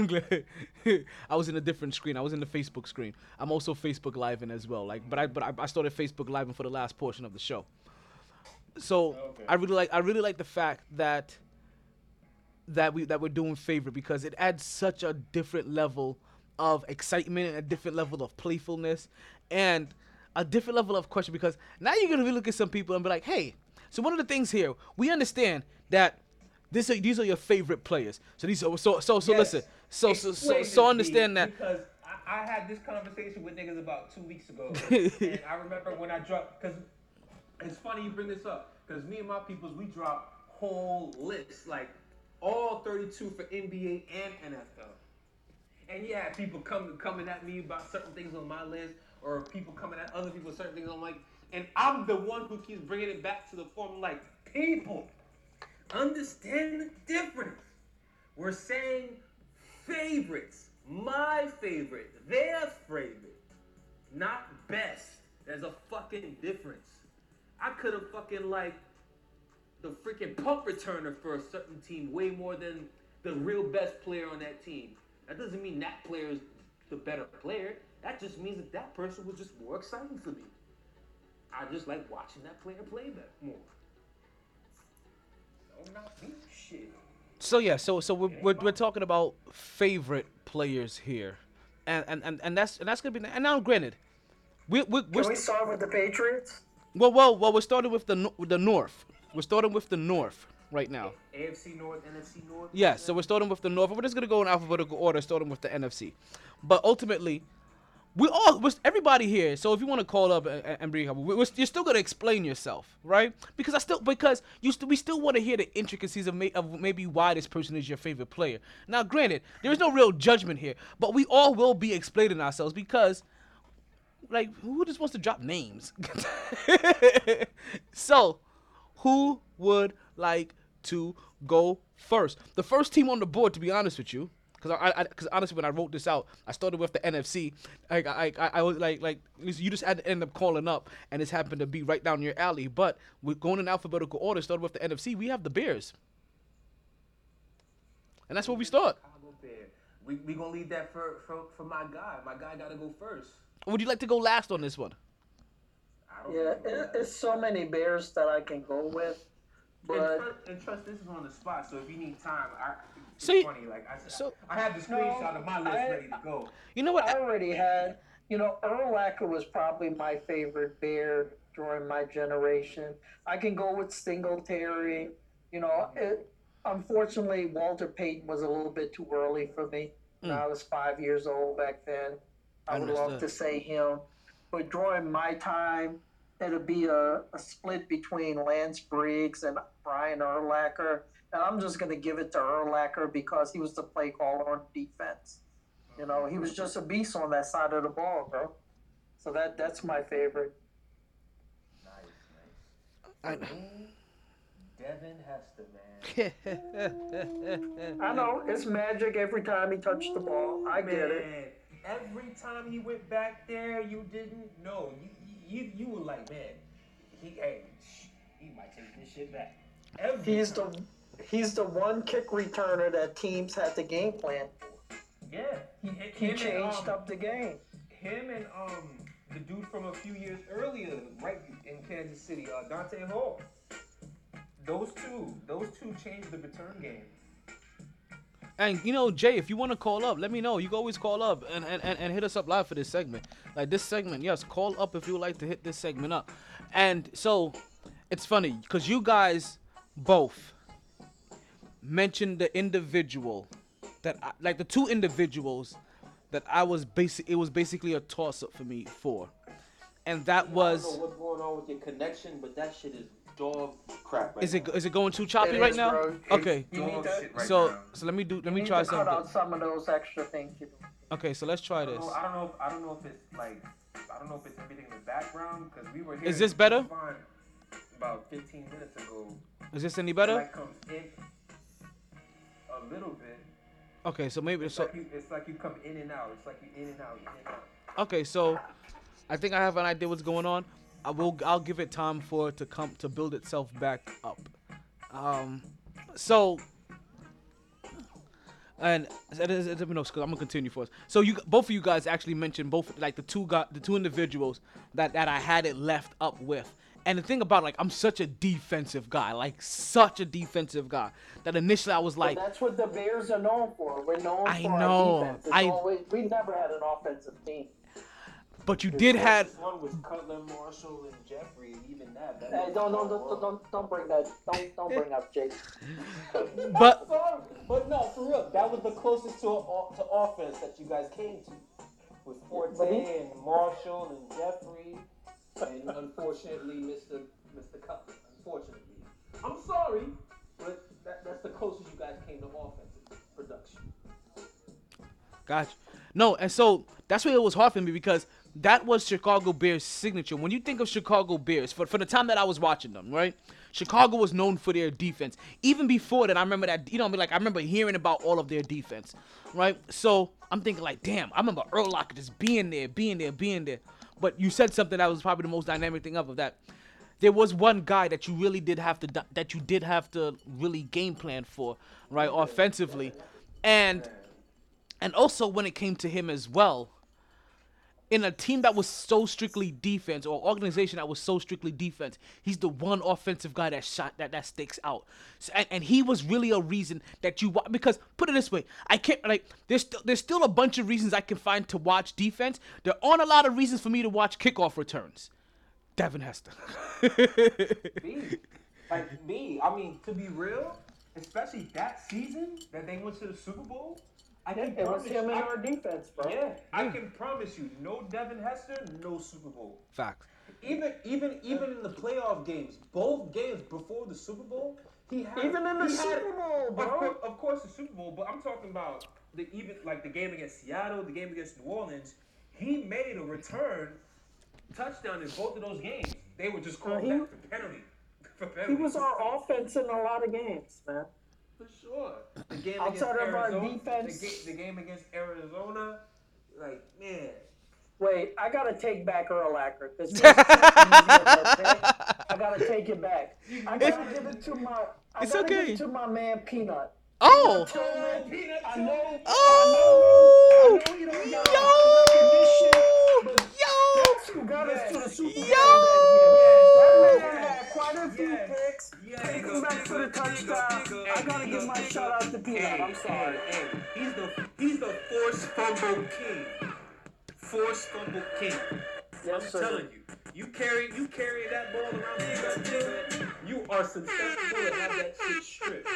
I was in a different screen. I was in the Facebook screen. I'm also Facebook live in as well. Like, but I but I, I started Facebook live in for the last portion of the show. So I really like I really like the fact that that we that we're doing favorite because it adds such a different level of excitement and a different level of playfulness and a different level of question because now you're gonna be look at some people and be like, hey, so one of the things here, we understand that this are, these are your favorite players. So these are so so so Yes. listen. So so so, so understand that because I, I had this conversation with niggas about two weeks ago, and I remember when I dropped because it's funny you bring this up because me and my peoples we drop whole lists like all 32 for NBA and NFL. And yeah, people come coming at me about certain things on my list, or people coming at other people certain things. I'm like, and I'm the one who keeps bringing it back to the form. Like, people, understand the difference. We're saying favorites, my favorite, their favorite, not best. There's a fucking difference. I could have fucking like the freaking punt returner for a certain team way more than the real best player on that team. That doesn't mean that player is the better player. That just means that that person was just more exciting for me. I just like watching that player play that more. No, not me. Shit. So yeah, so so we're, we're, we're talking about favorite players here, and and, and, and that's and that's gonna be and now granted, we we we're Can we st- start with the Patriots? well well well we're starting with the with the North. We're starting with the North right now. AFC North, NFC North. Yes, so we're starting with the North. We're just gonna go in alphabetical order, starting with the NFC. But ultimately, we all, we're, everybody here. So if you want to call up and, and bring up, you're still gonna explain yourself, right? Because I still, because you still, we still want to hear the intricacies of, may, of maybe why this person is your favorite player. Now, granted, there is no real judgment here, but we all will be explaining ourselves because. Like, who just wants to drop names? so, who would like to go first? The first team on the board, to be honest with you, because I, because honestly, when I wrote this out, I started with the NFC. Like, I, I, I was like, like you just had to end up calling up, and this happened to be right down your alley. But we're going in alphabetical order. Started with the NFC. We have the Bears, and that's where we start. Chicago Bear. We we gonna leave that for, for for my guy. My guy gotta go first. Would you like to go last on this one? I don't Yeah, know. it, it's so many Bears that I can go with, And but trust, and trust, this is on the spot, so if you need time, I, it's See, funny. Like I said, so- I have the screenshot of my list I- ready to go. You know what? I already had, you know, Urlacher was probably my favorite Bear during my generation. I can go with Singletary. You know, mm-hmm. it, unfortunately, Walter Payton was a little bit too early for me. You know, I was five years old back then. I would love to say him. But during my time, it'll be a, a split between Lance Briggs and Brian Urlacher. And I'm just going to give it to Urlacher because he was the play caller on defense. You know, he was just a beast on that side of the ball, bro. So that that's my favorite. Nice, nice. I, Devin Hester, man. I know it's magic every time he touched the ball. I get it. Every time he went back there, you didn't know. You you, you were like, man, he hey, sh- he might take this shit back. Every He's time. the he's the one kick returner that teams had the game plan for. yeah. He, He him and, changed um, up the game. him and um the dude from a few years earlier, right in Kansas City, uh, Dante Hall. Those two, those two changed the return game. And you know, Jay, if you want to call up, let me know. You can always call up and, and, and, and hit us up live for this segment. Like this segment, yes, call up if you would like to hit this segment up. And so it's funny because you guys both mentioned the individual that I, like the two individuals that I was basic it was basically a toss up for me for. And that I don't was know what's going on with your connection, but that shit is dog crap. Right is it now. is it going too choppy It right is, now? bro. Okay. You need that? right So now. so let me do let me try something. Cut out some of those extra things. Okay, so let's try I don't this. know- I don't know. If, I don't know if it's like. I don't know if it's everything in the background because we were here. Is this better? About 15 minutes ago. Is this any better? like comes in a little bit. Okay, so maybe It's so like you. It's like you come in and out. It's like you in and out, in and out. Okay, so I think I have an idea what's going on. I will. I'll give it time for it to come to build itself back up. Um, so and it is- it is- no, I'm gonna continue for us. So you both of you guys actually mentioned both like the two got the two individuals that that I had it left up with. And the thing about like I'm such a defensive guy, like such a defensive guy that initially I was But like, that's what the Bears are known for. We're known I for know. defense. It's I- always, we never had an offensive team. But you did had This one was Cutler, Marshall, and Jeffery. Even that. that Hey, was don't, don't, don't, don't, don't bring that. Don't, don't bring up Jake. but Sorry, but no, for real, that was the closest to a, to offense that you guys came to, with Forte But he- and Marshall and Jeffery, and unfortunately, Mr. Mr. Cutler. Unfortunately, I'm sorry, but that, that's the closest you guys came to offensive production. Gotcha. No, and so that's why it was hard for me because that was Chicago Bears' signature. When you think of Chicago Bears, for, for the time that I was watching them, right? Chicago was known for their defense. Even before that, I remember that, you know, I mean, like I remember hearing about all of their defense, right? So I'm thinking like, damn, I remember Urlacher just being there, being there, being there. But you said something that was probably the most dynamic thing of that. There was one guy that you really did have to that you did have to really game plan for, right, offensively, and and also when it came to him as well, in a team that was so strictly defense or organization that was so strictly defense, he's the one offensive guy that shot that that sticks out. So, and, and he was really a reason that you because put it this way, I can't like there's still there's still a bunch of reasons I can find to watch defense. There aren't a lot of reasons for me to watch kickoff returns. Devin Hester. Me, like me, I mean, to be real, especially that season that they went to the Super Bowl, I can It was promise him you, and I- our defense, bro. Yeah, I hmm. can promise you, no Devin Hester, no Super Bowl. Facts. Even even even in the playoff games, both games before the Super Bowl, he had Even in the he had- Super Bowl, Of, bro. of course, the Super Bowl, but I'm talking about the even like the game against Seattle, the game against New Orleans. He made a return touchdown in both of those games. They were just called he- back for penalty. For He was our offense in a lot of games, man. For sure. The game Outside against of our Arizona, defense- The, ga- the game against Arizona, like man. Wait, I gotta take back Urlacher because he's I gotta take it back. I gotta give it to my. I It's gotta okay. give it to my man Peanut. Oh. Tillman, Peanut I know. Oh. I know you don't got Yo. recognition, but Yo. that's who got us to the Super Bowl Yo. That year. That man had quite a few Yes. picks. Yeah, Take go, him back to the touchdown. go, I gotta give my shout out to Peanut. I'm sorry. Hey, hey, he's the he's the force fumble king. Force fumble king. Yes, I'm sir. telling you, you carry you carry that ball around the field, you are susceptible to have that shit stripped.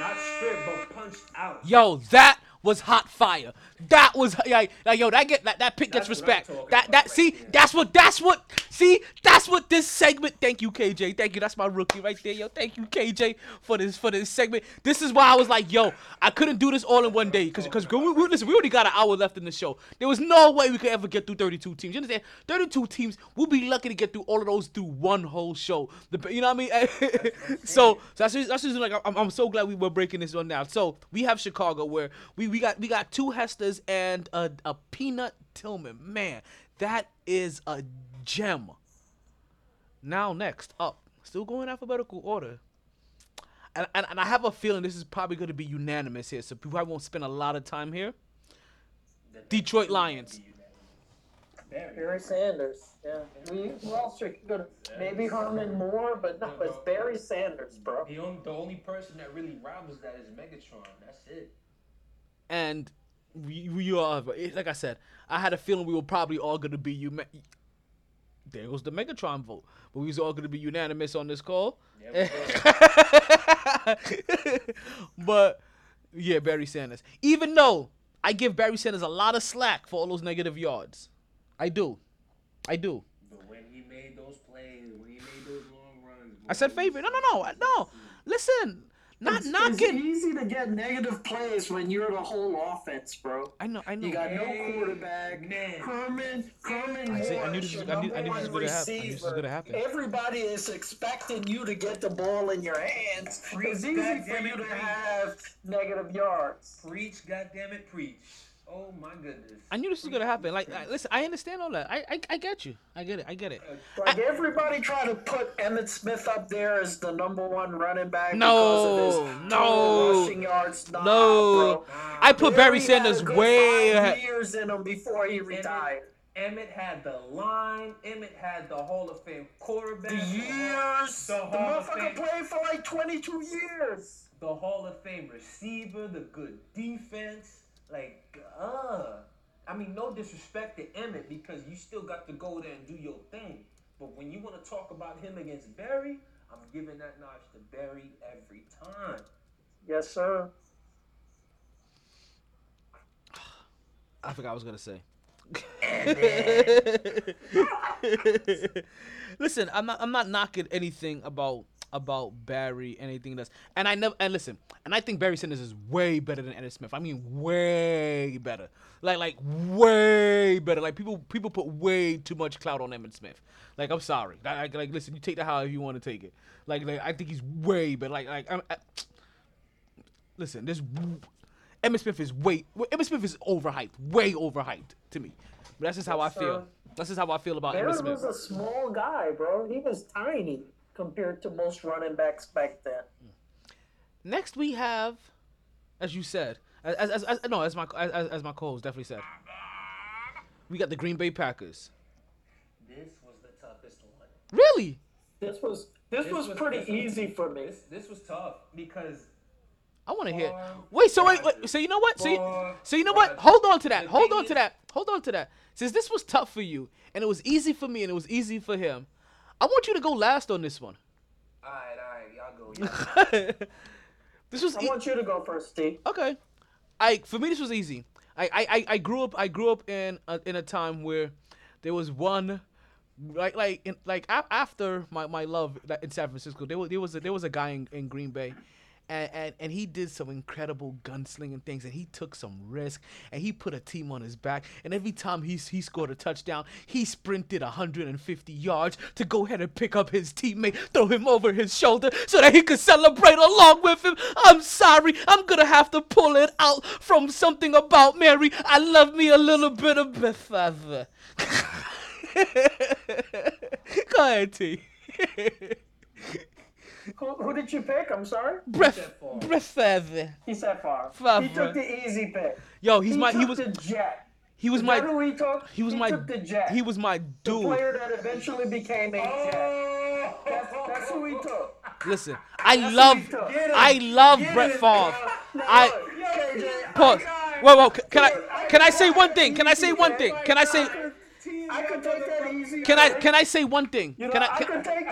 Not stripped, but punched out. Yo, that was hot fire. That was like, like yo, that get that, that pick gets That's I'm respect. That that right see, there. that's what that's what See, that's what this segment. Thank you, KJ. Thank you. That's my rookie right there, yo. Thank you, KJ, for this for this segment. This is why I was like, yo, I couldn't do this all in one day because because we, we, listen, we already got an hour left in the show. There was no way we could ever get through 32 teams. You understand? 32 teams. We'll be lucky to get through all of those through one whole show. The, you know what I mean? so, so that's just, that's just like I'm, I'm so glad we were breaking this one down. So we have Chicago where we, we got we got two Hesters and a, a Peanut Tillman. Man, that is a gem. Now next up, still going alphabetical order. And, and, and I have a feeling this is probably going to be unanimous here, so people probably won't spend a lot of time here. Detroit Lions. Barry Sanders. Yeah. We, who else are gonna? Maybe Herman Moore, but no, it's Barry Sanders, bro. The only, the only person that really rivals that is Megatron. That's it. And we, we are, eh, like I said, I had a feeling we were probably all going to be you. There goes the Megatron vote, but we was all going to be unanimous on this call. but yeah, Barry Sanders. Even though I give Barry Sanders a lot of slack for all those negative yards, I do, I do. But when he made those plays, when he made those long runs, I said favorite. No, no, no, no. Listen, not It's, not it's getting. easy to get negative plays when you're the whole offense, bro. I know, I know. You got no quarterback. man. Herman, Herman I see- I Moore knew is this was- your I knew- I knew number this was one gonna happen. I knew this was receiver. gonna happen. Everybody is expecting you to get the ball in your hands. It's easy for you to preach. have negative yards. preach, goddamn it, preach. Oh my goodness. I knew this was gonna happen. Like, I- listen, I understand all that. I, I, I get you. I get it. I get it. Uh, like everybody try to put Emmitt Smith up there as the number one running back No, because of his no, rushing yards. Nah, No, bro. I put Barry Barry Sanders way five ahead. years in him before he retired. Emmitt had the line. Emmitt had the Hall of Fame quarterback. The years, The the, motherfucker played for like 22 years. the Hall of Fame receiver, the good defense. Like, uh, I mean, no disrespect to Emmitt because you still got to go there and do your thing. But when you want to talk about him against Barry, I'm giving that notch to Barry every time. Yes, sir. I forgot what I was gonna say. listen, I'm not I'm not knocking anything about about Barry, anything that's and I never and listen, and I think Barry Sanders is way better than Emmitt Smith. I mean way better. Like like way better. Like people people put way too much clout on Emmitt Smith. Like I'm sorry. Like, like listen, you take that however you want to take it. Like like I think he's way better. Like like I'm, I, listen, this Emmitt Smith is way Emmitt Smith is overhyped, way overhyped to me. But that's just how I feel. That's just how I feel about Barry Emmitt Smith. was a small guy, bro. He was tiny compared to most running backs back then. Next we have, as you said, as as, as no, as my as, as my co-host definitely said, we got the Green Bay Packers. This was the toughest one. Really? This was this, This was, was- pretty this was- easy for me. This this was tough because I want to hear. Wait, so wait, wait, so you know what? So you, so you know what? Hold on to that. Hold on to that. Hold on to that. Since this was tough for you and it was easy for me and it was easy for him, I want you to go last on this one. all right, all right, y'all go. Y'all. this was I e- want you to go first, Steve. okay. I for me this was easy. I I, I, grew up I grew up in a, in a time where there was one like like in, like after my, my love in San Francisco there was there was a, there was a guy in, in Green Bay and, and and he did some incredible gunslinging things and he took some risk and he put a team on his back and every time he he scored a touchdown he sprinted 150 yards to go ahead and pick up his teammate throw him over his shoulder so that he could celebrate along with him. I'm sorry I'm gonna have to pull it out from something about Mary. I love me a little bit of Bethesda go ahead T Who, who did you pick? I'm sorry. Breath, Bethesda. He said far. Favre. He took the easy pick. Yo, he's he my took he was the jet. he was my who he took? he was my took the jet. he was my the dude. player that eventually became a jet. That's, that's who he took. Listen, I That's love who he took. I love Get Brett Favre. bro. I look, KJ, pause. I- Whoa, whoa. c- Can I can I say one thing? Can I say one thing? Can I say I could take that easy. can I can I say one thing? You know, Can I, I can, could take.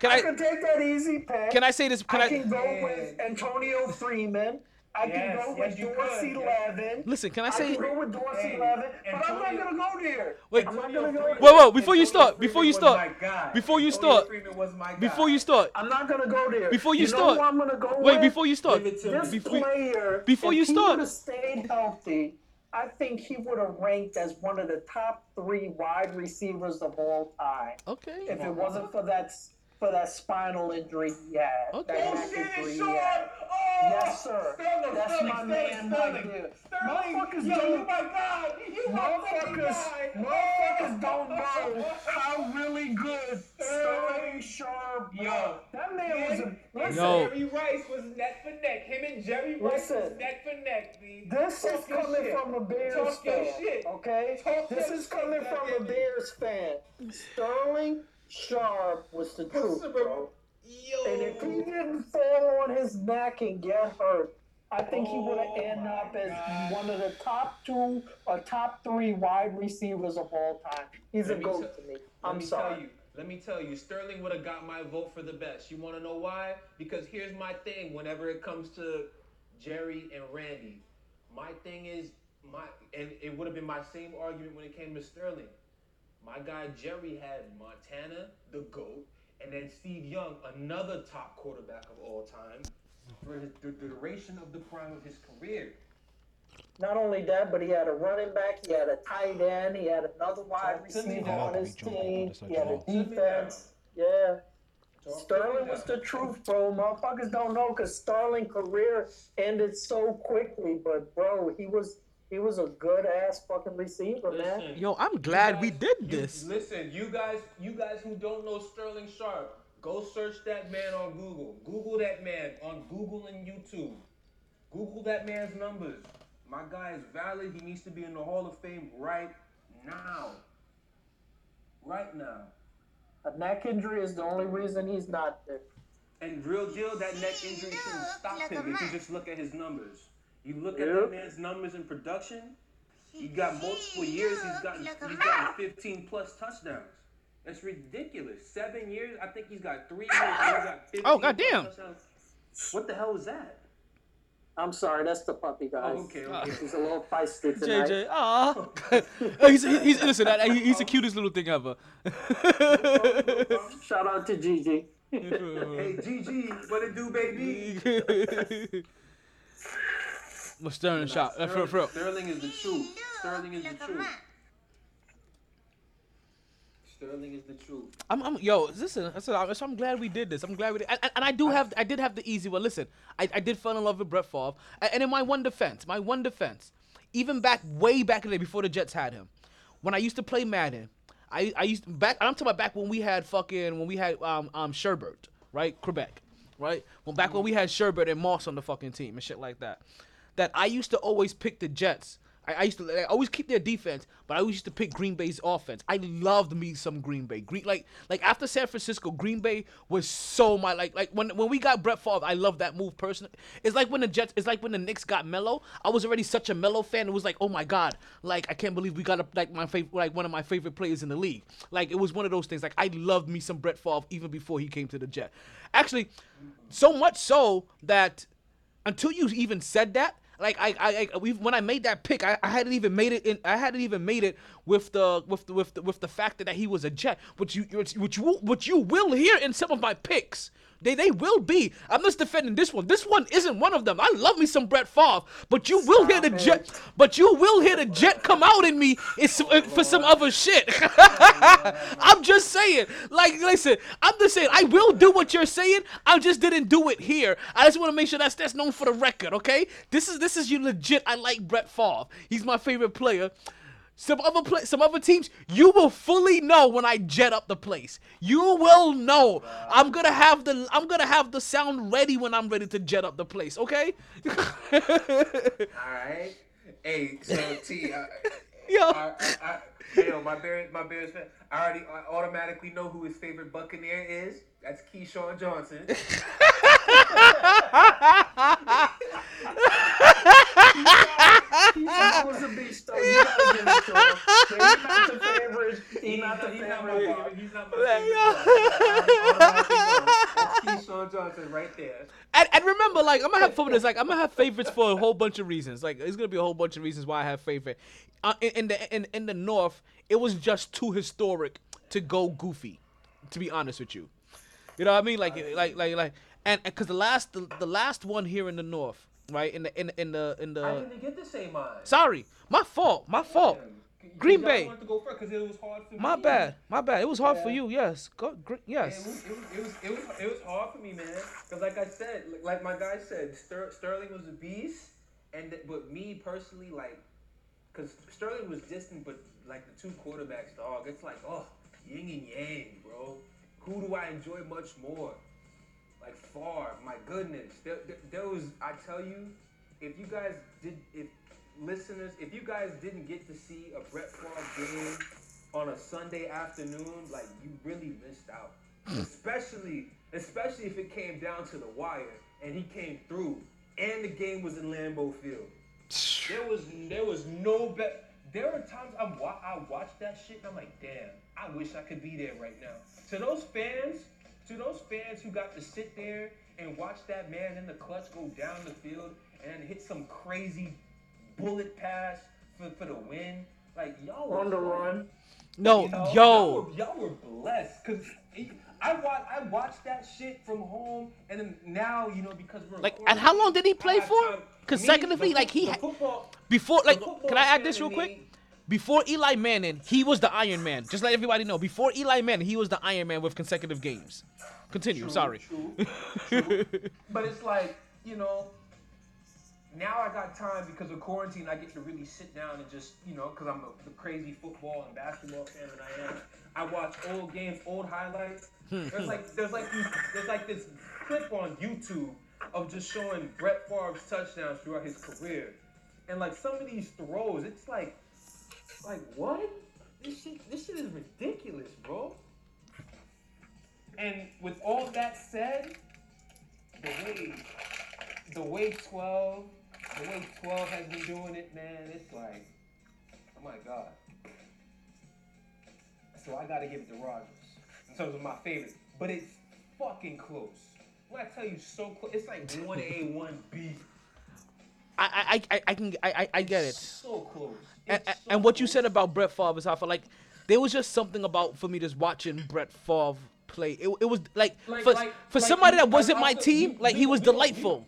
can I, I could take that easy pick. can I say this? Can I I can go with Antonio Freeman. I Yes, can go yes, with you Dorsey could. Levin. Listen, can I I say? can go with Dorsey Hey, Levin, but I'm not gonna go there. Wait. I'm not gonna go. Freeman- Whoa, whoa, before you start, Freeman before you start, before you start, Freeman was my guy. Before you start, I'm not gonna go there. Before you you start- know who I'm gonna go wait, with? before you start, Give it to This me. before- player, before if you he start- would have stayed healthy, I think he would have ranked as one of the top three wide receivers of all time. okay. If it wasn't for that for that spinal injury he had, Okay. that Oh, neck Shannon injury he Sharpe! had. Oh! Yes, sir. Sterling, That's Sterling, my Sterling, man Sterling. right there. Sterling, Motherfuckers yo, don't- you my guy. You my fucking Motherfuckers, guy. motherfuckers don't know how really good Sterling Sharpe Yo, was. That man was a listen. Yo. Jerry Rice was neck for neck. Him and Jerry Rice was neck for neck, B. This is Talk your coming shit. from a Bears Talk fan, shit. okay? Talk This your is shit, coming from a. Bears fan. Sterling Sharpe was the truth, bro. Yo. And if he didn't fall on his neck and get hurt, I think he would have Oh ended up as God. one of the top two or top three wide receivers of all time. He's Let a goat tell- to me. Let I'm me sorry. tell you. Let me tell you, Sterling would have got my vote for the best. You want to know why? Because here's my thing. Whenever it comes to Jerry and Randy, my thing is my, and it would have been my same argument when it came to Sterling. My guy Jerry had Montana, the goat, and then Steve Young, another top quarterback of all time, for his, the duration of the prime of his career. Not only that, but he had a running back, he had a tight end, he had another wide receiver on his team, he had a Jamal. Talk to me defense. Yeah. Talk Sterling was the truth, bro. Motherfuckers don't know because Sterling career ended so quickly, but bro, he was he was a good ass fucking receiver, man. Yo, I'm You glad we guys- did you- this. listen, you guys, you guys who don't know Sterling Sharpe, go search that man on Google. Google that man on Google and YouTube. Google that man's numbers. My guy is valid. He needs to be in the Hall of Fame right now. Right now. A neck injury is the only reason he's not there. And real deal, that neck injury shouldn't stop him if you just look at his numbers. You look at Yep. that man's numbers in production. He got multiple years. He's gotten he's gotten 15 plus touchdowns. That's ridiculous. Seven years. I think he's got three years. He's got 15 Oh, plus goddamn. touchdowns. What the hell was that? I'm sorry, that's the puppy guys. Oh, okay, okay. He's a little feisty tonight. JJ, ah, he's he's innocent. He's the cutest little thing ever. Shout out to Gigi. Hey, GG, what it do, baby? Well, Sterling Sharpe. Uh, for, for, Sterling is the truth. Sterling is the truth. Sterling is the truth. I'm, I'm, yo, listen, listen, I'm, so I'm glad we did this. I'm glad we did, and, and I do have, I did have the easy one. Listen, I, I did fall in love with Brett Favre, and, and in my one defense, my one defense, even back way back in the day before the Jets had him, when I used to play Madden, I, I used to, back. I'm talking about back when we had fucking when we had um um Chrebet, right, Quebec, right. Well, back when we had Chrebet and Moss on the fucking team and shit like that. That I used to always pick the Jets. I, I used to always keep their defense, but I always used to pick Green Bay's offense. I loved me some Green Bay. Green like like after San Francisco, Green Bay was so my like like when when we got Brett Favre, I love that move personally. It's like when the Jets, it's like when the Knicks got Melo. I was already such a Melo fan. It was like, oh my god, like I can't believe we got a, like my favorite like one of my favorite players in the league. Like it was one of those things. Like I loved me some Brett Favre even before he came to the Jet. Actually, so much so that until you even said that like I, I, I we when I made that pick, I, I hadn't even made it in. I hadn't even made it with the with the with the, with the fact that he was a Jet, which you which you which you will hear in some of my picks. They they will be. I'm just defending this one. This one isn't one of them. I love me some Brett Favre, but you will hear the Jet. But you will hear the Jet come out in me. It's uh, for some other shit. I'm just saying. Like, listen, I'm just saying. I will do what you're saying. I just didn't do it here. I just want to make sure that's that's known for the record. Okay. This is this is you legit. I like Brett Favre. He's my favorite player. Some other play, some other teams, you will fully know when I jet up the place. You will know. I'm gonna have the I'm gonna have the sound ready when I'm ready to jet up the place. Okay. All right. Hey, so T, uh, I, Yo. I, I, I, yo, my Bears, my Bears fan. I already I automatically know who his favorite Buccaneer is. That's Keyshawn Johnson. He's always a beast, though. You gotta give it to him. He's not the favorite. He's not the he's not my favorite. favorite. He's not my favorite. I automatically Keyshawn Johnson. right there. And, and remember, like I'm gonna have fun with this. Like I'm gonna have favorites for a whole bunch of reasons. Like it's gonna be a whole bunch of reasons why I have favorite. Uh, in, in the in, in the North, it was just too historic to go goofy. To be honest with you, you know what I mean? Like like like like, and because the last the, the last one here in the North, right? In the in in the in the. I the. didn't get to say mine. Sorry, my fault. My fault. Green Bay. to go first 'cause it was hard for My me. bad. My bad. It was hard for you. Yes. Go. Gr- yes. It was, it was, it was, it was, it was hard for me, man. Cause like I said, like, my guy said, Ster- Sterling was a beast, and th- but me personally, like, cause Sterling was distant, but like the two quarterbacks, dog, it's like oh, yin and yang, bro. Who do I enjoy much more? Like Favre, my goodness. There I tell you, if you guys did, if listeners, if you guys didn't get to see a Brett Favre game on a Sunday afternoon, like you really missed out. Hmm. especially, especially if it came down to the wire and he came through, and the game was in Lambeau Field. There was, there was no bet. There were times I'm wa- I watched that shit and I'm like, damn, I wish I could be there right now. To those fans, to those fans who got to sit there and watch that man in the clutch go down the field and hit some crazy bullet pass for, for the win, like y'all were On the run. No. you know, Y'all Yo. were, y'all were blessed because I watch I watched that shit from home, and then now you know because we're Like, and how long did he play for? time- Consecutively? Me, the Like, he had- the football. Before, like, football can I add this real quick? me- Before Eli Manning, he was the Iron Man. Just let everybody know. Before Eli Manning, he was the Iron Man with consecutive games. Continue. True, Sorry. true, true. but it's like, you know, now I got time because of quarantine. I get to really sit down and just, you know, because I'm a, the crazy football and basketball fan that I am. I watch old games, old highlights. Hmm. There's like, there's like, these, there's like this clip on YouTube of just showing Brett Favre's touchdowns throughout his career, and like some of these throws, it's like, like what? This shit, this shit is ridiculous, bro. And with all that said, the way the way 12 the way 12 has been doing it, man, it's like oh my god. So I gotta give it to Rodgers in terms of my favorite. But it's fucking close. When I tell you so close, it's like 1A, 1B. I, I, I, I can, I, I, I get it. So close. And, and- so and what you said about Brett Favre is how I felt like there was just something about for me just watching Brett Favre play. It, it was like, Like- for, like- for like somebody that wasn't like my team, like he was delightful.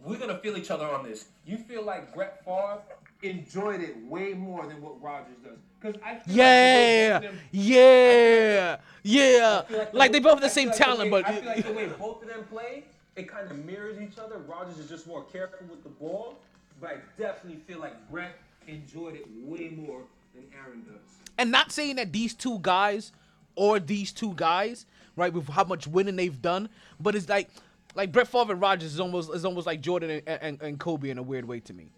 We're gonna feel each other on this. You feel like Brett Favre enjoyed it way more than what Rodgers does. Because I Yeah, like the way both of yeah, yeah. Like, the they both have the same like talent, way- but I feel like the way both of them play, it kind of mirrors each other. Rodgers is just more careful with the ball, but I definitely feel like Brett enjoyed it way more than Aaron does. and not saying that these two guys or these two guys, right, with how much winning they've done, but it's like like Brett Favre and Rodgers is almost is almost like Jordan and, and, and Kobe in a weird way to me.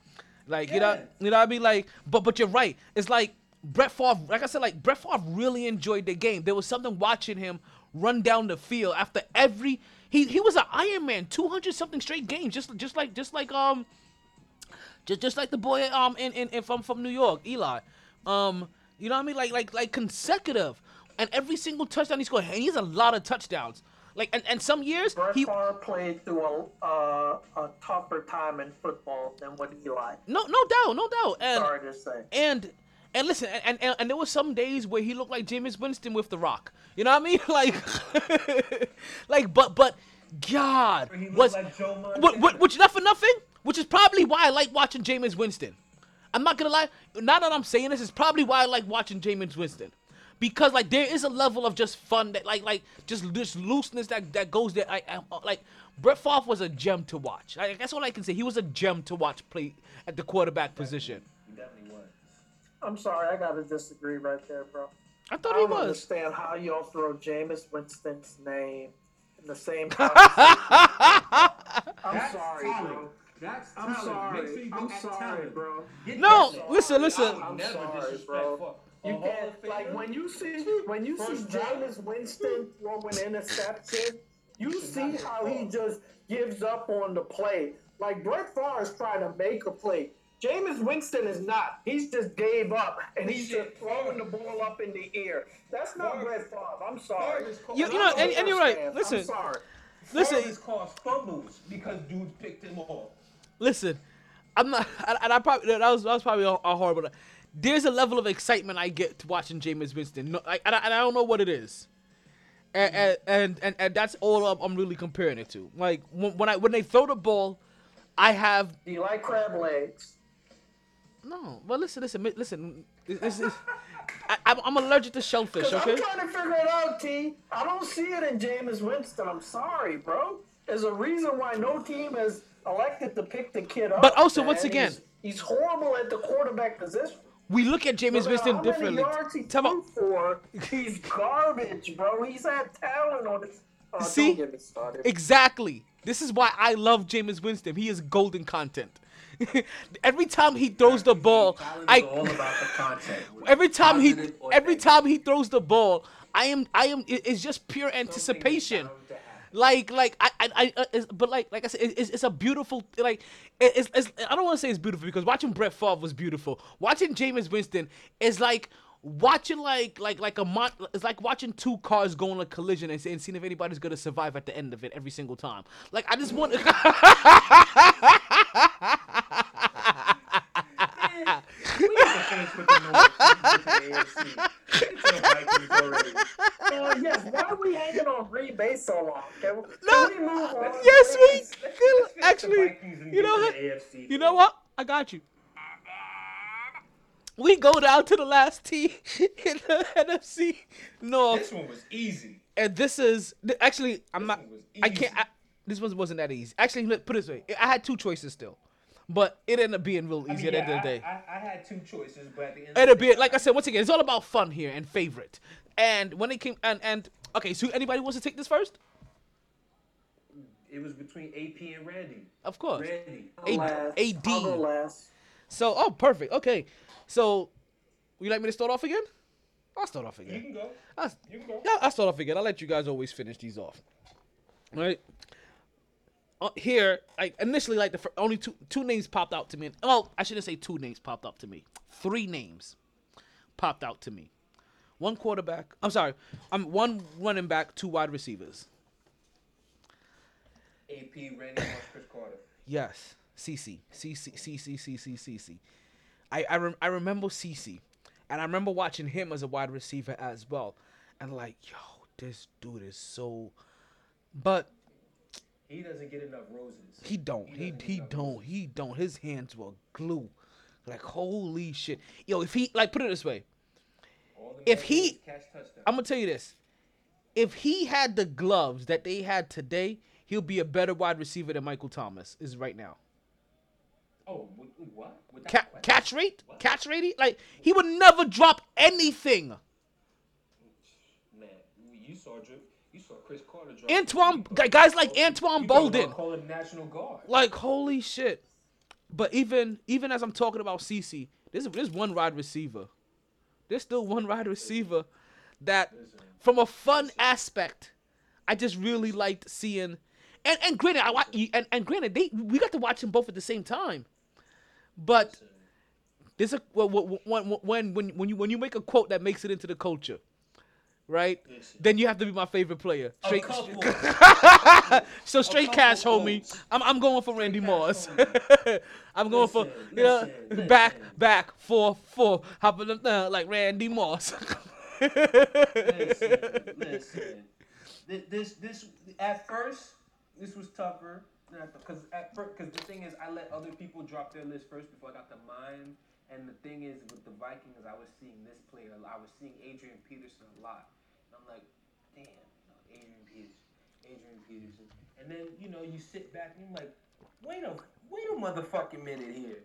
Like you know, you know what I mean? Like, but but you're right. It's like Brett Favre, like I said, like Brett Favre really enjoyed the game. There was something watching him run down the field after every he he was an Iron Man, two hundred something straight games, just just like just like um just just like the boy um in, in, in from from New York, Eli. Um, you know what I mean? Like like like consecutive, and every single touchdown he scored, and he has a lot of touchdowns. Like and, and some years Brett he Favre played through a, uh, a tougher time in football than what Eli. no no doubt no doubt and Sorry to say. and and listen and, and and there were some days where he looked like Jameis Winston with the Rock. You know what I mean? Like like but but God Or he looked was like Joe wh- Montana. which not for nothing, which is probably why I like watching Jameis Winston. I'm not gonna lie. Now that I'm saying this, it's probably why I like watching Jameis Winston, because like there is a level of just fun that like like just just looseness that that goes there. I, I uh, uh, like Brett Favre was a gem to watch. Like, that's all I can say. He was a gem to watch play at the quarterback position. He definitely was. I'm sorry, I gotta disagree right there, bro. I I thought he don't was. understand how y'all throw Jameis Winston's name in the same. I'm That's sorry, bro. That's I'm talent. sorry. Make sure you I'm get sorry, talent. bro. Get No, that listen, listen. I would I'm never sorry, disrespect bro. You Hall can't like when you see when you see First round. Jameis Winston throwing interception, you see how he just gives up on the play. Like Brett Favre is trying to make a play. Jameis Winston is not. He's just gave up and he's just throwing the ball up in the air. That's not Favre- Brett Favre. I'm sorry. Favre is cold. You- you know, and- and you're right. Listen. I'm sorry. Listen- Fathers caused fumbles because dudes picked him off. Listen, I'm not, and I probably that was that was probably a, a horrible. There's a level of excitement I get to watching Jameis Winston, no, I, and, I, and I don't know what it is, and and and, and, and that's all I'm, really comparing it to. Like when, when I when they throw the ball, I have Do you like crab legs? no. Well, listen, listen, listen. It's, it's, I, I'm, I'm allergic to shellfish. Okay. I'm trying to figure it out, T. I don't see it in Jameis Winston. I'm sorry, bro. There's a reason why no team has elected to pick the kid up. But also, man. once again- he's, he's horrible at the quarterback position. We look at Jameis No Winston differently. Many yards he Tell me- for, he's garbage, bro. He's had talent on his. Oh, See? Don't get me started. Exactly. This is why I love Jameis Winston. He is golden content. Every time he throws the ball, Talent I the every time he every time he throws the ball, I am I am it's just pure anticipation. Like like I I, I uh, but like like I said, it's, it's a beautiful like it's, it's I don't want to say it's beautiful because watching Brett Favre was beautiful. Watching Jameis Winston is like watching like like like a mon- it's like watching two cars go on a collision and, and seeing if anybody's gonna survive at the end of it every single time. Like I just want. We need to finish with the North the AFC. Get the Vikings already. Uh, yes, why are we hanging on Green Bay so long? Can, we- No. can we move on? yes, we Let's- let's actually. You know what? You know what? I got you. We go down to the last team in the NFC North. This one was easy. and this is actually I'm This not. I can't. I, this one wasn't that easy. Actually, put it this way: I had two choices still, but it ended up being real I easy mean, at the end yeah, of the day. I, I, I had two choices, but at the end It ended of the being like I said once again. It's all about fun here and favorite. And when it came and and okay, so anybody wants to take this first? it was between AP and Randy. Of course. Randy. A- Last. AD. Last. So oh, perfect. Okay, so would you like me to start off again? I'll start off again. You can go. I'll, You can go. Yeah, I'll start off again. I'll let you guys always finish these off. All right. Uh, here, like initially, like the fir- only two two names popped out to me. Well, I shouldn't say two names popped up to me. Three names popped out to me. One quarterback. I'm sorry. I'm one running back, two wide receivers. AP, Randy Moss, Cris Carter. Yes, CC, CC, CC, CC, CC. I I, rem- I remember CC, and I remember watching him as a wide receiver as well, and like, yo, this dude is so. But He doesn't get enough roses. he don't. He doesn't he don't. roses. He don't. His hands were glue. Like holy shit, yo! If he like put it this way, if he- catch. I'm gonna tell you this: if he had the gloves that they had today, he'll be a better wide receiver than Michael Thomas is right now. oh, wh- wh- what? Ca- catch rate, What? catch rate, like he would never drop anything. Man, you saw Drew. You saw Cris Carter drop. Antoine- guys like Antoine Bolden. about Calling National Guard. Like holy shit! But even even as I'm talking about CC, there's there's one wide receiver. There's still one wide receiver that, from a fun aspect, I just really liked seeing. And and granted, I and, and granted they we got to watch them both at the same time, but there's a when when when you when you make a quote that makes it into the culture, right? Then you have to be my favorite player. Straight, so straight cash, homie. I'm, I'm going for Randy cash, Moss. I'm going for you know listen, back back for for hopping up uh, like Randy Moss. listen, listen. Th- This, this, at first, this was tougher. Because at first, because the thing is, I let other people drop their list first before I got to mine. And the thing is, with the Vikings, I was seeing this player. I was seeing Adrian Peterson a lot, I'm like, damn, you know, Adrian Peterson, Adrian Peterson. And then you know, you sit back and you're like, wait a, wait a motherfucking minute here.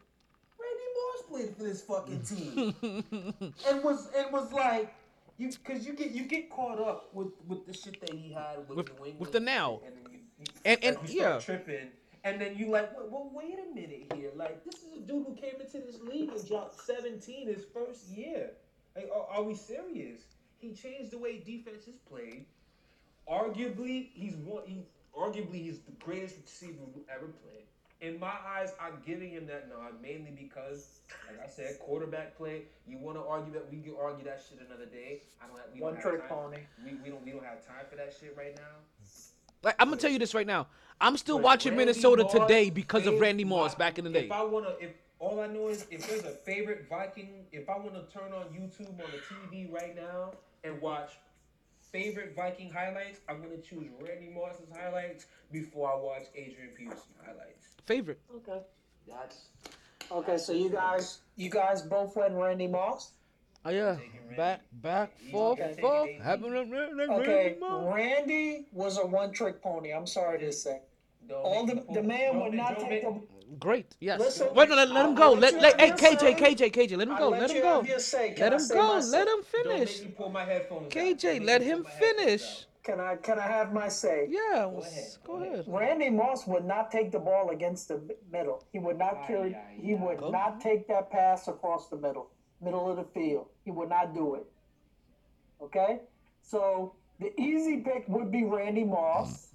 Randy Moss played for this fucking team and was and was like you because you get you get caught up with with the shit that he had with, With- New England with the now. and then you, you And- and- yeah. tripping and then you like well, well wait a minute here like this is a dude who came into this league and dropped 17 his first year like are, are we serious he changed the way defense is played arguably he's one he arguably he's the greatest receiver who ever played in my eyes, I'm giving him that nod mainly because, like I said, quarterback play. You want to argue that we can argue that shit another day. I don't have we One don't have trick pony. We, we don't we don't have time for that shit right now. Like I'm gonna tell you this right now. I'm still But watching Randy Minnesota Moss today because of Randy Moss my- back in the day. If I wanna, if all I know is if there's a favorite Viking, if I wanna turn on YouTube on the TV right now and watch favorite Viking highlights, I'm gonna choose Randy Moss's highlights before I watch Adrian Peterson highlights. Favorite. Okay. That's Okay, so you guys, you guys both went Randy Moss. Oh yeah. Back, back, forth, Okay. forth. Happening. Okay, Randy was a one-trick pony. I'm sorry to say. All the, the man would not take the. Great. Yes. Listen, Wait, no, let, let him go. let Let, you let, have hey, KJ, say. KJ, KJ, let him go. let Let him go. say. Let him go. Let say? him Don't finish. make me pull my headphones out. KJ, Don't let me him pull my finish. Can I can I have my say? Yeah. Go s- ahead, Go go ahead. Randy Moss would not take the ball against the middle. He would not Aye, carry. aye, He aye. would Go. not take that pass across the middle, middle of the field. He would not do it. Okay, so the easy pick would be Randy Moss.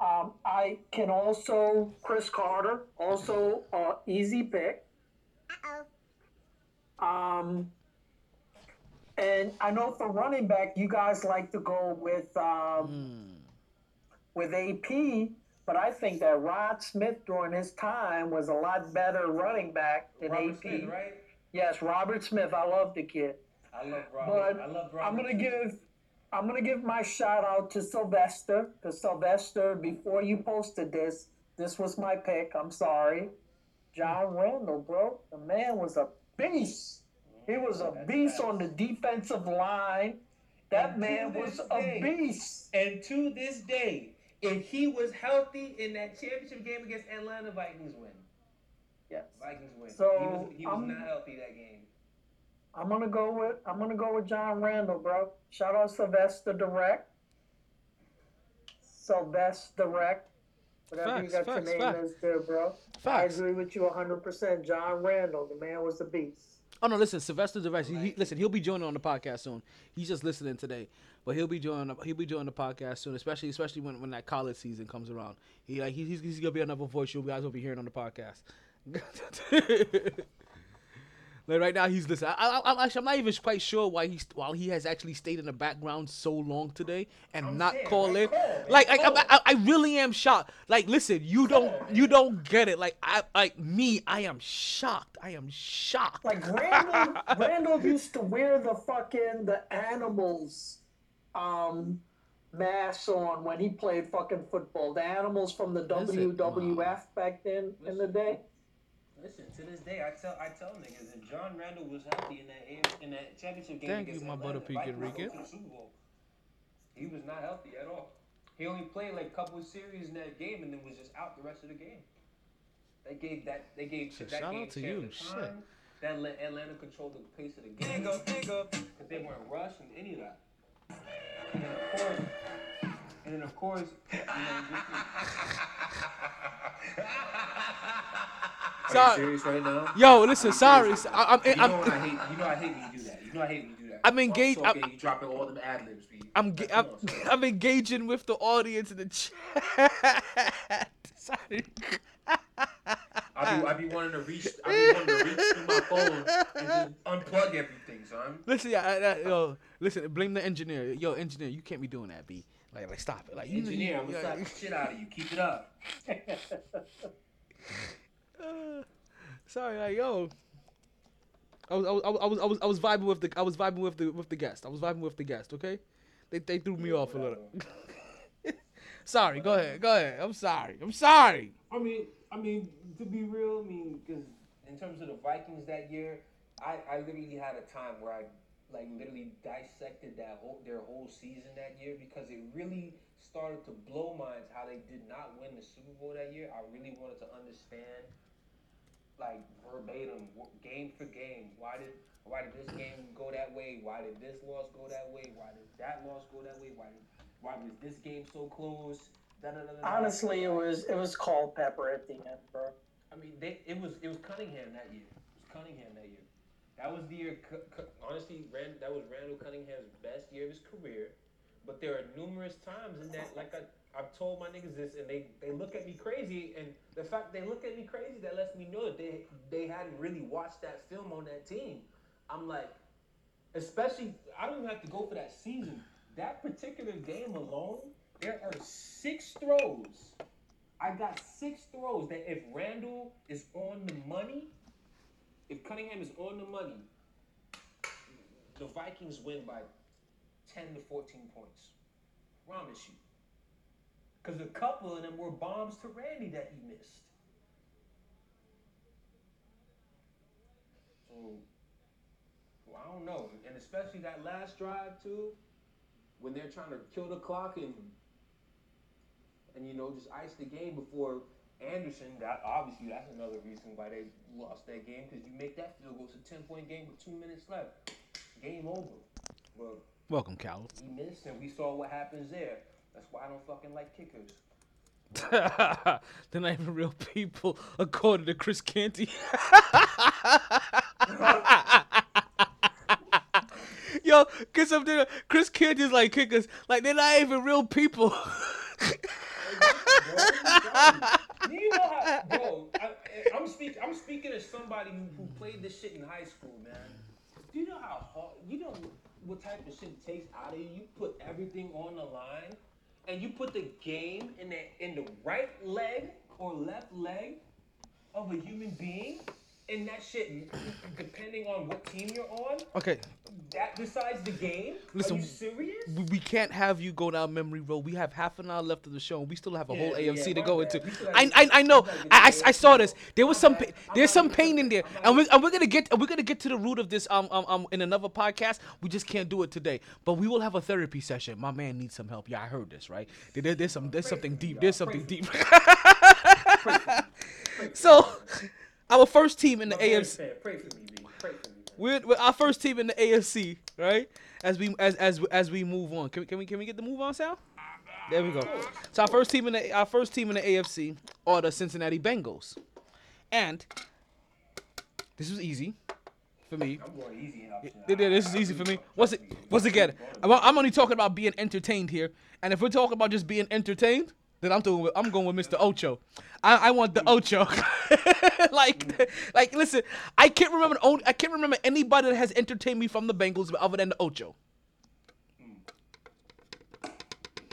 Um, I can also Cris Carter, also uh, easy pick. Uh oh. Um, and I know for running back, you guys like to go with um, with AP, but I think that Rod Smith during his time was a lot better running back than Robert AP. Smith, right? Yes, Robert Smith. I love the kid. I love Robert. But I love Robert. I'm gonna too. give I'm gonna give my shout out to Sylvester because Sylvester, before you posted this, this was my pick. I'm sorry, John Randle, bro. The man was a beast. He was a beast on the defensive line. That And man was this a beast. And to this day, if he was healthy in that championship game against Atlanta, Vikings win. Yes. Vikings win. So, he was, he was not healthy that game. I'm gonna go with I'm gonna go with John Randle, bro. Shout out Sylvester Direct. Sylvester Direct. Whatever Facts, you got facts, your name facts. is there, bro. Facts. I agree with you 100%. John Randle, the man was a beast. Oh no, listen, Sylvester Device. He, he, listen, he'll be joining on the podcast soon. He's just listening today, but he'll be joining. He'll be joining the podcast soon, especially especially when, when that college season comes around. He like he, he's, he's gonna be another voice you guys will be hearing on the podcast. like right now, he's listening. I, I, I'm actually I'm not even quite sure why he's while he has actually stayed in the background so long today and I'm not saying, call in. Like. I, I, I really am shocked. Like listen, you don't you don't get it. Like I like me, I am shocked. I am shocked. Like Randle, Randle used to wear the fucking the animals um mask on when he played fucking football. The animals from the? WWF back then in the day. Listen, to this day, I tell I tell niggas if John Randle was healthy in that A- in that championship game Thank against you, my Atlanta, butter the pecan Vikings Rican. go to the Super Bowl. He was not healthy at all. He only played like a couple of series in that game and then was just out the rest of the game. They gave that they gave Shit, that shout game out to you, shit. That let Atlanta control the pace of the game. Because they weren't rushing any of that. And then of course, and then of course, you know, Are Sorry. you right now? Yo, listen, sorry. I, I'm, You I'm, what I hate. You know I hate when you do that. You know I hate when you do that. I'm engaged- talking, I'm- you dropping all them ad libs. I'm, ga- I'm, I'm engaging with the audience in the chat. Sorry. I be, I be wanting to reach. I be wanting to reach through my phone and just unplug everything, son. Listen, yeah, I, I, yo, listen. Blame the engineer. Yo, engineer, you can't be doing that, B. Like, like, stop it. Like, you, Engineer, I'm gonna slap the shit out of you. Keep it up. Sorry, like, yo. I was, I was, I was, I was, I was vibing with the, I was vibing with the, with the guest. I was vibing with the guest. Okay, they, they threw me off a little. sorry. Go ahead. Go ahead. I'm sorry. I'm sorry. I mean, I mean, to be real, I mean, because in terms of the Vikings that year, I, I literally had a time where I like literally dissected that whole their whole season that year because it really started to blow minds how they did not win the Super Bowl that year. I really wanted to understand, like verbatim, game for game, why did why did this game go that way? Why did this loss go that way? Why did that loss go that way? Why did why was this game so close? Da, da, da. Honestly, it was it was called Pepper at the end, bro. I mean, they, it was it was Cunningham that year. It was Cunningham that year. That was the year. Honestly, Rand, that was Randall Cunningham's best year of his career. But there are numerous times in that, like I, I've told my niggas this, and they, they look at me crazy. And the fact they look at me crazy, that lets me know that they they hadn't really watched that film on that team. I'm like, especially I don't even have to go for that season. That particular game alone, there are six throws. I got six throws that if Randall is on the money, if Cunningham is on the money, the Vikings win by 10 to 14 points. Promise you. Because a couple of them were bombs to Randy that he missed. So, well, I don't know. And especially that last drive, too, when they're trying to kill the clock and, and you know, just ice the game before Anderson, that obviously that's another reason why they lost that game because you make that field goal, it's a 10 point game with two minutes left. Game over. But Welcome, Cal. he missed, and we saw what happens there. That's why I don't fucking like kickers. They're not even real people, according to Chris Canty. Yo, cause I'm there, Chris Canty's like kickers, like they're not even real people. Do you know how, bro? I, I'm speaking. I'm speaking as somebody who, who played this shit in high school, man. Do you know how hard? You know what type of shit takes out of you? You put everything on the line, and you put the game in the in the right leg or left leg of a human being, and that shit, depending on what team you're on, okay, that decides the game. Listen, Are you serious? we, we can't have you go down memory road. We have half an hour left of the show, and we still have a whole Yeah, AFC yeah, to go bad. into. I, I, I know. we gotta get I, I, I saw this. There was some, I'm pa- not- I'm there's some pain in there, and we and we're gonna get we're gonna get to the root of this um um um in another podcast. We just can't do it today, but we will have a therapy session. My man needs some help. Yeah, I heard this right. There, there- there's some there's something deep. There's something deep. Pray for me. so, our first team in the AFC. Pray for me, B. Pray for me. We're, we're our first team in the AFC, right? As we as as as we move on, can we can we can we get the move on, Sal? There we go. So our first team in the our first team in the AFC are the Cincinnati Bengals, and this was easy for me. Yeah, This is easy for me. Once it once again, I'm only talking about being entertained here, and if we're talking about just being entertained, then I'm doing with, I'm going with Mr. Ocho. I, I want the Ocho. like like listen, I can't remember I can't remember anybody that has entertained me from the Bengals other than the Ocho.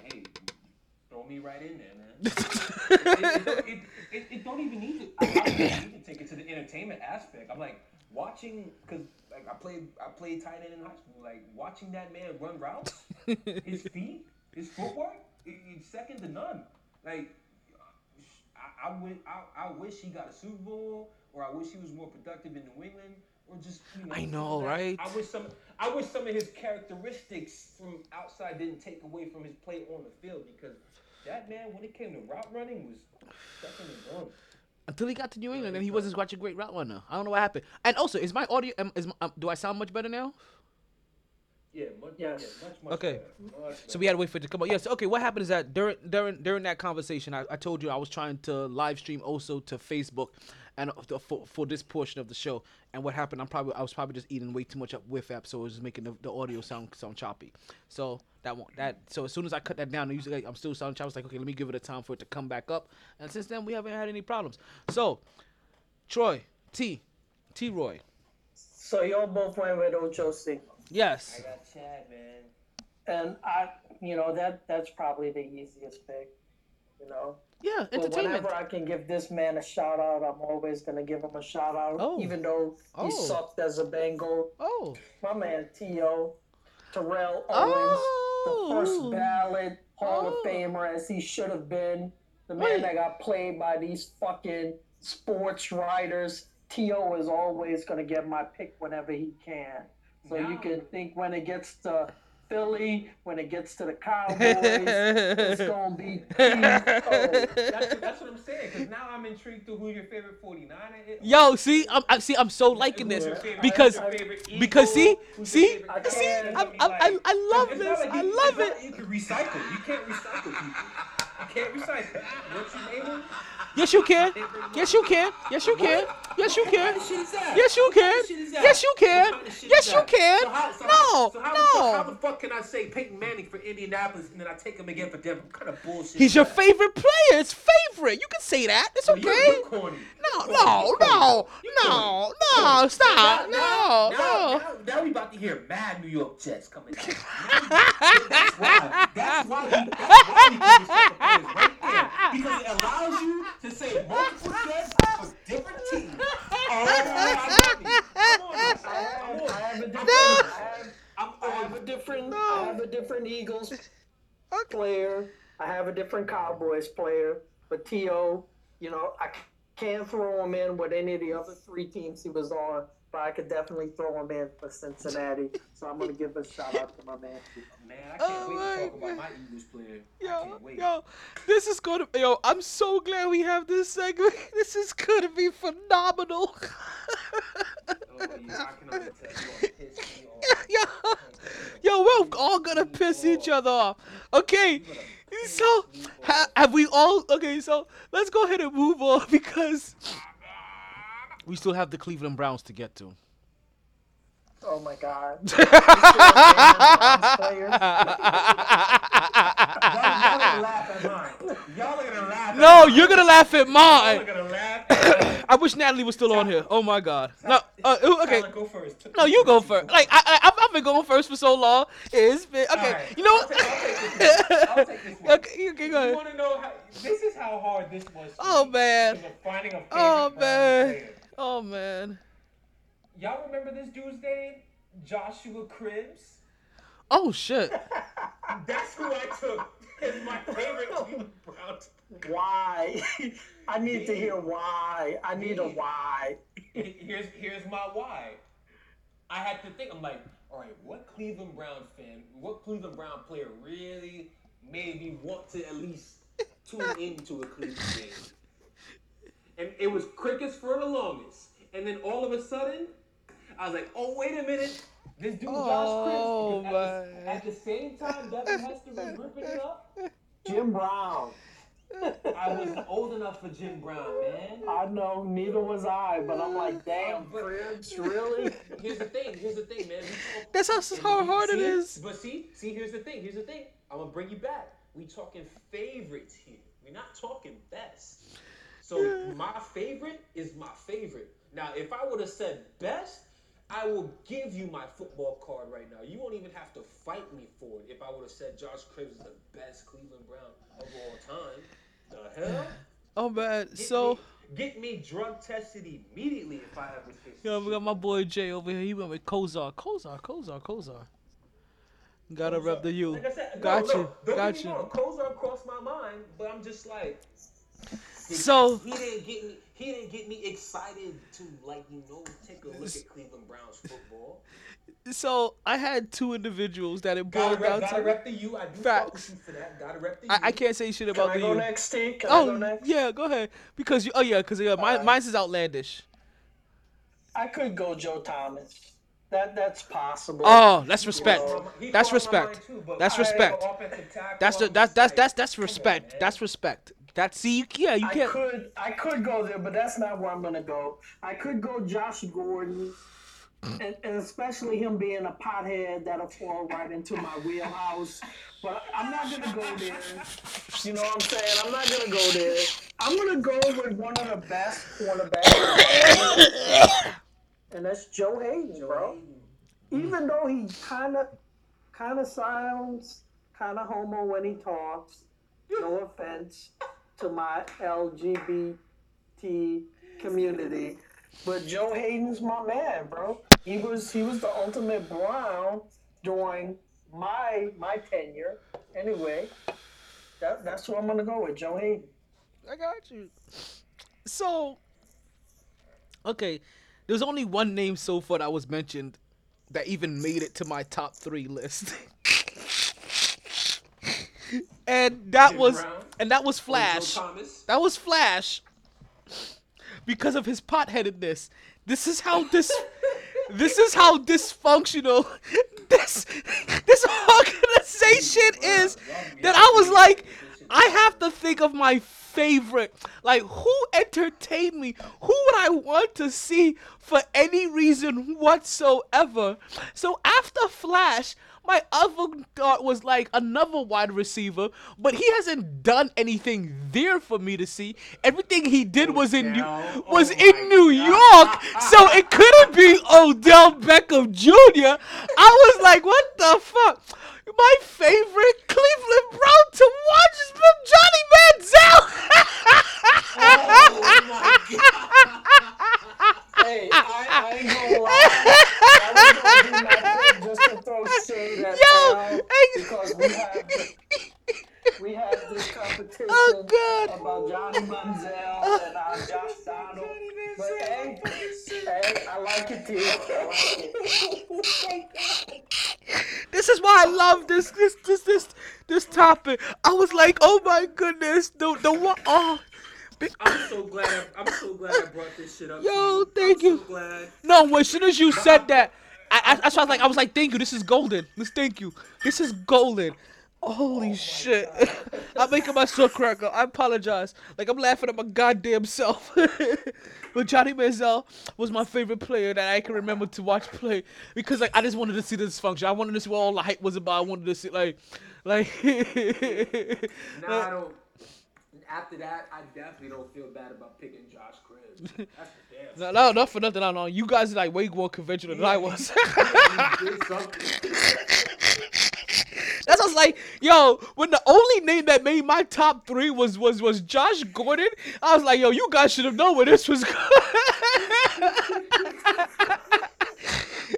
Hey, throw me right in there, man. it, it, it, it, don't even need to. I, I don't even need to take it to the entertainment aspect. I'm like watching because like I played I played tight end in high school. Like watching that man run routes, his feet, his footwork, it, it's second to none. Like I, I, I, I wish he got a Super Bowl, or I wish he was more productive in New England, or just you know. I know, right? I wish some. I wish some of his characteristics from outside didn't take away from his play on the field because that man, when it came to route running, was second none. Until he got to New England, and he wasn't such a great route runner. I don't know what happened. And also, is my audio? Is my, um, do I sound much better now? Yeah, much, Yes. yeah, much, much Okay. better, much So we had to wait for it to come up. Yes. Okay. What happened is that during during during that conversation, I, I told you I was trying to live stream also to Facebook, and uh, for for this portion of the show. And what happened? I'm probably I was probably just eating way too much up with app, so it was just making the, the audio sound sound choppy. So that one that so as soon as I cut that down, usually I'm still sounding choppy. I was like, okay, let me give it a time for it to come back up. And since then, we haven't had any problems. So, Troy T T Roy, So y'all both went with Ocho Cinco. Yes. I got Chad, man. And I, you know, that that's probably the easiest pick. You know, Yeah, but entertainment. whenever I can give this man a shout out, I'm always gonna give him a shout out, Oh. even though he Oh. sucked as a Bengal. Oh, My man T.O. Terrell Owens, the Oh. first ballot Hall Oh. of Famer as he should have been. The man Wait. that got played by these fucking sports writers. T.O. is always going to get my pick whenever he can. So you can think when it gets to Philly, when it gets to the Cowboys, it's going to be That's, that's what I'm saying. Because now I'm intrigued to who your favorite 49er is. Yo, see, I'm, I see. I'm so liking this favorite- because who's because see, see, see, I, I, I, I love It's this. not like I love it. like You can recycle. You can't recycle people. can't recite that. What you name him? Yes, you can. Yes, you can. Yes, you can. Yes, you can. kind of shit is that? Yes, you can. of shit is that? Yes, you can. What kind of shit Yes, you can. So No, how, The fuck, how no. the fuck can I say Peyton Manning for Indianapolis and then I take him again for Denver? What kind of bullshit? He's your favorite player. It's favorite. You can say that. It's okay. No, no, no, no, no, stop. No, no. Now, now we about to hear mad New York Jets coming out. that's why. That's why. That's why we give you such a praise right there because it allows you to say multiple Jets for different teams. Oh, I love you. On. I have, I'm on I have a different, No. I have, I'm I have a different, No. I have a different Eagles player. I have a different Cowboys player. But To, you know, I can't throw him in with any of the other three teams he was on. But I could definitely throw him in for Cincinnati. so I'm gonna give a shout out to my man. Man, I can't Oh wait to talk about my Eagles player. I Yo, can't wait. yo, this is gonna. Yo, I'm so glad we have this segment. This is gonna be phenomenal. Oh, yeah, I can only tell you are pissed me off. yo, yo, we're all gonna piss each other off. Okay, so ha- have we all? Okay, so let's go ahead and move on because we still have the Cleveland Browns to get to. Oh my God. We still have players. Y'all, y'all gonna laugh at mine. Y'all are gonna laugh. at No, you're gonna laugh at mine. gonna laugh. At mine. I wish Natalie was still on here. Oh my God. No, uh, okay. Tyler, go first. No, you go first. Like I, I, I've- I've been going first for so long. It's been okay. You know what? I'll take this. I'll take this one. okay, okay, go You want to know how? This is how hard this was. Oh man. Finding a favorite Oh man. Oh man. Y'all remember this dude's name? Joshua Cribbs. Oh shit. That's who I took as my favorite Cleveland Browns. Why? I need to hear why. I need a why. Here's here's my why. I had to think. I'm like, all right, what Cleveland Brown fan, what Cleveland Brown player really made me want to at least tune into a Cleveland game? And it was crickets for the longest. And then all of a sudden, I was like, oh wait a minute, this dude Oh, Josh Cribbs. Because At, man. the, at the same time, Devin Hester was ripping it up. Jim Brown. I was old enough for Jim Brown, man. I know, neither was I, but I'm like, damn, Cribbs, really? Here's the thing. Here's the thing, man. Talk- That's how how hard it see- is. But see, see, here's the thing. Here's the thing. I'm gonna bring you back. We talking favorites here. We're not talking best. So my favorite is my favorite. Now, if I would have said best, I will give you my football card right now. You won't even have to fight me for it. If I would have said Josh Cribbs is the best Cleveland Brown of all time, the hell. Oh man. Get So me, get me drug tested immediately if I ever say yo, we got my boy Jay over here. He went with Kosar. Kosar. Kosar. Kosar. Gotta rep the U. Like I said, Got no, you. No, Got you. wrong. Kosar crossed my mind, but I'm just like. So he didn't get me. He didn't get me excited to like you know take a look at Cleveland Browns football. so I had two individuals that it Gotta boiled rep, down gotta to. rep the U. I do fuck Facts. with you for that. Gotta rep the U. I, I can't say shit Can about I the go U. next, Steve? Can I oh, go Oh next? yeah, go ahead. Because you. Oh yeah, because yeah, mine, Alright. Uh, mine's is outlandish. I could go Joe Thomas. That that's possible. Oh, that's um, respect. He That's respect. too, That's I respect. an offensive tackle, That's the that's that's that's that's come on, respect. That's respect. That's see, you, yeah, you I can't. I could I could go there, but that's not where I'm gonna go. I could go Josh Gordon, and, and especially him being a pothead that'll fall right into my wheelhouse. But I'm not gonna go there. You know what I'm saying? I'm not gonna go there. I'm gonna go with one of the best cornerbacks, and that's Joe Haden, bro. Even though he kind of kind of sounds kind of homo when he talks. No offense to my LGBT community, but Joe Haden's my man, bro. He was he was the ultimate Brown during my my tenure. Anyway, that, that's who I'm gonna go with, Joe Hayden. I got you. So, okay, there's only one name so far that was mentioned that even made it to my top three list. and that Jim was Brown? and that was Flash. That was Flash. Because of his potheadedness. This is how this this is how dysfunctional this this organization is that I was like I have to think of my favorite. Like, who entertained me? Who would I want to see for any reason whatsoever? So after Flash, my other thought was like another wide receiver, but he hasn't done anything there for me to see. Everything he did was in New, oh was Oh in my New York, so it couldn't be Odell Beckham Jr. I was like, what the fuck? My favorite Cleveland Brown to watch has been Johnny Manziel. Oh hey, I, I ain't gonna lie. I was gonna do my thing just to throw shade at Yo, Al hey. because we have we have this competition Oh, God. about Johnny Manziel and uh, Josh Donald. But hey, hey, I like it, T. I like it. This is why I love this this this this this topic. I was like, oh my goodness, the the one oh. I'm so glad. I, I'm so glad I brought this shit up. Yo, thank you. So glad. No, as soon as you said that, I, I, I was like, I was like, thank you. This is golden. This, thank you. This is golden. Holy oh shit! I'm making myself crack up. I apologize. Like I'm laughing at my goddamn self. but Johnny Manziel was my favorite player that I can remember to watch play because like I just wanted to see the dysfunction. I wanted to see what all the hype was about. I wanted to see like, like. Now I don't. After that, I definitely don't feel bad about picking Josh Cribbs. No, no, not for nothing. I know. You guys are like way more conventional than I was. He did something. That's what's like, yo, when the only name that made my top three was was was Josh Gordon, I was like, yo, you guys should have known where this was going.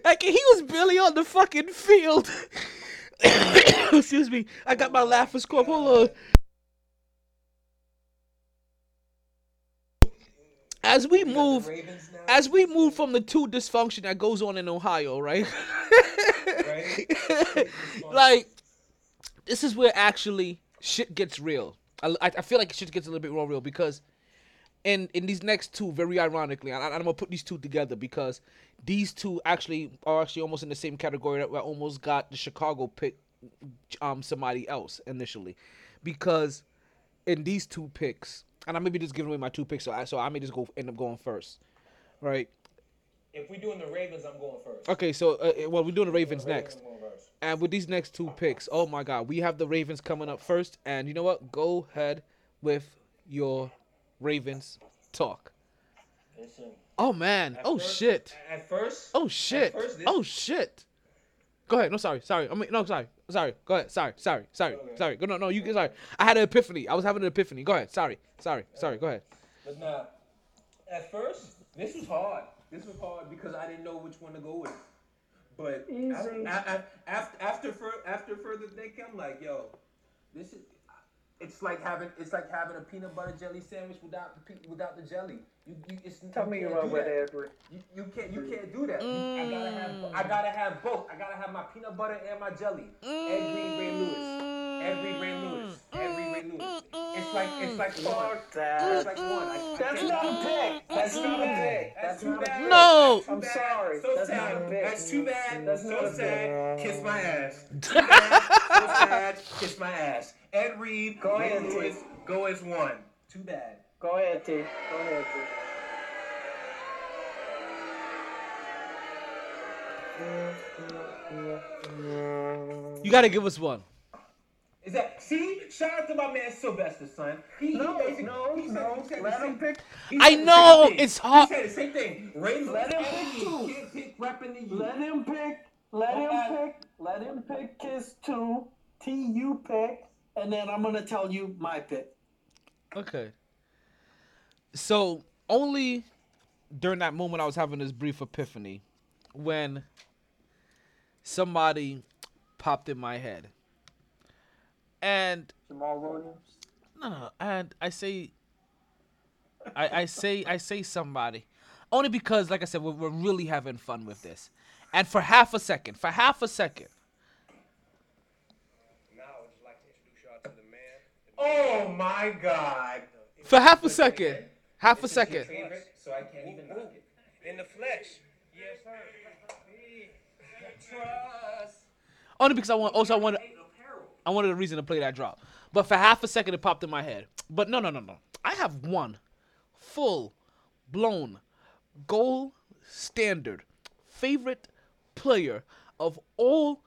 like he was barely on the fucking field. Excuse me, I got my laughing score. Hold on. As we move, as we move from the two dysfunction that goes on in Ohio, right? right? like this is where actually shit gets real. I, I feel like shit gets a little bit more real because in in these next two, very ironically, I, I'm gonna put these two together because these two actually are actually almost in the same category that I almost got the Chicago pick um somebody else initially because in these two picks, and I may be just giving away my two picks, so I, so I may just go end up going first, right? If we're doing the Ravens, I'm going first. Okay, so uh, uh, well, we're doing the Ravens next. I'm going first. And with these next two picks, oh my God, we have the Ravens coming up first. And you know what? Go ahead with your Ravens talk. Listen, Oh man. Oh first- shit. At first. Oh shit. first, this- Oh shit. Go ahead. No, sorry. Sorry. I mean, no, sorry. Sorry. Go ahead. Sorry. Sorry. Sorry. Okay. Sorry. Go. No. No. You. Sorry. I had an epiphany. I was having an epiphany. Go ahead. Sorry. Sorry. Sorry. Go ahead. But nah, at first, this was hard. This was hard because I didn't know which one to go with. But Easy. after, after, after, fur- after further thinking, I'm like, yo, this is. It's like having it's like having a peanut butter jelly sandwich without the without the jelly. You, you it's Tell you me you can't do with that. Edward. You, you can't you can't do that. You- I gotta have I gotta have both. I gotta have my peanut butter and my jelly. Ed Green Ray Lewis. Ed Green Ray Lewis. Ed Green Ray Lewis. It's like it's like one. Fuck that. It's like one. I, I That's can't- not a pick. That's too not a bad. pick. That's That's too bad. No. I'm sorry. So That's not a pick. That's too bad. That's so not sad. pick. Kiss my ass. Too bad. so sad. Kiss my ass. Ed Reed. Go Ray ahead, T. Lewis. Go as one. Too bad. Go ahead, T. Go ahead, T. You gotta give us one. Is that see? Shout out to my man Sylvester, son. He, No, he basically- no, he said- no. he said Let same- him pick. he I know, it's hard. He said the same thing. Ray Let him pick two. Pick repping the Let him pick. Let him pick. Let him pick Kiss two. T you pick, and then I'm gonna tell you my pick. Okay. So only during that moment I was having this brief epiphany when somebody popped in my head. And Jamal Williams. no, no, and I say I, I say I say somebody. Only because like I said, we're, we're really having fun with this. And for half a second, for half a second, Now I would just like to introduce y'all to the man. Oh my God. for half a second, half a This is your second. favorite, so I can't even knock it. In the flesh. Yes, sir. Only because I want also I wanted I wanted a reason to play that drop. but for half a second it popped in my head. But no, no, no, no. I have one full blown goal standard favorite player of all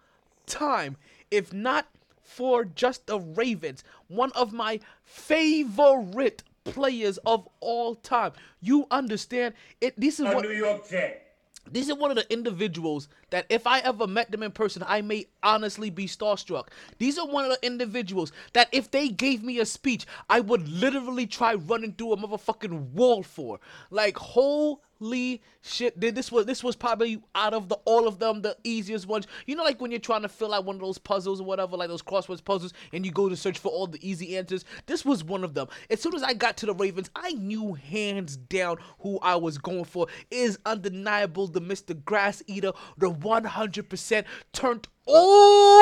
time, if not for just the Ravens, one of my favorite players of all time. You understand? It this is A what New York Jet. these are one of the individuals that if I ever met them in person, I may honestly be starstruck. These are one of the individuals that if they gave me a speech, I would literally try running through a motherfucking wall for. Like holy shit. Th- This was this was probably out of the all of them the easiest ones. You know like when you're trying to fill out one of those puzzles or whatever, like those crosswords puzzles, and you go to search for all the easy answers. This was one of them. As soon as I got to the Ravens, I knew hands down who I was going for. It is undeniable the Mr. Grass Eater, the 100% turned all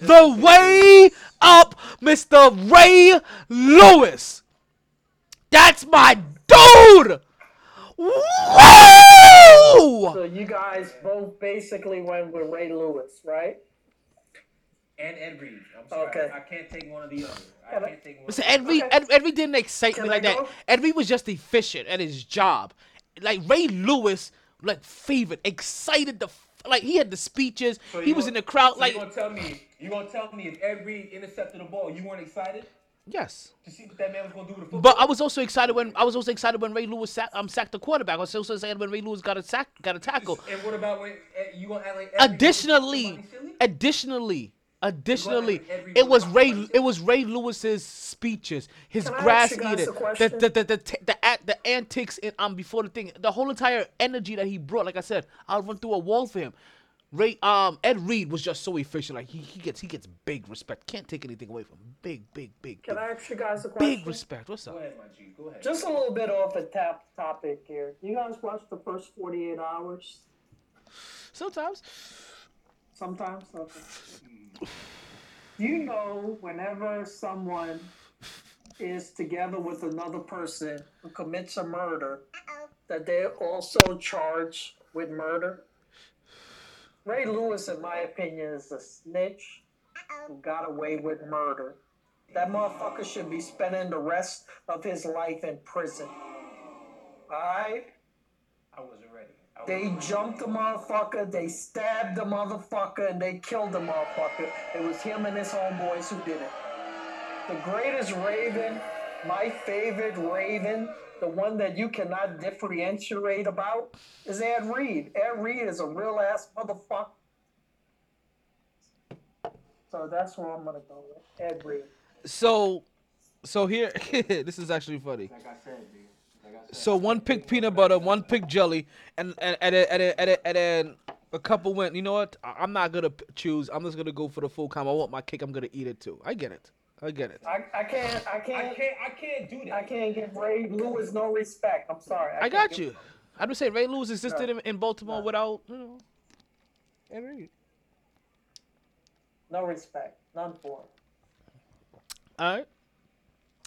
the way up, Mr. Ray Lewis. That's my dude. Woo! So you guys both basically went with Ray Lewis, right? And Ed Reed. I'm sorry. Okay. I can't take one of the other. I Can I- can't take one. Listen, Ed Reed, Ed, Ed Reed didn't excite Can me I like that. go? Ed Reed was just efficient at his job. Like Ray Lewis, like favorite, excited the f- like he had the speeches. So he was gonna- in the crowd. so like you gonna tell me? You gonna tell me if Ed Reed intercepted the ball, you weren't excited yes. to see what that man was gonna do with the football? But I was also excited when I was also excited when Ray Lewis sack, um, sacked the quarterback. I was also excited when Ray Lewis got a sack, got a tackle. And what about when eh, you gonna act like Ed Reed was Additionally, additionally, additionally, it was Ray. somebody It was Ray Lewis's speeches, his Can grass you guys eater, a the the the the the, the, the antics in, um before the thing, the whole entire energy that he brought. Like I said, I'll run through a wall for him. Ray, um, Ed Reed was just so efficient. Like he, he gets he gets big respect. Can't take anything away from him. Big, big, big, Can big, I ask you guys a question? big respect. What's Go up? ahead, my G. Go ahead. Just a little bit off the tap topic here. You guys watch the first 48 hours? Sometimes. Sometimes? Okay. You know, whenever someone is together with another person who commits a murder, that they're also charged with murder? Ray Lewis, in my opinion, is a snitch who got away with murder. That motherfucker should be spending the rest of his life in prison. Ready. I They jumped the motherfucker, they stabbed the motherfucker, and they killed the motherfucker. It was him and his homeboys who did it. The greatest Raven, my favorite Raven, the one that you cannot differentiate about, is Ed Reed. Ed Reed is a real ass motherfucker. So that's where I'm gonna go with Ed Reed. So, so here, this is actually funny. Like I said, dude. Like I said. So one pick peanut butter, one pick jelly, and and and and, and, and, and then a couple went. You know what? I- I'm not gonna choose. I'm just gonna go for the full combo. I want my cake. I'm gonna eat it too. I get it. I get it. I, I can't I I can't I can't. I can't do that. I can't give Ray Lewis no respect. I'm sorry. I can't got you. I'm just saying Ray Lewis existed in, in Baltimore No. without you know. Ed Reed. No respect. None for him. All right.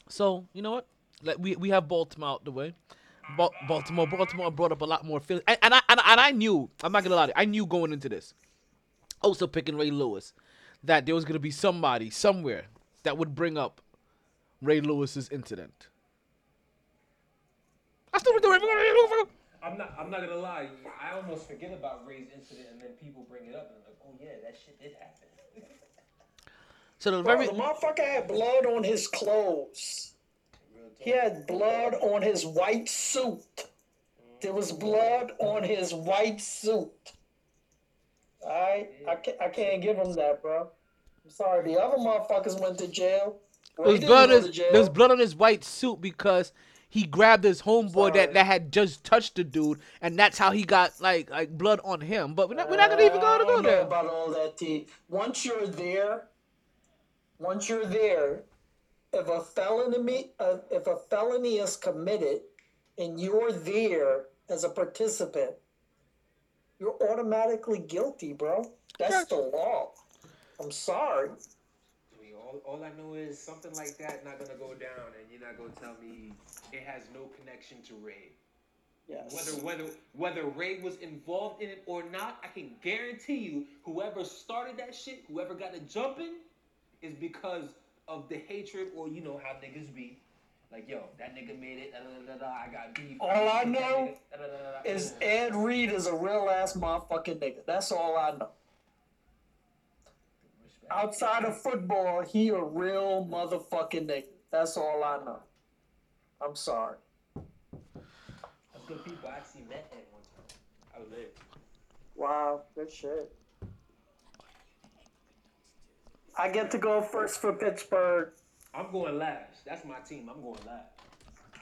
So you know what? Like we we have Baltimore out the way. Ba- Baltimore, Baltimore brought up a lot more feelings, and, and I and, I- and I knew. I'm not gonna lie. to you, I knew going into this. Also picking Ray Lewis, that there was gonna be somebody somewhere that would bring up Ray Lewis's incident. I still do it. I'm not. I'm not gonna lie. I almost forget about Ray's incident, and then people bring it up, and I'm like, oh yeah, that shit did happen. So the Bro, very the motherfucker had blood on his clothes. He had blood on his white suit. There was blood on his white suit. Alright? I can't, I can't give him that, bro. I'm sorry. The other motherfuckers went to jail. there was blood. didn't On his, jail. there blood on his white suit because he grabbed his homeboy that, Sorry. that had just touched the dude, and that's how he got like like blood on him. But we're not, we're not gonna even go to go there. about all that, T. Once you're there, once you're there, if a felony, uh, if a felony is committed, and you're there as a participant, you're automatically guilty, bro. That's the law. I'm sorry. I mean, all, all I know is something like that not gonna go down, and you're not gonna tell me it has no connection to Ray. Yes. Whether whether whether Ray was involved in it or not, I can guarantee you, whoever started that shit, whoever got it jumping, is because of the hatred or you know how niggas be. Like yo, that nigga made it. Da, da, da, da, I got beef. All I that know nigga, da, da, da, Is. Ed Reed is a real ass motherfucking nigga. That's all I know. Outside of football, he a real motherfucking nigga. That's all I know. I'm sorry. That's good people. I actually met Ed one time. I was there. Wow, good shit. I get to go first for Pittsburgh. I'm going last. That's my team. I'm going last.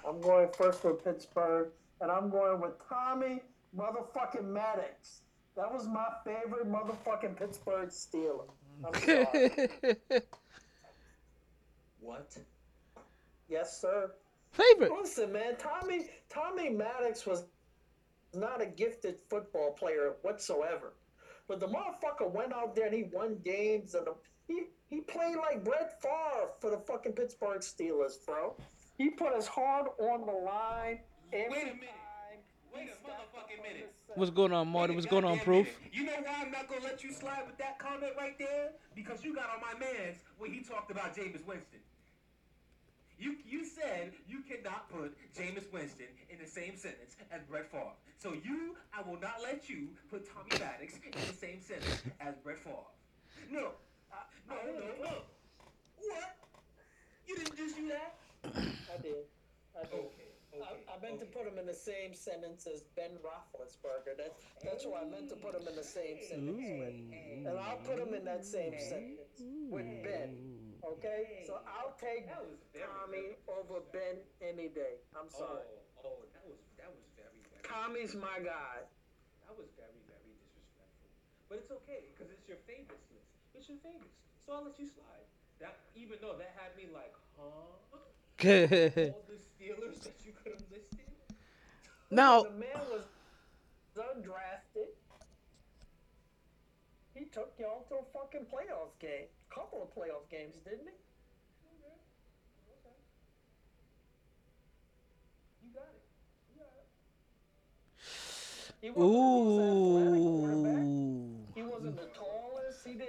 I'm going first for Pittsburgh, and I'm going with Tommy motherfucking Maddox. That was my favorite motherfucking Pittsburgh Steeler. I'm sorry. What? yes, sir. Favorite. Listen, man, Tommy Tommy Maddox was not a gifted football player whatsoever. But the motherfucker went out there and he won games and he he played like Brett Favre for the fucking Pittsburgh Steelers, bro. He put his heart on the line every Wait a minute. Wait a motherfucking minute. What's going on, Marty? What's going on, goddamn Proof? minute. You know why I'm not gonna let you slide with that comment right there? Because you got on my man's when he talked about Jameis Winston. You you said you cannot put Jameis Winston in the same sentence as Brett Favre. So you, I will not let you put Tommy Maddox in the same sentence as Brett Favre. No, no, no, no. What? You didn't just do that? I did. I did. Okay, okay. I, I meant to put him in the same sentence as Ben Roethlisberger. That's that's why I meant to put him in the same sentence. And I'll put him in that same sentence with Ben. Okay? So I'll take That was very Tommy over Ben any day. I'm oh, sorry. Oh, oh, that was that was very very. Tommy's my guy. That was very, very disrespectful. But it's okay, because it's your favorites list. It's your favorites. So I'll let you slide. That even though that had me like, huh? All the Steelers that you could have listed? now, The man was undrafted. He took y'all to a fucking playoffs game. Couple of playoff games, didn't he? Okay. Okay. You got it. You got it. He wasn't the most athletic quarterback. ooh, He wasn't the tallest. He didn't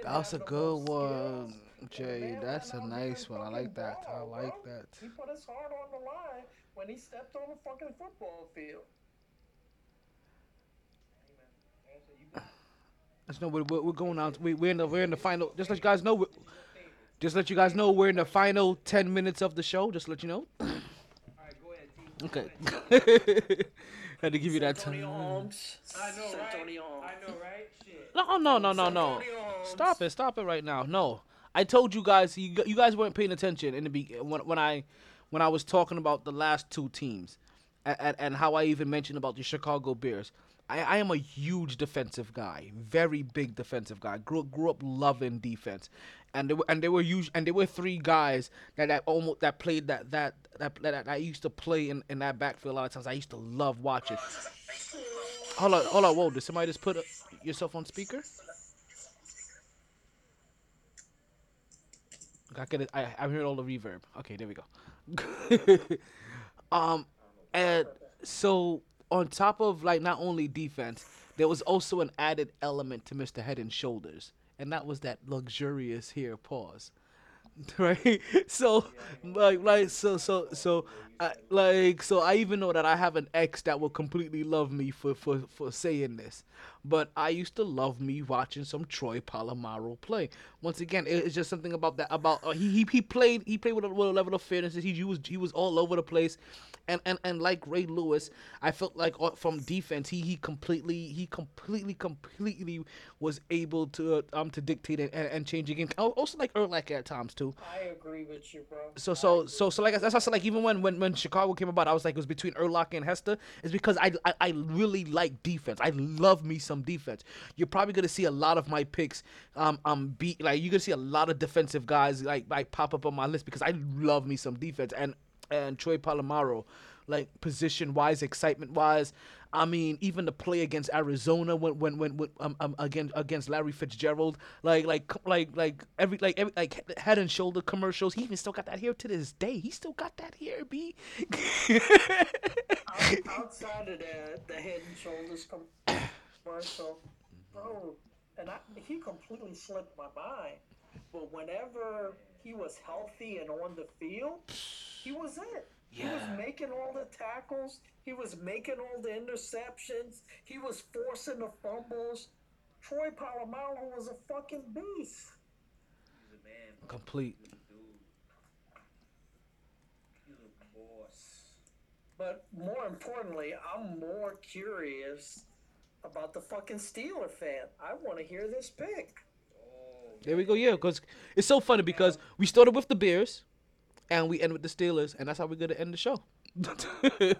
that's a good one, skills. Jay. That's a went out there nice one. I like that. I like bro. that. He put his heart on the line when he stepped on the fucking football field. Just know we're, we're we're going out. We, we're in the we're in the final. Just let you guys know. we just let you guys know we're in the final ten minutes of the show. Just let you know. All right, go. Okay. Had to give you that time. Holmes. I know, right? I know, right? Shit. No, no, no, no, no. Stop it! Stop it right now! No, I told you guys. You, you guys weren't paying attention in the be- when when I when I was talking about the last two teams, and, and, how I even mentioned about the Chicago Bears. I, I am a huge defensive guy, very big defensive guy. Grew grew up loving defense, and they were and they were us- and there were three guys that, that almost that played that that that, that, I used to play in, in that backfield a lot of times. I used to love watching. Hold on, hold on, whoa! Did somebody just put uh yourself on speaker? I it. I I heard all the reverb. Okay, there we go. um, and so on top of like not only defense, there was also an added element to Mr. Head and Shoulders, and that was that luxurious hair pause. Right, so like, like, so, so, so, I, like, so I even know that I have an ex that will completely love me for for for saying this, but I used to love me watching some Troy Polamalu play. Once again, it's just something about that. About uh, he, he he played he played with a, with a level of fairness. He, he was he was all over the place, and and and like Ray Lewis, I felt like uh, from defense he he completely he completely completely was able to uh, um to dictate and, and, and change the game. Also like Urlacher at times too. I agree with you, bro. So so so so like that's said like even when when when Chicago came about, I was like it was between Urlacher and Hester. It's because I, I I really like defense. I love me some defense. You're probably gonna see a lot of my picks um um beat like you're gonna see a lot of defensive guys like like pop up on my list because I love me some defense and and Troy Polamalu. Like position wise, excitement wise, I mean, even the play against Arizona when when when, when um, um against against Larry Fitzgerald, like like like like every like every like head and shoulder commercials. He even still got that here to this day. He still got that here, b. Outside of the the head and shoulders com- commercial, mm-hmm. bro, oh, and I, he completely slipped my mind. But whenever he was healthy and on the field, he was it. He was making all the tackles. He was making all the interceptions. He was forcing the fumbles. Troy Polamalu was a fucking beast. He's a man. Complete. He's a dude. He's a boss. But more importantly, I'm more curious about the fucking Steeler fan. I want to hear this pick. There we go. Yeah, because it's so funny because we started with the Bears, and we end with the Steelers, and that's how we're gonna end the show. Let me tell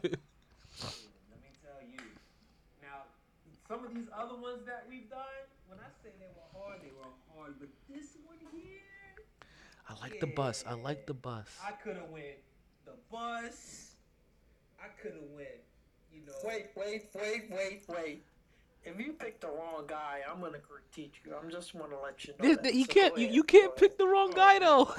you. Now, some of these other ones that we've done, when I say they were hard, they were hard. But this one here, I like the bus. I like the bus. I could have went the bus. I could have went, you know. Wait, wait, wait, wait, wait. If you pick the wrong guy, I'm gonna critique you. I'm just want to let you know. This- that. you So can't. You, you can't ahead. pick the wrong guy though.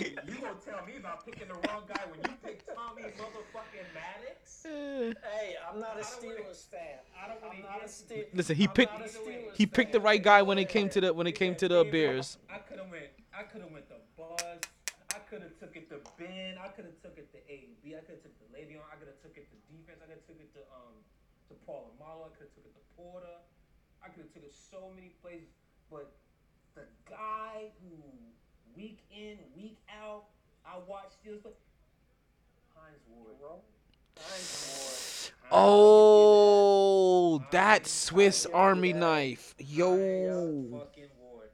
You gonna tell me about picking the wrong guy when you pick Tommy motherfucking Maddox? Hey, I'm not a Steelers fan. I don't wanna I'm not a Steelers. Listen, he I'm picked. not a Steelers He picked the right guy when it came to the when it came to the Bears. I could have went. I could have went the Bus. I could have took it to Ben. I could have took it to A and B. I could have took it to Le'Veon. I could have took it to defense. I could have took it to um to Polamalu. I could have took it to Porter. I could have took it so many places. But the guy who week in week out I watch Steelers play. Hines Ward. Hines Ward. Oh, that Swiss Army knife, yo. Fucking Ward.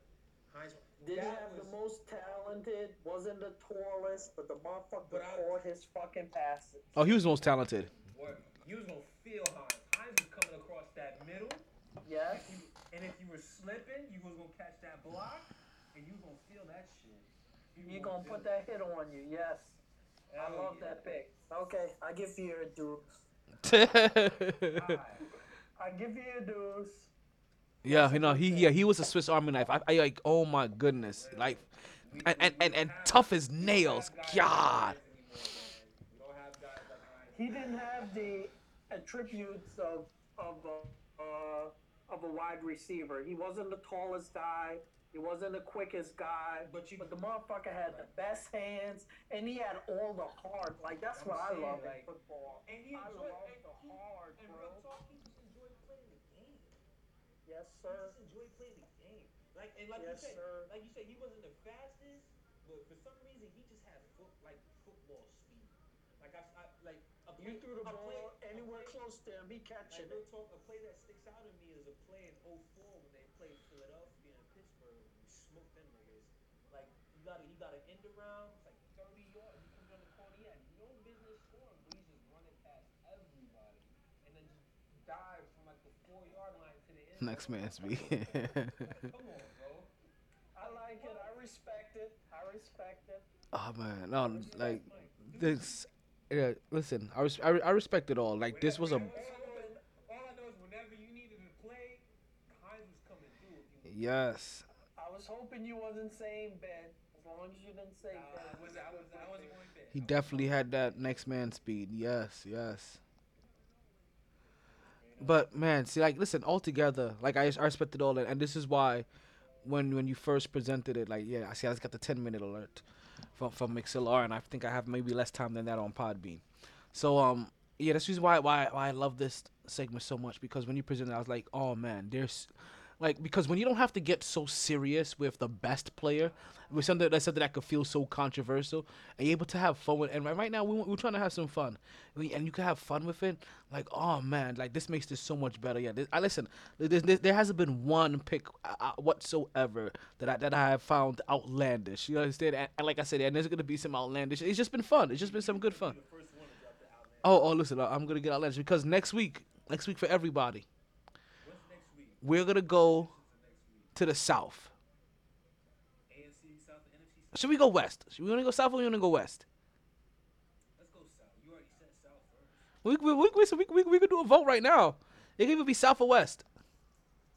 Hines Didn't that have the was- most talented, wasn't the tallest, but the motherfucker caught his fucking passes. Oh, he was the most talented. Boy, you was gonna feel Hines. Hines was coming across that middle, Yes. you, and if you were slipping, you was gonna catch that block, and you was gonna feel that shit. You You're was gonna put it. that hit on you, yes. I love yeah. that pick. Okay, I give you a deuce. Alright. I give you a deuce. yeah, you know, he yeah he was a Swiss Army knife. I, I like, oh my goodness, like, and and and, and tough as nails. God. We don't have guys like Hines. He didn't have the attributes of of a, uh, of a wide receiver. He wasn't the tallest guy. He wasn't the quickest guy. But you- but the motherfucker had the best hands, and he had all the heart. Like that's I'm what I love like- in football. And he I enjoyed, love and, the he- hard, and bro. real talk, he just enjoyed playing the game. Yes, sir. He just enjoyed playing the game. Like and like Yes, you said, sir. like you said, he wasn't the fastest, but for some reason he just had foot like football speed. Like I, I You threw the ball play, anywhere play- close to him, he catching Like real it. talk, a play that sticks out in me is a play in 04 when they played Philadelphia and Pittsburgh. and We smoked them niggas. Like you got to you got to end around. It's like 30 yards. He comes on the corner. He had no business scoring, but he's just running past everybody, and then just dive from like the four yard line to the end. Next zone. man's me. Come on, bro. I like it. I respect it. I respect it. oh man, no, like this. Yeah, listen, I, res- I, I respect it all. Like this was a All I know is- all I know is whenever you needed to play, was coming through. If you yes. I was hoping you wasn't saying Ben. As long as you didn't say I Ben. was I was I wasn't going to He definitely had that next man speed. Yes, yes. But man, see, like, listen, altogether, like, I, I respected all that, and this is why, when when you first presented it, like, yeah, I see, I just got the ten minute alert from from MixLR, and I think I have maybe less time than that on Podbean. So, um, yeah, that's the reason why why why I love this segment so much because when you presented, I was like, oh man, there's like because when you don't have to get so serious with the best player, with something that's something that could feel so controversial, and you're able to have fun with. And right, now, we, we're trying to have some fun, and you can have fun with it. Like, oh man, like this makes this so much better. Yeah, this, I listen. There's, there hasn't been one pick uh, uh, whatsoever that I that I have found outlandish. You understand? And, and like I said, and there's gonna be some outlandish. It's just been fun. It's just been some good fun. Oh, oh, listen, I'm gonna get outlandish because next week, next week for everybody, we're gonna go to the south. AFC South and NFC South. Should we go west? Should we wanna go south or we wanna go west? Let's go South. You already said South first. We we we we, we, we, we could do a vote right now. It can even be South or West.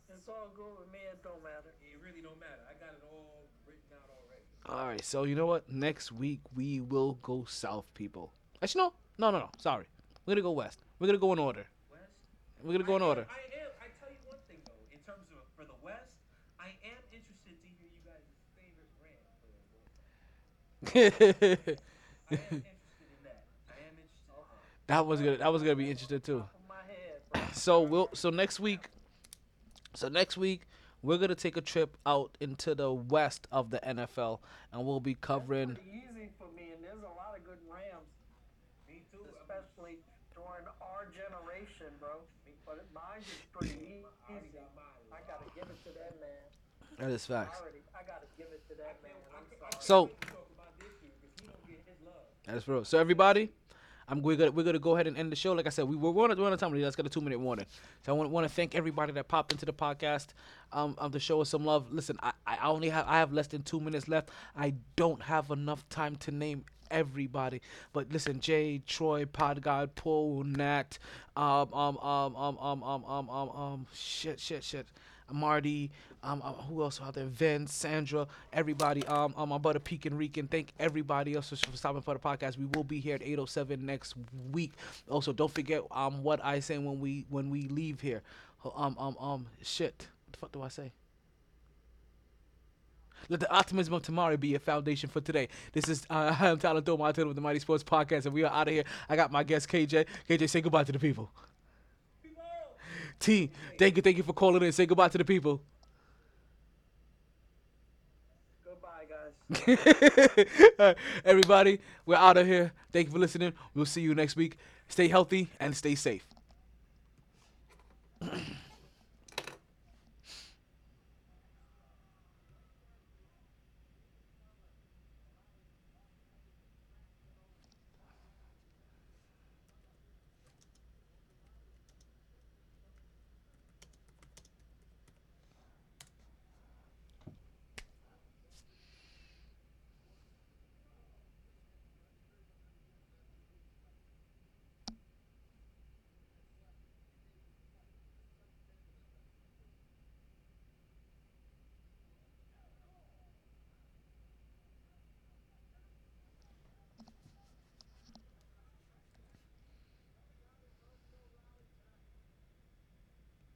It's all good with me. It don't matter. It really don't matter. I got it all written out already. All right, so you know what? Next week we will go south, people. Actually, no, no, no, no. Sorry, we're gonna go west. We're gonna go in order. West. We're gonna go in I order. I. I tell you one thing though, in terms of for the West, I am interested to hear you guys' favorite brand. I am interested in that. I am interested in that. that was gonna that was gonna be interesting too. Top of my head, bro. So we'll so next week, so next week we're gonna take a trip out into the west of the NFL, and we'll be covering. Easy for me, and there's a lot of good Rams, Me too. especially during our generation, bro. But mine is pretty easy. I gotta give it to that man. That is I facts. already, I gotta give it to that man. So Talk about this year because he don't get his love. That's real. So everybody. I'm we're gonna we're gonna go ahead and end the show. Like I said, we we're on a, we're on a time. Let's get a two minute warning. So I want want to thank everybody that popped into the podcast, um, um, to show us some love. Listen, I, I only have I have less than two minutes left. I don't have enough time to name everybody. But listen, Jay, Troy, Pod God, Paul, Nat, um, um, um, um, um, um, um, um, um, shit, shit, shit. Marty, um, um, who else out there? Vince, Sandra, everybody. Um, um, my brother Pekin Rican. Thank everybody else for, stopping for the podcast. We will be here at 8:07 next week. Also, don't forget um what I say when we when we leave here. Um, um, um, shit. What the fuck do I say? Let the optimism of tomorrow be a foundation for today. This is uh, I'm Tyler Montana with the MyT Sports Podcast, and we are out of here. I got my guest KJ. KJ, say goodbye to the people. T, thank you, thank you for calling in. Say goodbye to the people. Goodbye, guys. Everybody, we're out of here. Thank you for listening. We'll see you next week. Stay healthy and stay safe.